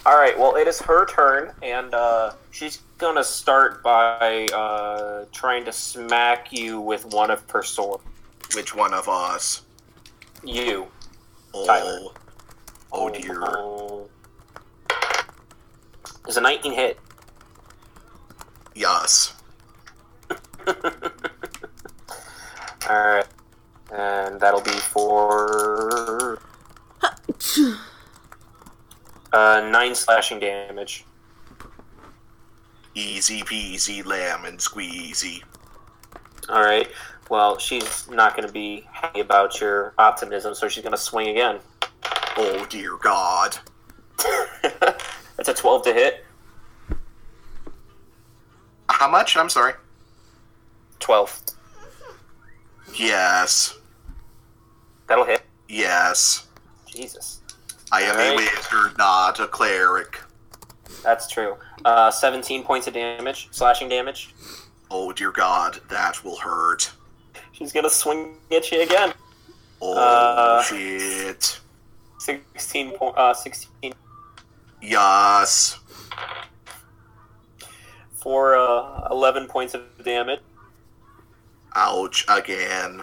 All right. Well, it is her turn, and uh, she's gonna start by uh, trying to smack you with one of her sword. Which one of us? You. Oh, Tyler. oh dear. Oh. Is a 19 hit. Yes. Alright. And that'll be for. Uh, 9 slashing damage. Easy peasy lemon squeezy. Alright. Well, she's not going to be happy about your optimism, so she's going to swing again. Oh dear God. That's a 12 to hit. How much? I'm sorry. 12. Yes. That'll hit. Yes. Jesus. I am a Alright. wizard, not a cleric. That's true. Uh, 17 points of damage, slashing damage. Oh dear God, that will hurt. She's to swing at you again. Oh Uh. shit. 16, po- uh, 16 Yes. For uh, 11 points of damage. Ouch again.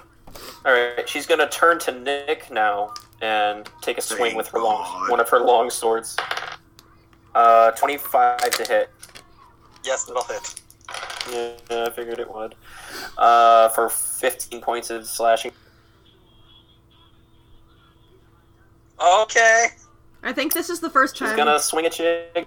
Alright, she's going to turn to Nick now and take a swing with her long, God. one of her long swords. Uh, 25 to hit. Yes, it'll hit. Yeah, I figured it would. Uh, for 15 points of slashing. Okay. I think this is the first time. She's time. gonna swing at you.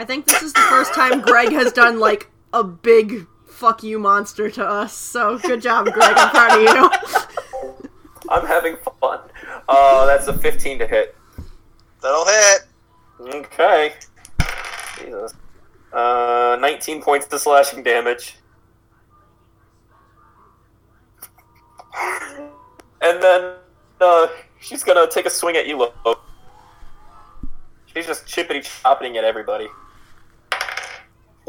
I think this is the first time Greg has done like a big fuck you monster to us. So good job, Greg. I'm proud of you. I'm having fun. Uh, that's a 15 to hit. That'll hit. Okay. Jesus. Uh, 19 points to slashing damage. And then uh, she's gonna take a swing at you, Lo. She's just chippity chopping at everybody.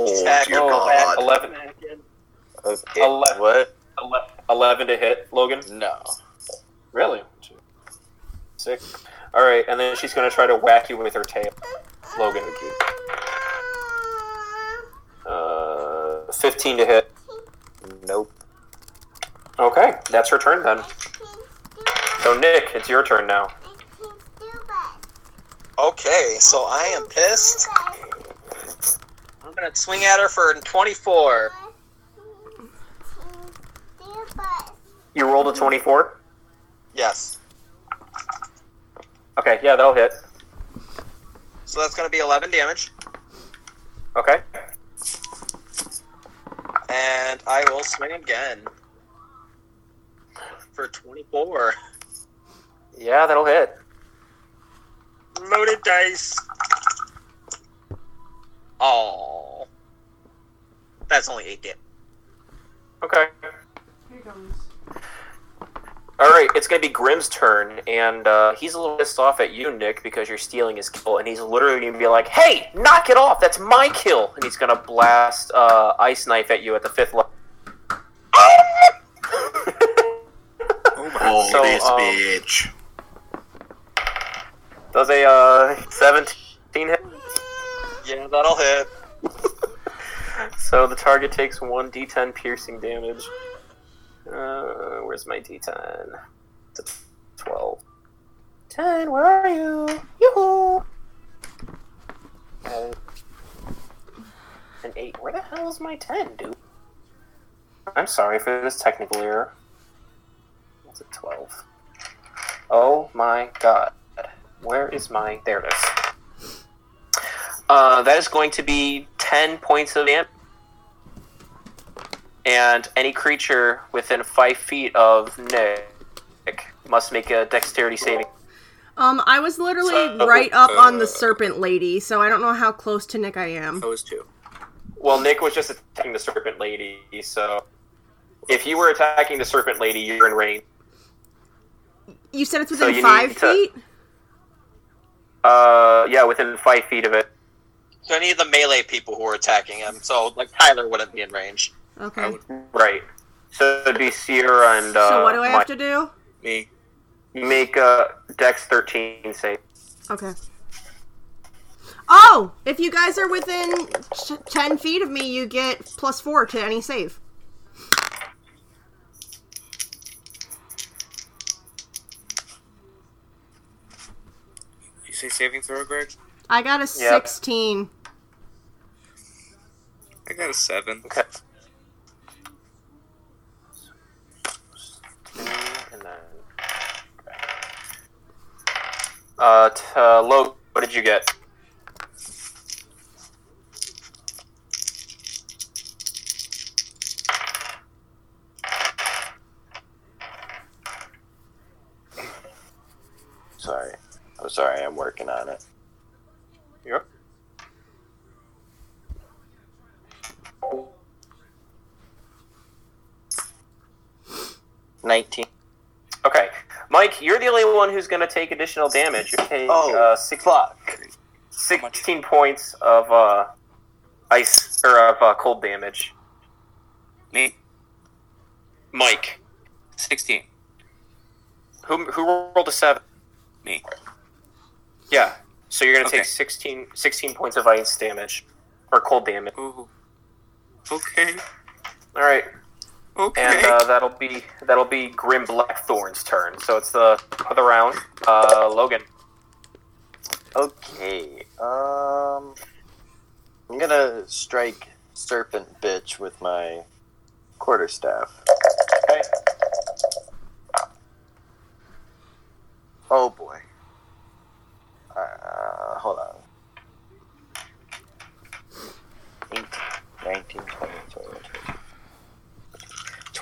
Oh, Attack dear roll God. 11, Okay. Eleven. What? 11 to hit, Logan. No. Really? Six. Alright, and then she's gonna try to whack you with her tail. Logan. Uh, 15 to hit. Nope. Okay, that's her turn then. So, Nick, it's your turn now. Okay, so I am pissed. I'm gonna swing at her for 24. You rolled a 24? Yes. Okay, yeah, that'll hit. So that's gonna be 11 damage, Okay. and I will swing again for 24. Yeah, that'll hit. Loaded dice. Oh, that's only eight damage. Okay. Here goes. Alright, it's gonna be Grim's turn, and uh, he's a little pissed off at you, Nick, because you're stealing his kill, and he's literally gonna be like, Hey, knock it off! That's my kill! And he's gonna blast uh, Ice Knife at you at the fifth level. Oh, So, this um, bitch. Does a uh, 17 hit? Yeah, that'll hit. So the target takes 1d10 piercing damage. Uh, where's my d10? It's a 12. 10, where are you? Yoo-hoo! Uh, an 8. Where the hell is my 10, dude? I'm sorry for this technical error. That's a 12. Oh my god. Where is my... There it is. Uh, that is going to be 10 points of damage. And any creature within 5 feet of Nick must make a dexterity saving. Um, I was literally So- right up on uh, the serpent lady, so I don't know how close to Nick I am. Those two. Well, Nick was just attacking the serpent lady, so if you were attacking the serpent lady, you're in range. You said it's within you five need to- feet? Uh, yeah, within 5 feet of it. So any of the melee people who are attacking him. So like Tyler wouldn't be in range. Okay. Would, Right. So it'd be Sierra and. Uh, so what do I have Mike. to do? me. You make uh, Dex 13 save. Okay. Oh! If you guys are within t- 10 feet of me, you get plus 4 to any save. You say saving throw, Greg? I got a Yep. 16. I got a seven. Okay. And then. Uh, t- uh, Logan, what did you get? Sorry. I'm sorry. I'm working on it. 19. Okay. Mike, you're the only one who's going to take additional damage. You take oh, uh, six, 16 points of uh, ice or of uh, cold damage. Me? Mike. 16. Who, who rolled a 7? Me. Yeah. So you're going to okay. take 16, 16 points of ice damage or cold damage. Ooh. Okay. All right. Okay. and uh, that'll be that'll be Grim Blackthorn's turn. So it's the top of the round. Uh, Logan. Okay. Um. I'm gonna strike serpent bitch with my quarterstaff. Okay. Oh boy. Uh, hold on. 18, 19, 20, 21, 22.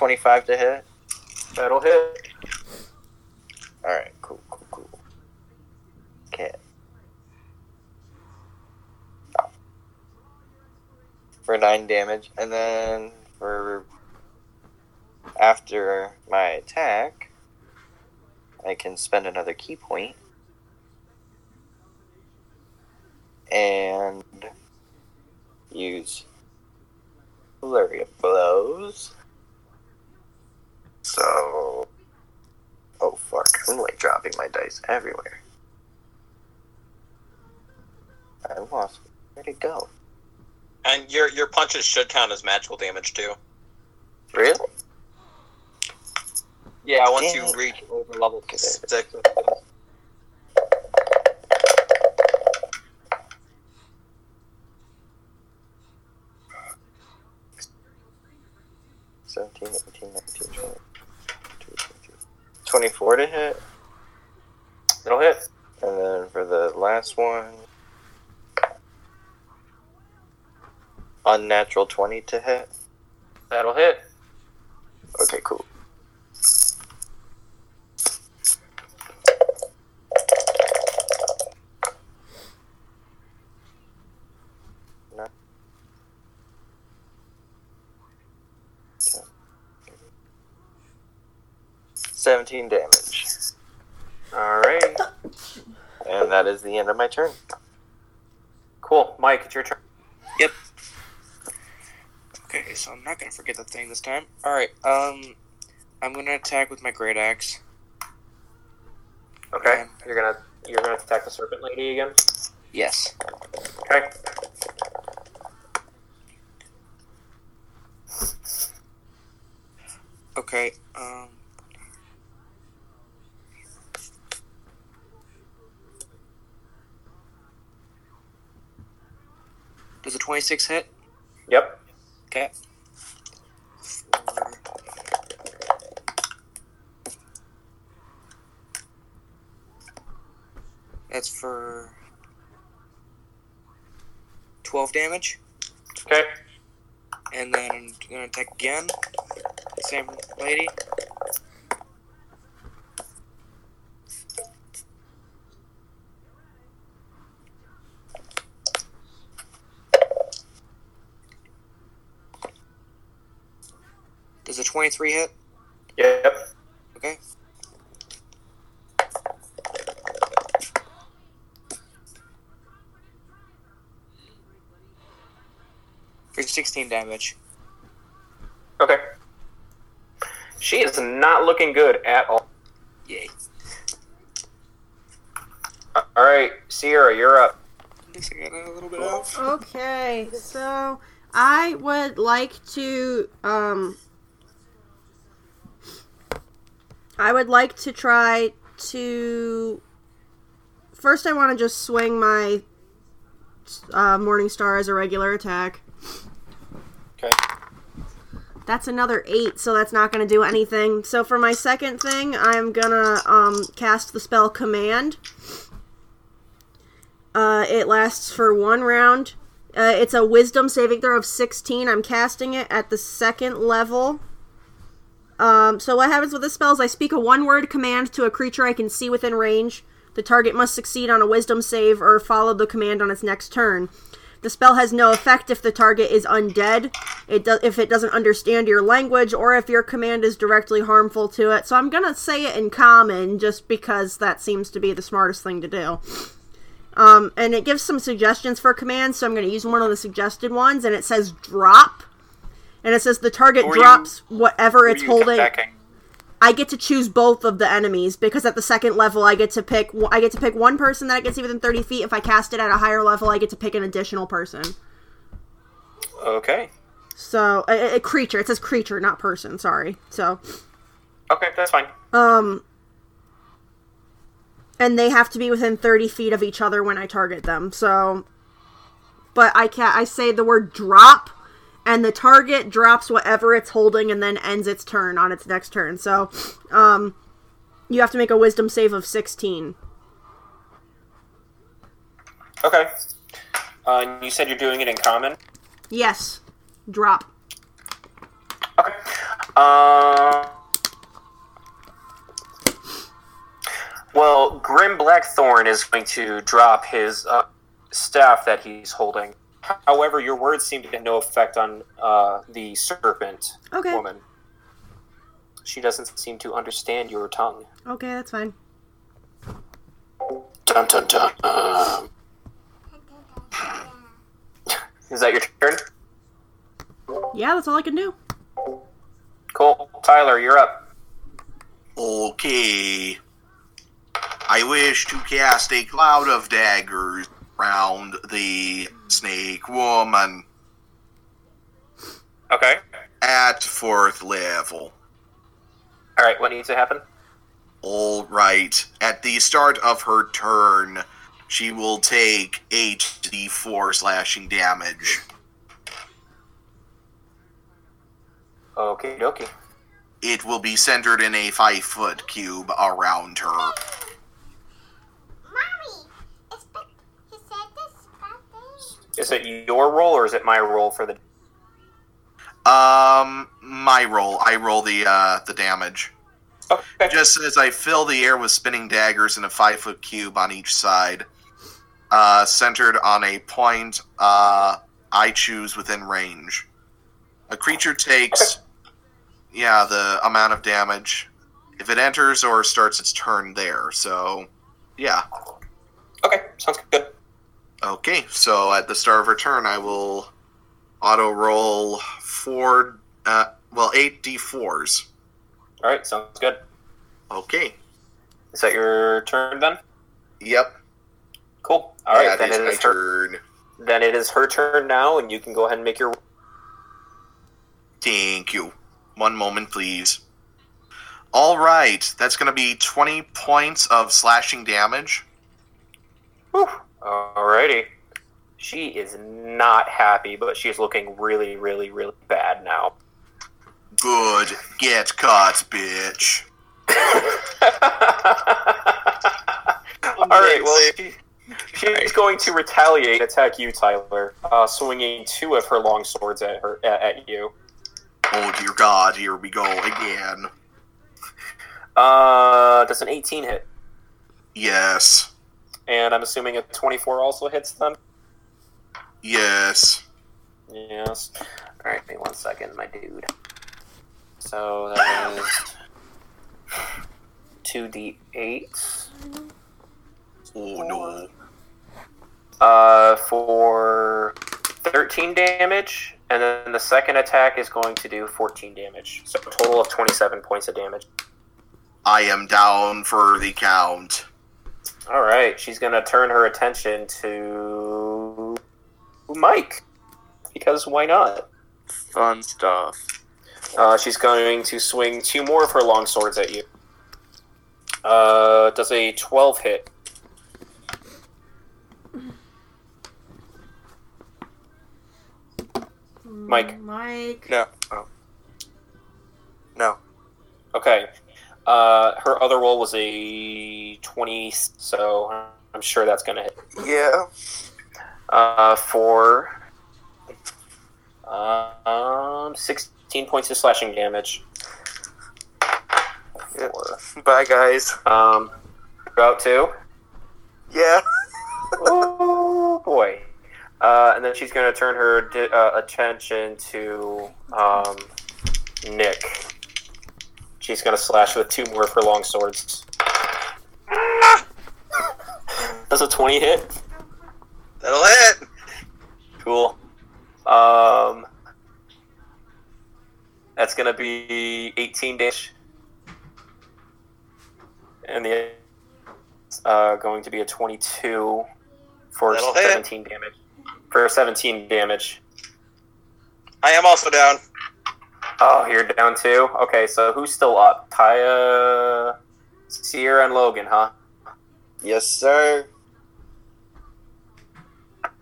25 to hit. That'll hit. Alright, cool, cool, cool. Okay. For 9 damage, and then for. After my attack, I can spend another ki point. And use flurry of blows. So, oh fuck! I'm like dropping my dice everywhere. I lost. Where'd it go? And your your punches should count as magical damage too. Really? Yeah, once Damn you reach over level six. Seventeen, eighteen, nineteen, twenty. 24 to hit, It'll hit. and then for the last one, unnatural 20 to hit. That'll hit. Okay, cool. Seventeen damage, Alright. And that is the end of my turn. Cool. Mike, it's your turn. Yep. Okay, so I'm not gonna forget the thing this time. Alright, um I'm gonna attack with my great axe. Okay. Um, You're gonna you're gonna attack the serpent lady again. Yes. Okay. Okay, um Does a 26 hit? Yep. Okay. That's for 12 damage. Okay. And then I'm gonna attack again. Same lady. 23 hit? Yep. Okay. For 16 damage. Okay. She is not looking good at all. Yay. All right, Sierra, you're up. Looks like I got a little bit off. Okay, so I would like to um I would like to try to first I want to just swing my uh, Morning Star as a regular attack. Okay. That's another eight, so that's not going to do anything. So for my second thing, I'm gonna um, cast the spell Command. Uh, it lasts for one round. Uh, it's a Wisdom saving throw of 16. I'm casting it at the second level. Um, so what happens with the spell is I speak a one-word command to a creature I can see within range. The target must succeed on a Wisdom save or follow the command on its next turn. The spell has no effect if the target is undead, it do- if it doesn't understand your language, or if your command is directly harmful to it. So I'm gonna say it in common just because that seems to be the smartest thing to do. Um, and it gives some suggestions for commands, so I'm gonna use one of the suggested ones, and it says drop. And it says the target Who are you- drops whatever it's holding. I get to choose both of the enemies because at the second level I get to pick I get to pick one person that I can see within 30 feet. If I cast it at a higher level, I get to pick an additional person. Okay. So a, a creature. It says creature, not person. Sorry. So Okay, that's fine. um, and they have to be within 30 feet of each other when I target them. So, but I can't. I say the word drop, and the target drops whatever it's holding and then ends its turn on its next turn. So, um, you have to make a Wisdom save of 16. Okay. Uh, and you said you're doing it in common. Yes, drop. Okay. Um. Well, Grim Blackthorn is going to drop his uh, staff that he's holding, However, your words seem to have no effect on uh, the serpent Okay. woman. She doesn't seem to understand your tongue. Okay, that's fine. Dun dun dun. Is that your turn? Yeah, that's all I can do. Cool. Tyler, you're up. Okay. I wish to cast a cloud of daggers around the snake woman Okay. at fourth level. All right. What needs to happen? All right. At the start of her turn, she will take 8d4 slashing damage. Okay, dokie. It will be centered in a 5 foot cube around her. Mommy, it's but he said this bad thing. Is it your roll or is it my roll for the? Um, my roll. I roll the uh, the damage. Okay. Just as I fill the air with spinning daggers in a five foot cube on each side, uh, centered on a point uh, I choose within range. A creature takes, yeah, the amount of damage if it enters or starts its turn there. So, yeah. Okay. Sounds good. Okay, so at the start of her turn, I will auto roll four, uh, well, eight d4s. All right. Sounds good. Okay. Is that your turn then? Yep. Cool. All right. that then is it her. turn. Then it is her turn now, and you can go ahead and make your. Thank you. One moment, please. All right, that's going to be 20 points of slashing damage. Whew. Alrighty. She is not happy, but she's looking really, really, really bad now. Good. Get caught, bitch. All right. Well, she, she's going to retaliate, attack you, Tyler, uh, swinging two of her long swords at her at, at you. Oh, dear God, here we go again. Uh, does an 18 hit? Yes. And I'm assuming a 24 also hits them. Yes. Yes. All right. give me one second, my dude. So that is two d8. Oh, no. uh, for 13 damage, and then the second attack is going to do 14 damage. So a total of 27 points of damage. I am down for the count. All right, she's going to turn her attention to Mike because why not? Fun stuff. Uh, she's going to swing two more of her long swords at you. Uh, does a 12 hit? Mike. Mike. No. Oh. No. Okay. Uh, her other roll was a 20, so I'm sure that's going to hit. Yeah. Uh, for um, 16 points of slashing damage. Four. Bye, guys. Um, you're two. Yeah. oh boy. Uh, and then she's going to turn her di- uh, attention to um, Nick. She's to slash with two more of her long swords. That's a 20 hit? That'll hit. Cool. Um, that's to be 18 damage. And the uh, going to be a 22 for That'll hit. 17 damage. For 17 damage. I am also down. Oh, you're down too? Okay, so who's still up? Kaya, Sierra, and Logan, huh? Yes, sir.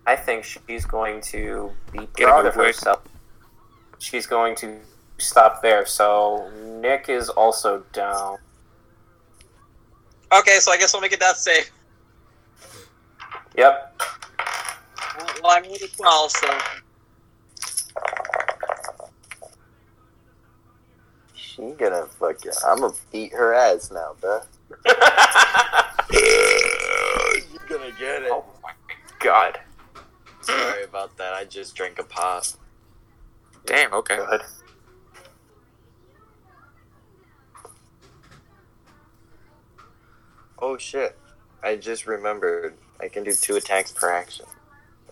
I think she's going to be proud of herself. She's going to stop there. So Nick is also down. Okay, so I guess we'll make it death safe. Yep. Well, I'm only 12, so. She gonna fuck you. I'm gonna beat her ass now, bruh. You gonna get it. oh my god. Sorry about that. I just drank a pop. Damn. Okay. Good. Oh shit! I just remembered. I can do two attacks per action,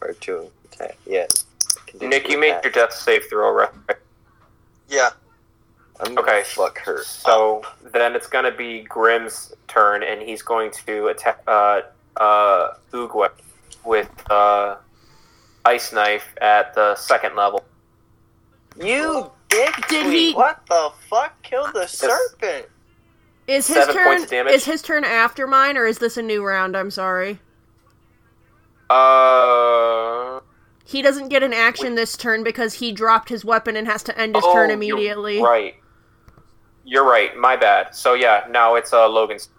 or two attack. Yeah. I can do Nick, you made your death save throw, right? Yeah. I'm gonna Okay. fuck her. So then it's going to be Grimm's turn, and he's going to attack uh, uh, Oogway with uh, Ice Knife at the second level. You dick Did tweet. he- What the fuck? Kill the serpent. Is his Seven turn? points of damage. Is his turn after mine, or is this a new round? I'm sorry. Uh, He doesn't get an action this turn because he dropped his weapon and has to end his oh, turn you're immediately. Right. You're right. My bad. So yeah, now it's uh, Logan's.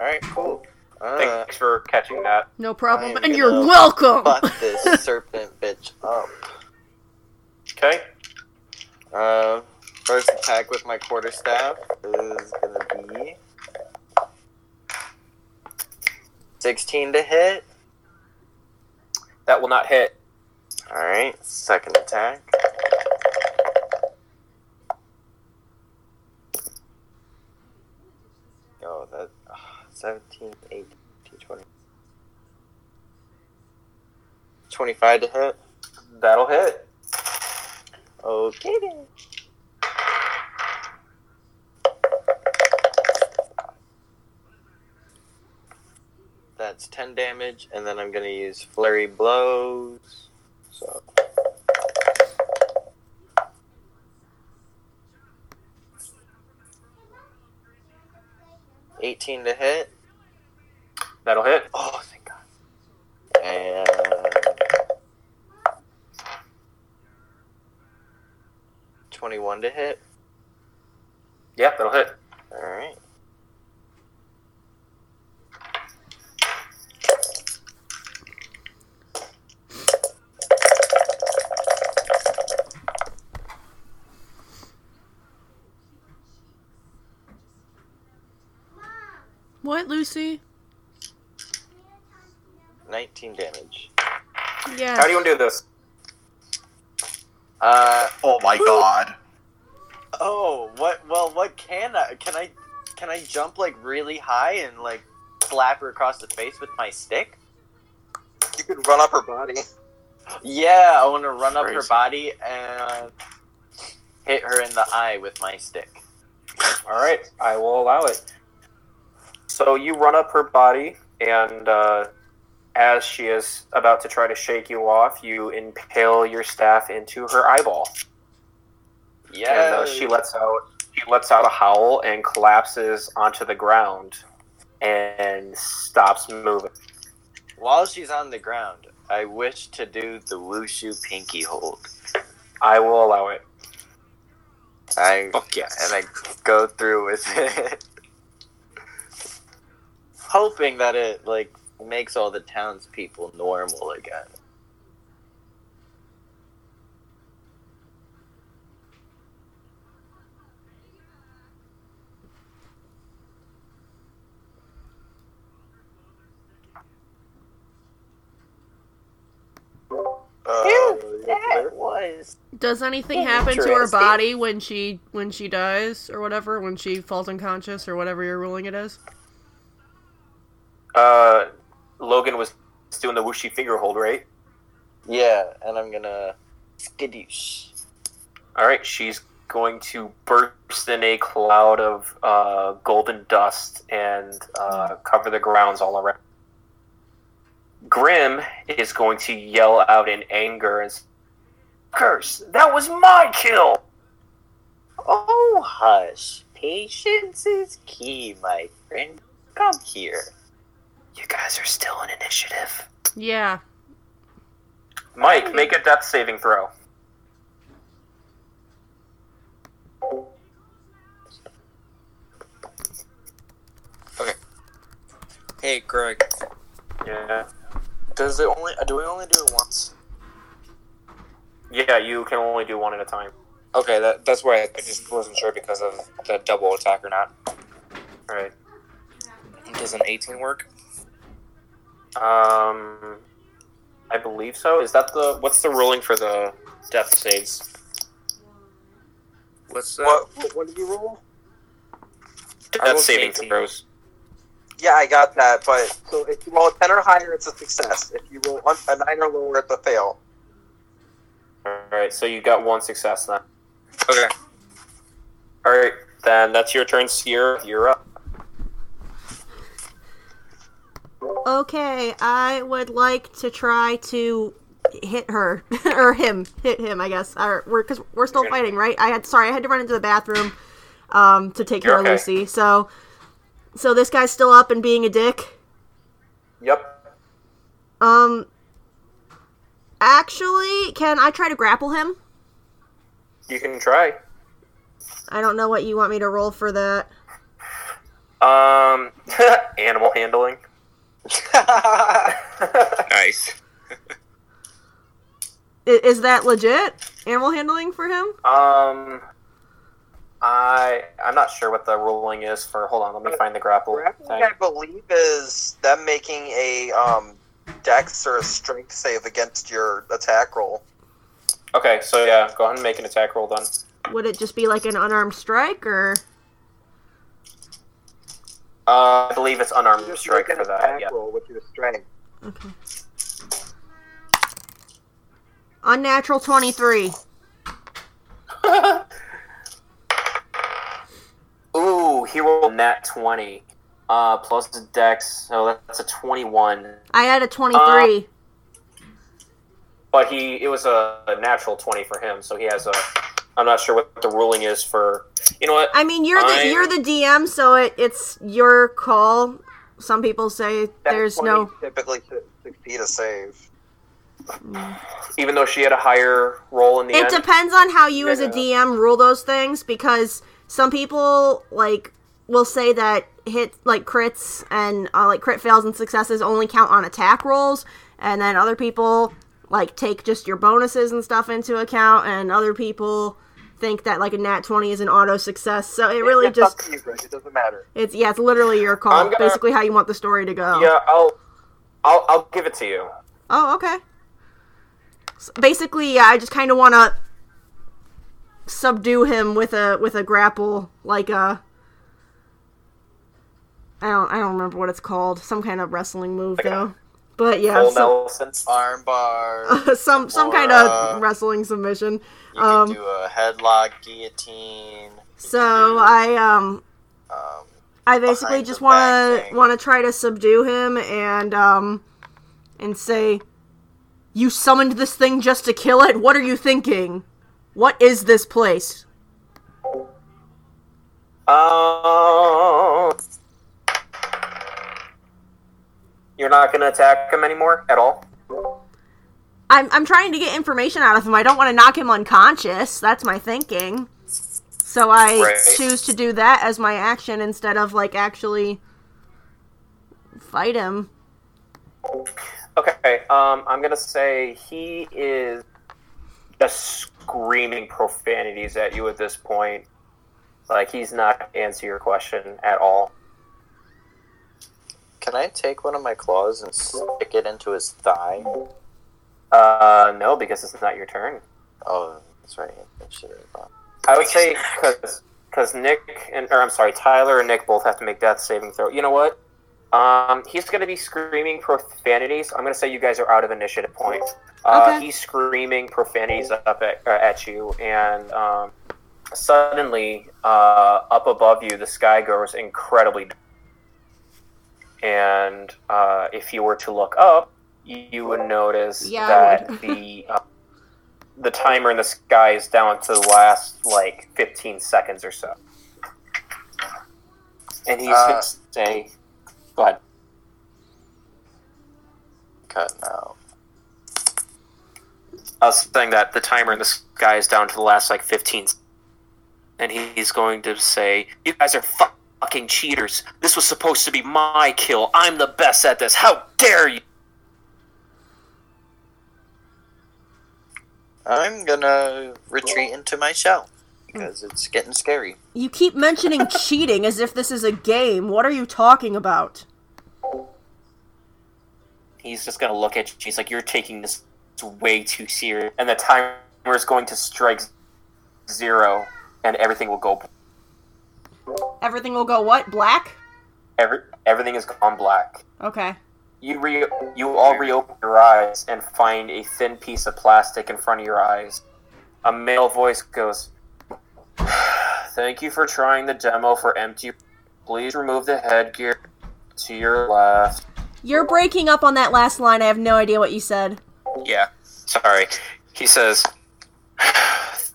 All right, cool. Uh, Thanks for catching that. No problem. And you're welcome. fuck this serpent bitch up. Okay. Uh, first attack with my quarterstaff is gonna be sixteen to hit. That will not hit. All right, second attack. Oh, that uh, 17, 18, 20. 25 to hit. That'll hit. Okay then. That's 10 damage, and then I'm gonna use Flurry Blows. So. Eighteen to hit. That'll hit. Oh, thank God. And twenty-one to hit. Yeah, that'll hit. All right. What, Lucy? Nineteen damage. Yeah. How do you want to do this? Uh Oh my god. oh. What? Well, what can I? Can I? Can I jump like really high and like slap her across the face with my stick? You could run up her body. Yeah, I want to run up her body and hit her in the eye with my stick. All right, I will allow it. So you run up her body, and uh, as she is about to try to shake you off, you impale your staff into her eyeball, Yeah. and uh, she lets out she lets out a howl and collapses onto the ground and stops moving. While she's on the ground, I wish to do the wushu pinky hold. I will allow it. I Fuck yes. and I go through with it, hoping that it like makes all the townspeople normal again. Uh, That was Does anything happen to her body when she when she dies or whatever? When she falls unconscious or whatever you're ruling it is? Uh, Logan was doing the Wuxi finger hold, right? yeah, and I'm gonna skadoosh. All right, she's going to burst in a cloud of uh, golden dust and uh, cover the grounds all around. Grim is going to yell out in anger and curse. That was my kill. Oh, hush! Patience is key, my friend. Come here. You guys are still in initiative. Yeah. Mike, make a death saving throw. Okay. Hey, Greg. Yeah. Does it only? Do we only do it once? Yeah, you can only do one at a time. Okay, that, that's why I, I just wasn't sure because of the double attack or not. All right. Does an 18 work? Um, I believe so. Is that the what's the ruling for the death saves? What's that? What, what, what did you roll? I Death saving 18. throws. Yeah, I got that, but so if you roll a 10 or higher, it's a success. If you roll a 9 or lower, it's a fail. All right, so you got one success then. Okay. All right, then that's your turn, Sierra. You're up. Okay, I would like to try to hit her or him, hit him. I guess. Or we're because we're still fighting, right? I had sorry, I had to run into the bathroom um, to take care You're of okay. Lucy. So, so this guy's still up and being a dick. Yep. Um, actually, can I try to grapple him? You can try. I don't know what you want me to roll for that. Um, animal handling. Nice. Is that legit? Animal handling for him? Um, I I'm not sure what the ruling is for. Hold on, let me find the grapple Grappling, thing. I believe, is them making a um, dex or a strength save against your attack roll. Okay, so yeah, go ahead and make an attack roll then. Would it just be like an unarmed strike or? Uh, I believe it's unarmed Just strike for that. attack Yeah. roll with your strength. Okay. Unnatural twenty-three. Ooh, he rolled nat twenty. Uh, plus the dex, so that's a twenty-one. I had a twenty-three. But he, it was a, a natural twenty for him, so he has a. I'm not sure what the ruling is for. You know what? I mean, you're the I'm- you're the DM, so it, it's your call. Some people say there's no. typically su- succeed a save. Even though she had a higher roll in the It end. depends on how you as a DM rule those things because some people like will say that hit like crits and uh, like crit fails and successes only count on attack rolls, and then other people like take just your bonuses and stuff into account, and other people think that like a nat 20 is an auto success. So it really it's up just to you. It doesn't matter. it's yeah, it's literally your call. Gonna- Basically how you want the story to go. Yeah, I'll, I'll, I'll give it to you. Oh, okay. S basically, yeah, I just kind of want to subdue him with a with a grapple, like a. I don't I don't remember what it's called. Some kind of wrestling move Like though. But yeah, Full some, Nelson. Armbar. some some Or, kind uh, of wrestling submission. You Um, can do a headlock, guillotine. So do, I um um, I basically just want to want to try to subdue him and um and say you summoned this thing just to kill it what are you thinking what is this place Uh, you're not gonna attack him anymore at all. i'm i'm trying to get information out of him i don't want to knock him unconscious that's my thinking so i Right. choose to do that as my action instead of like actually fight him Okay. Um, I'm gonna say he is just screaming profanities at you at this point. Like he's not gonna answer your question at all. Can I take one of my claws and stick it into his thigh? Uh, no, because it's not your turn. Oh, that's right. I should have thought. I would say because because Nick and or I'm sorry, Tyler and Nick both have to make death saving throw. You know what? Um, he's going to be screaming profanities. I'm going to say you guys are out of initiative point. Uh, Okay. He's screaming profanities up at, uh, at you, and um, suddenly, uh, up above you, the sky goes incredibly dark. And uh, if you were to look up, you, you would notice Yeah, that would. the uh, the timer in the sky is down to the last like 15 seconds or so. And he's Uh, gonna say, "Go ahead." Cut now. I was saying that the timer in the sky is down to the last like 15, and he's going to say, "You guys are fucking cheaters. This was supposed to be my kill. I'm the best at this. How dare you?" I'm gonna retreat into my shell mm. because it's getting scary. you keep mentioning cheating as if this is a game what are you talking about he's just gonna look at you. He's like, "You're taking this way too serious," and the timer is going to strike zero, and everything will go. Everything will go what? Black? Every everything is gone black. Okay. You re you all reopen your eyes and find a thin piece of plastic in front of your eyes. A male voice goes, "Thank you for trying the demo for empty. Please remove the headgear to your left." You're breaking up on that last line. I have no idea what you said. Yeah, sorry. He says,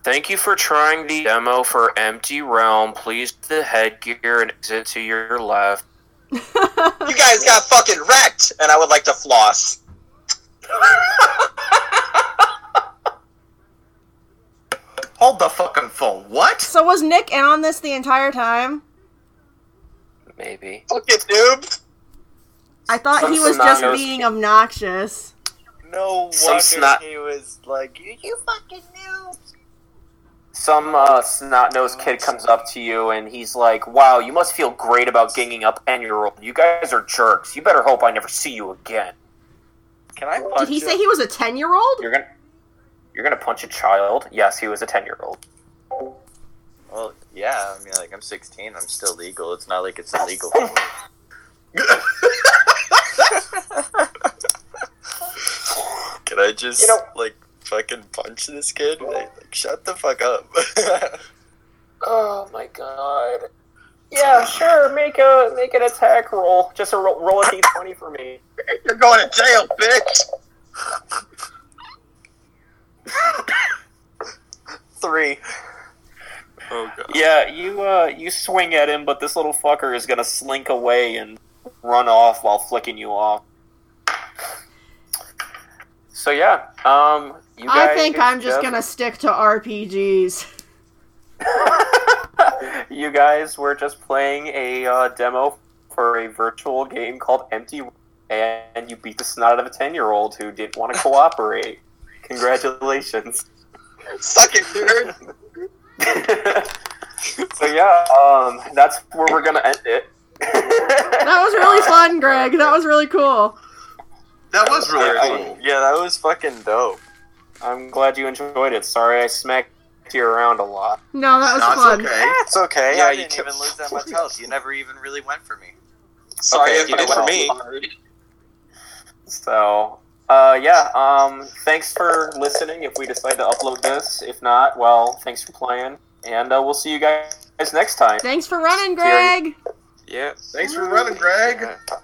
"Thank you for trying the demo for Empty Realm. Please the headgear and exit to your left." You guys got fucking wrecked, and I would like to floss. Hold the fucking phone. What? So was Nick in on this the entire time? Maybe. Fucking noob. I thought Some he was just being obnoxious. No Some wonder snot- he was like, you, you fucking knew. Some uh, snot-nosed kid comes up to you and he's like, "Wow, you must feel great about ganging up ten-year-old. You guys are jerks. You better hope I never see you again. Can I Did he him? say he was a 10 year old? You're gonna, you're gonna punch a child. Yes, he was a ten-year-old. Well, yeah. I mean, like, I'm 16. I'm still legal. It's not like it's illegal for me. Can I just, You know- like, fucking punch this kid? Like, like, shut the fuck up. Oh my god. Yeah, sure. Make a make an attack roll. Just a roll, roll a d20 for me. You're going to jail, bitch. Three. Oh, God. Yeah, you uh you swing at him, but this little fucker is gonna slink away and run off while flicking you off. So yeah, um, you guys I think I'm just just- gonna stick to RPGs. you guys were just playing a uh, demo for a virtual game called Empty, and you beat the snot out of a ten-year-old who didn't want to cooperate. Congratulations. Suck it, nerd. so yeah, um, that's where we're gonna end it. That was really fun, Greg. That was really cool. That was really I- cool. Yeah, that was fucking dope. I'm glad you enjoyed it. Sorry I smacked you around a lot. No, that was No, it's fun. okay. It's okay. Yeah, I you didn't kept- even lose that much health. You never even really went for me. Sorry Okay, if you it did was well. me. So, uh, yeah, um, thanks for listening if we decide to upload this. If not, well, thanks for playing. And uh, we'll see you guys next time. Thanks for running, Greg. Yeah. Thanks for running, Greg. Yeah.